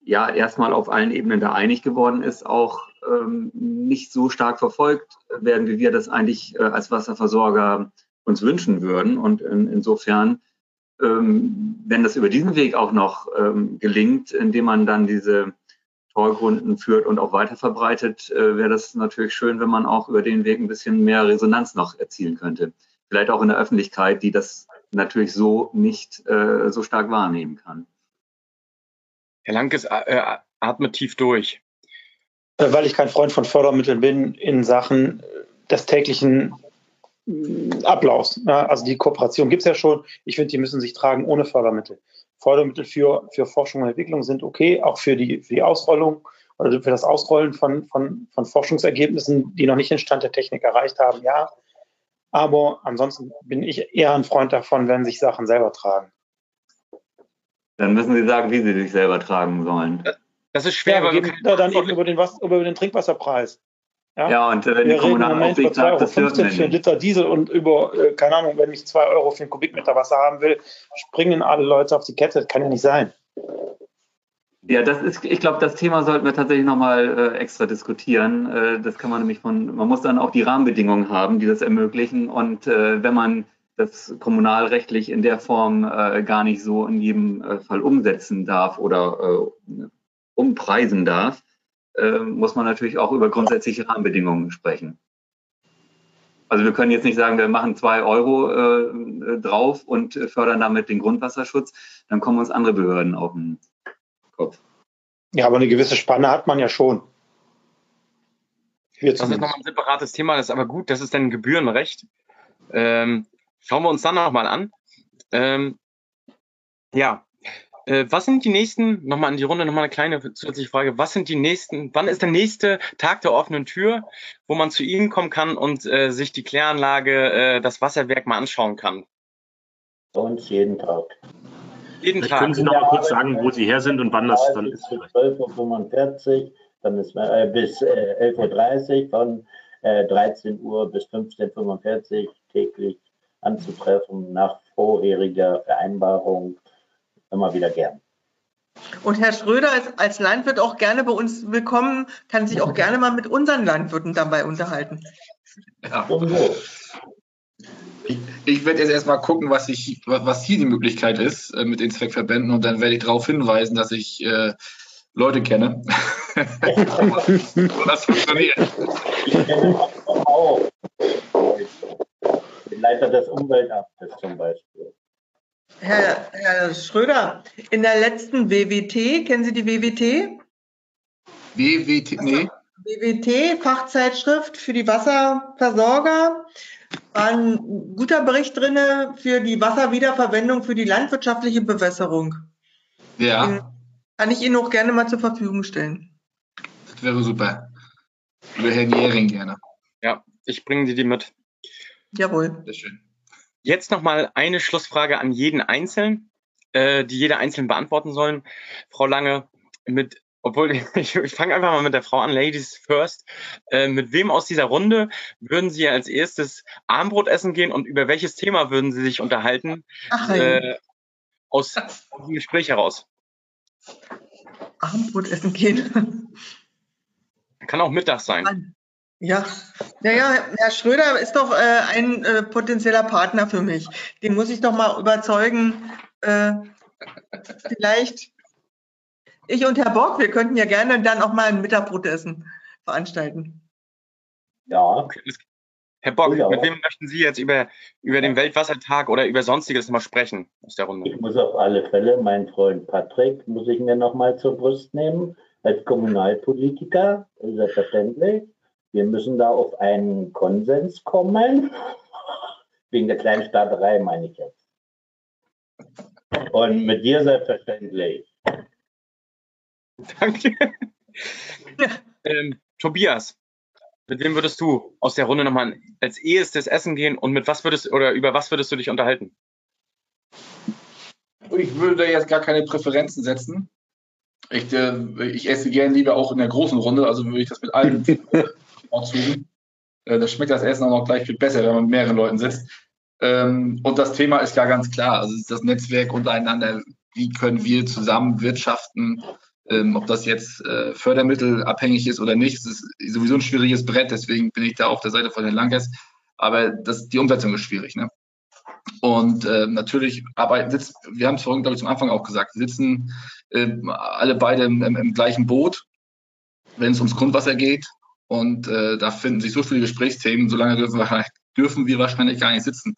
ja erstmal auf allen Ebenen da einig geworden ist, auch ähm, nicht so stark verfolgt werden, wie wir das eigentlich äh, als Wasserversorger uns wünschen würden. Und in, insofern, ähm, wenn das über diesen Weg auch noch ähm, gelingt, indem man dann diese Vorgrunden führt und auch weiter verbreitet, äh, wäre das natürlich schön, wenn man auch über den Weg ein bisschen mehr Resonanz noch erzielen könnte. Vielleicht auch in der Öffentlichkeit, die das natürlich so nicht äh, so stark wahrnehmen kann. Herr Lankes, äh, atmet tief durch. Äh, weil ich kein Freund von Fördermitteln bin in Sachen des täglichen mm, Ablaufs. Also die Kooperation gibt es ja schon. Ich finde, die müssen sich tragen ohne Fördermittel. Fördermittel für, für Forschung und Entwicklung sind okay, auch für die, für die Ausrollung oder für das Ausrollen von, von, von Forschungsergebnissen, die noch nicht den Stand der Technik erreicht haben, ja. Aber ansonsten bin ich eher ein Freund davon, wenn sich Sachen selber tragen. Dann müssen Sie sagen, wie Sie sich selber tragen sollen. Das ist schwer, ja, wir geben da dann eben über den, Was über den Trinkwasserpreis. Ja, ja und äh, wenn wir die Kommunalaufsicht sagt, das dürfen wir für einen Liter Diesel und über, äh, keine Ahnung, wenn ich zwei Euro für einen Kubikmeter Wasser haben will, springen alle Leute auf die Kette. Das kann ja nicht sein. Ja, das ist, ich glaube, das Thema sollten wir tatsächlich nochmal äh, extra diskutieren. Äh, das kann man nämlich von, man muss dann auch die Rahmenbedingungen haben, die das ermöglichen. Und äh, wenn man das kommunalrechtlich in der Form äh, gar nicht so in jedem äh, Fall umsetzen darf oder äh, umpreisen darf, äh, muss man natürlich auch über grundsätzliche Rahmenbedingungen sprechen. Also wir können jetzt nicht sagen, wir machen zwei Euro äh, drauf und fördern damit den Grundwasserschutz, dann kommen uns andere Behörden auf den Kopf. Ja, aber eine gewisse Spanne hat man ja schon. das ist nochmal ein separates Thema, das ist aber gut, das ist dann Gebührenrecht. Ähm, Schauen wir uns dann nochmal an. Ähm, ja, äh, was sind die nächsten, nochmal an die Runde, nochmal eine kleine zusätzliche Frage, was sind die nächsten, wann ist der nächste Tag der offenen Tür, wo man zu Ihnen kommen kann und äh, sich die Kläranlage, äh, das Wasserwerk mal anschauen kann? Uns jeden Tag. Jeden Tag. Können Sie noch mal kurz sagen, wo Sie her sind und wann das dann ist? 12.45 Uhr, dann ist äh, bis äh, 11.30 Uhr, von äh, 13 Uhr bis 15.45 Uhr täglich anzutreffen nach vorheriger Vereinbarung immer wieder gern. Und Herr Schröder ist als Landwirt auch gerne bei uns willkommen, kann sich auch gerne mal mit unseren Landwirten dabei unterhalten. Ja. Ich, ich werde jetzt erstmal gucken, was, ich, was hier die Möglichkeit ist äh, mit den Zweckverbänden und dann werde ich darauf hinweisen, dass ich äh, Leute kenne. [laughs] das funktioniert. Ich kenne auch. Leiter des Umweltamtes zum Beispiel. Herr, Herr Schröder, in der letzten WWT, kennen Sie die WWT? WWT, nee. WWT, Fachzeitschrift für die Wasserversorger, war ein guter Bericht drin für die Wasserwiederverwendung für die landwirtschaftliche Bewässerung. Ja. Den kann ich Ihnen auch gerne mal zur Verfügung stellen. Das wäre super. Über Herrn Jähring gerne. Ja, ich bringe dir die mit. Jawohl. Sehr schön. Jetzt nochmal eine Schlussfrage an jeden Einzelnen, äh, die jeder Einzelne beantworten sollen. Frau Lange, mit, obwohl [laughs] ich, ich fange einfach mal mit der Frau an, Ladies first. Äh, mit wem aus dieser Runde würden Sie als erstes Armbrot essen gehen und über welches Thema würden Sie sich unterhalten? Ach, äh, aus, aus dem Gespräch heraus. Abendbrot essen gehen. Kann auch Mittag sein. Ja, naja, Herr Schröder ist doch äh, ein äh, potenzieller Partner für mich. Den muss ich doch mal überzeugen. Äh, vielleicht ich und Herr Bock, wir könnten ja gerne dann auch mal ein Mittagbrotessen veranstalten. Ja. Herr Bock, ja. mit wem möchten Sie jetzt über, über den Weltwassertag oder über Sonstiges mal sprechen aus der Runde? Ich muss auf alle Fälle meinen Freund Patrick, muss ich mir nochmal zur Brust nehmen, als Kommunalpolitiker, selbstverständlich. Wir müssen da auf einen Konsens kommen. [laughs] Wegen der Kleinstaaterei meine ich jetzt. Und mit dir selbstverständlich. Danke. ähm, Tobias, mit wem würdest du aus der Runde nochmal als ehestes Essen gehen und mit was würdest oder über was würdest du dich unterhalten? Ich würde da jetzt gar keine Präferenzen setzen. Ich, äh, ich esse gerne lieber auch in der großen Runde, also würde ich das mit allen [laughs] bevorzugen. Äh, da schmeckt das Essen auch noch gleich viel besser, wenn man mit mehreren Leuten sitzt. Ähm, und das Thema ist ja ganz klar. Also das Netzwerk untereinander, wie können wir zusammen wirtschaften, ähm, ob das jetzt äh, fördermittelabhängig ist oder nicht, ist sowieso ein schwieriges Brett, deswegen bin ich da auf der Seite von Herrn Lankes. Aber das, die Umsetzung ist schwierig. Ne? Und äh, natürlich arbeiten, sitzen, wir haben es vorhin, glaube ich, zum Anfang auch gesagt, sitzen äh, alle beide im, im, im gleichen Boot, wenn es ums Grundwasser geht. Und äh, da finden sich so viele Gesprächsthemen, solange dürfen wir, [laughs] dürfen wir wahrscheinlich gar nicht sitzen.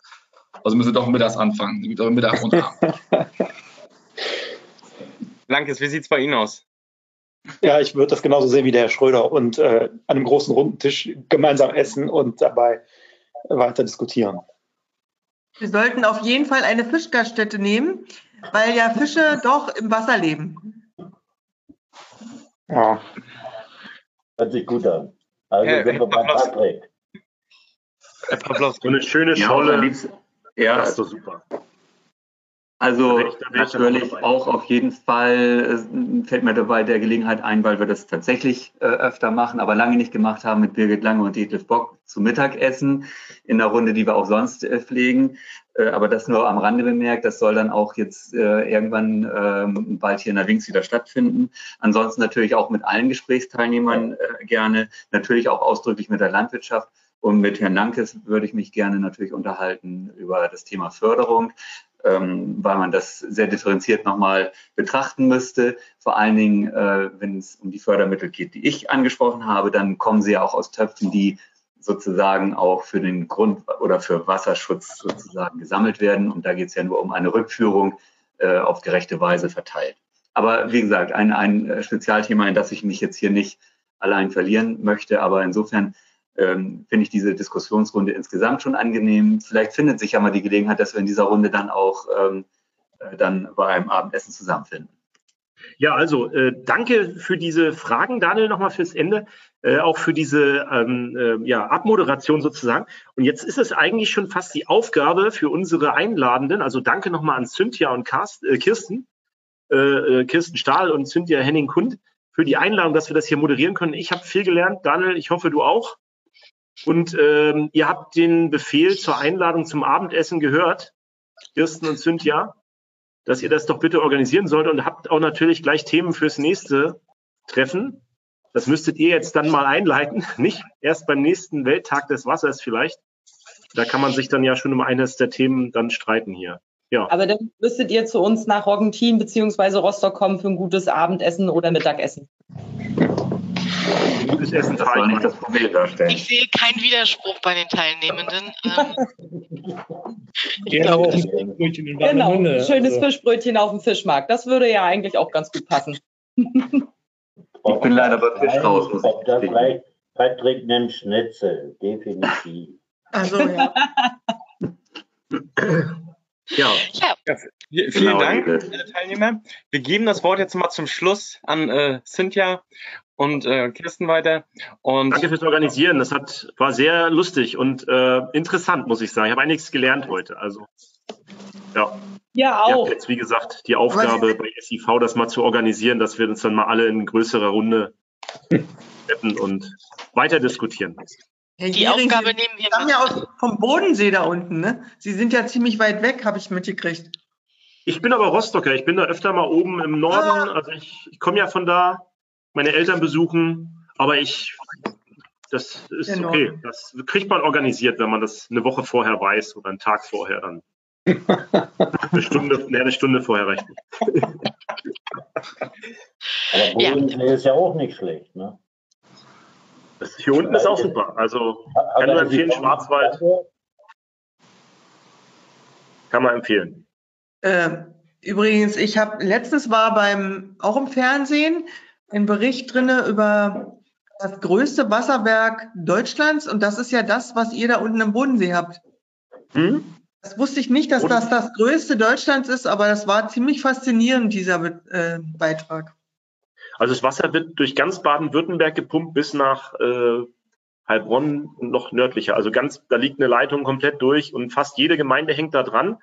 Also müssen wir doch mittags anfangen. Gibt auch Mittag und Abend. Lankes, wie sieht es bei Ihnen aus? Ja, ich würde das genauso sehen wie der Herr Schröder und äh, an einem großen runden Tisch gemeinsam essen und dabei weiter diskutieren. Wir sollten auf jeden Fall eine Fischgaststätte nehmen, weil ja Fische doch im Wasser leben. Ja. Hört sich gut an. Also Ja, sind wir bei was- Patrick. Herr Pavlos, So eine schöne Ja, Scholle, liebsten- ja, das ist doch super. Also natürlich auch auf jeden Fall fällt mir dabei der Gelegenheit ein, weil wir das tatsächlich äh, öfter machen, aber lange nicht gemacht haben mit Birgit Lange und Detlef Bock zu Mittagessen in einer Runde, die wir auch sonst äh, pflegen. Äh, aber das nur am Rande bemerkt, das soll dann auch jetzt äh, irgendwann ähm, bald hier in der Links wieder stattfinden. Ansonsten natürlich auch mit allen Gesprächsteilnehmern äh, gerne, natürlich auch ausdrücklich mit der Landwirtschaft. Und mit Herrn Lankes würde ich mich gerne natürlich unterhalten über das Thema Förderung ähm, weil man das sehr differenziert nochmal betrachten müsste. Vor allen Dingen, äh, wenn es um die Fördermittel geht, die ich angesprochen habe, dann kommen sie ja auch aus Töpfen, die sozusagen auch für den Grund- oder für Wasserschutz sozusagen gesammelt werden. Und da geht es ja nur um eine Rückführung äh, auf gerechte Weise verteilt. Aber wie gesagt, ein, ein äh, Spezialthema, in das ich mich jetzt hier nicht allein verlieren möchte. Aber insofern ähm, finde ich diese Diskussionsrunde insgesamt schon angenehm. Vielleicht findet sich ja mal die Gelegenheit, dass wir in dieser Runde dann auch ähm, äh, dann bei einem Abendessen zusammenfinden. Ja, also äh, danke für diese Fragen, Daniel, nochmal fürs Ende, äh, auch für diese ähm, äh, ja, Abmoderation sozusagen. Und jetzt ist es eigentlich schon fast die Aufgabe für unsere Einladenden, also danke nochmal an Cynthia und Karst, äh, Kirsten, äh, Kirsten Stahl und Cynthia Henning-Kund für die Einladung, dass wir das hier moderieren können. Ich habe viel gelernt, Daniel, ich hoffe, du auch. Und ähm, ihr habt den Befehl zur Einladung zum Abendessen gehört, Kirsten und Cynthia dass ihr das doch bitte organisieren sollt und habt auch natürlich gleich Themen fürs nächste Treffen. Das müsstet ihr jetzt dann mal einleiten, [laughs] nicht erst beim nächsten Welttag des Wassers vielleicht. Da kann man sich dann ja schon um eines der Themen dann streiten hier. Ja, Aber dann müsstet ihr zu uns nach Roggentin bzw. Rostock kommen für ein gutes Abendessen oder Mittagessen. Gutes Essen Das soll nicht das Problem darstellen. Ich sehe keinen Widerspruch bei den Teilnehmenden. Ähm, Genau, ein schönes Also, Fischbrötchen auf dem Fischmarkt. Das würde ja eigentlich auch ganz gut passen. [laughs] Ich bin leider bei Fisch raus, muss ich Patrick nimmt Schnitzel, definitiv. Also ja. [laughs] ja. ja, Ja, vielen Genau, Dank, alle Teilnehmer. Wir geben das Wort jetzt mal zum Schluss an äh, Cynthia und äh, Kirsten weiter. Und Danke fürs Organisieren. Das hat, war sehr lustig und äh, interessant, muss ich sagen. Ich habe einiges gelernt heute. Also, ja. Ja, auch. jetzt, wie gesagt, die Aufgabe bei SIV, das mal zu organisieren, dass wir uns dann mal alle in größerer Runde treffen und weiter diskutieren. Herr die Gehring, Aufgabe Sie nehmen wir stammen ja mal. aus, vom Bodensee da unten, ne? Sie sind ja ziemlich weit weg, habe ich mitgekriegt. Ich bin aber Rostocker. Ich bin da öfter mal oben im Norden. Also ich, ich komme ja von da, meine Eltern besuchen. Aber ich, das ist Der okay. Das kriegt man organisiert, wenn man das eine Woche vorher weiß oder einen Tag vorher dann. [laughs] Eine Stunde, ne, eine Stunde vorher reicht nicht. Aber Ja. Bodensee ist ja auch nicht schlecht, ne? Das hier unten ist auch super. Also Kann er empfehlen, Schwarzwald. kann man empfehlen. Äh, übrigens, ich habe letztens war beim auch im Fernsehen ein Bericht drinne über das größte Wasserwerk Deutschlands und das ist ja das, was ihr da unten im Bodensee habt. Hm? Das wusste ich nicht, dass Und- das das größte Deutschlands ist, aber das war ziemlich faszinierend, dieser äh, Beitrag. Also das Wasser wird durch ganz Baden-Württemberg gepumpt bis nach äh, Heilbronn und noch nördlicher. Also ganz, da liegt eine Leitung komplett durch und fast jede Gemeinde hängt da dran,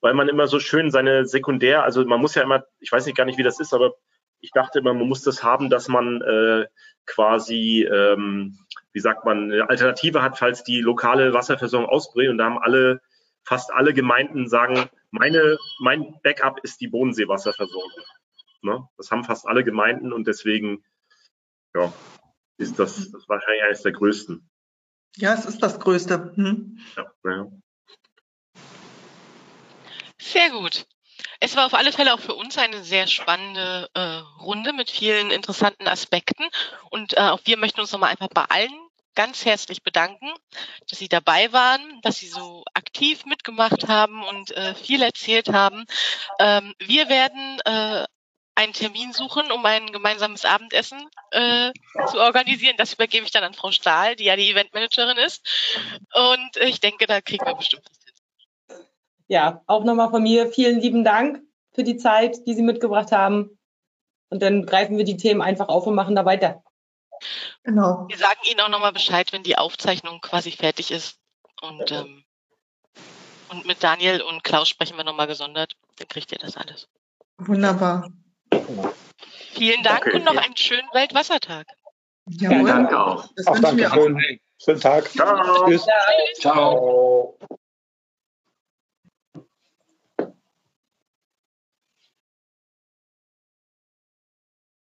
weil man immer so schön seine Sekundär, also man muss ja immer, ich weiß nicht gar nicht, wie das ist, aber ich dachte immer, man muss das haben, dass man äh, quasi, ähm, wie sagt man, eine Alternative hat, falls die lokale Wasserversorgung ausbricht. Und da haben alle, fast alle Gemeinden sagen, meine, mein Backup ist die Bodenseewasserversorgung. Ne? Das haben fast alle Gemeinden und deswegen ja, ist das, das wahrscheinlich eines der größten. Ja, es ist das Größte. Hm. Ja, ja. Sehr gut. Es war auf alle Fälle auch für uns eine sehr spannende äh, Runde mit vielen interessanten Aspekten. Und äh, auch wir möchten uns nochmal einfach bei allen ganz herzlich bedanken, dass Sie dabei waren, dass Sie so aktiv mitgemacht haben und äh, viel erzählt haben. Ähm, wir werden äh, einen Termin suchen, um ein gemeinsames Abendessen äh, zu organisieren. Das übergebe ich dann an Frau Stahl, die ja die Eventmanagerin ist. Und ich denke, da kriegen wir bestimmt was hin. Ja, auch nochmal von mir vielen lieben Dank für die Zeit, die Sie mitgebracht haben. Und dann greifen wir die Themen einfach auf und machen da weiter. Genau. Wir sagen Ihnen auch nochmal Bescheid, wenn die Aufzeichnung quasi fertig ist. Und, ähm, und mit Daniel und Klaus sprechen wir nochmal gesondert. Dann kriegt ihr das alles. Wunderbar. Vielen Dank Okay. und noch einen schönen Weltwassertag. Jawohl. Danke auch. Das Auch danke auch. schön. Schönen Tag. Ciao. Tschüss. Ciao. Ciao.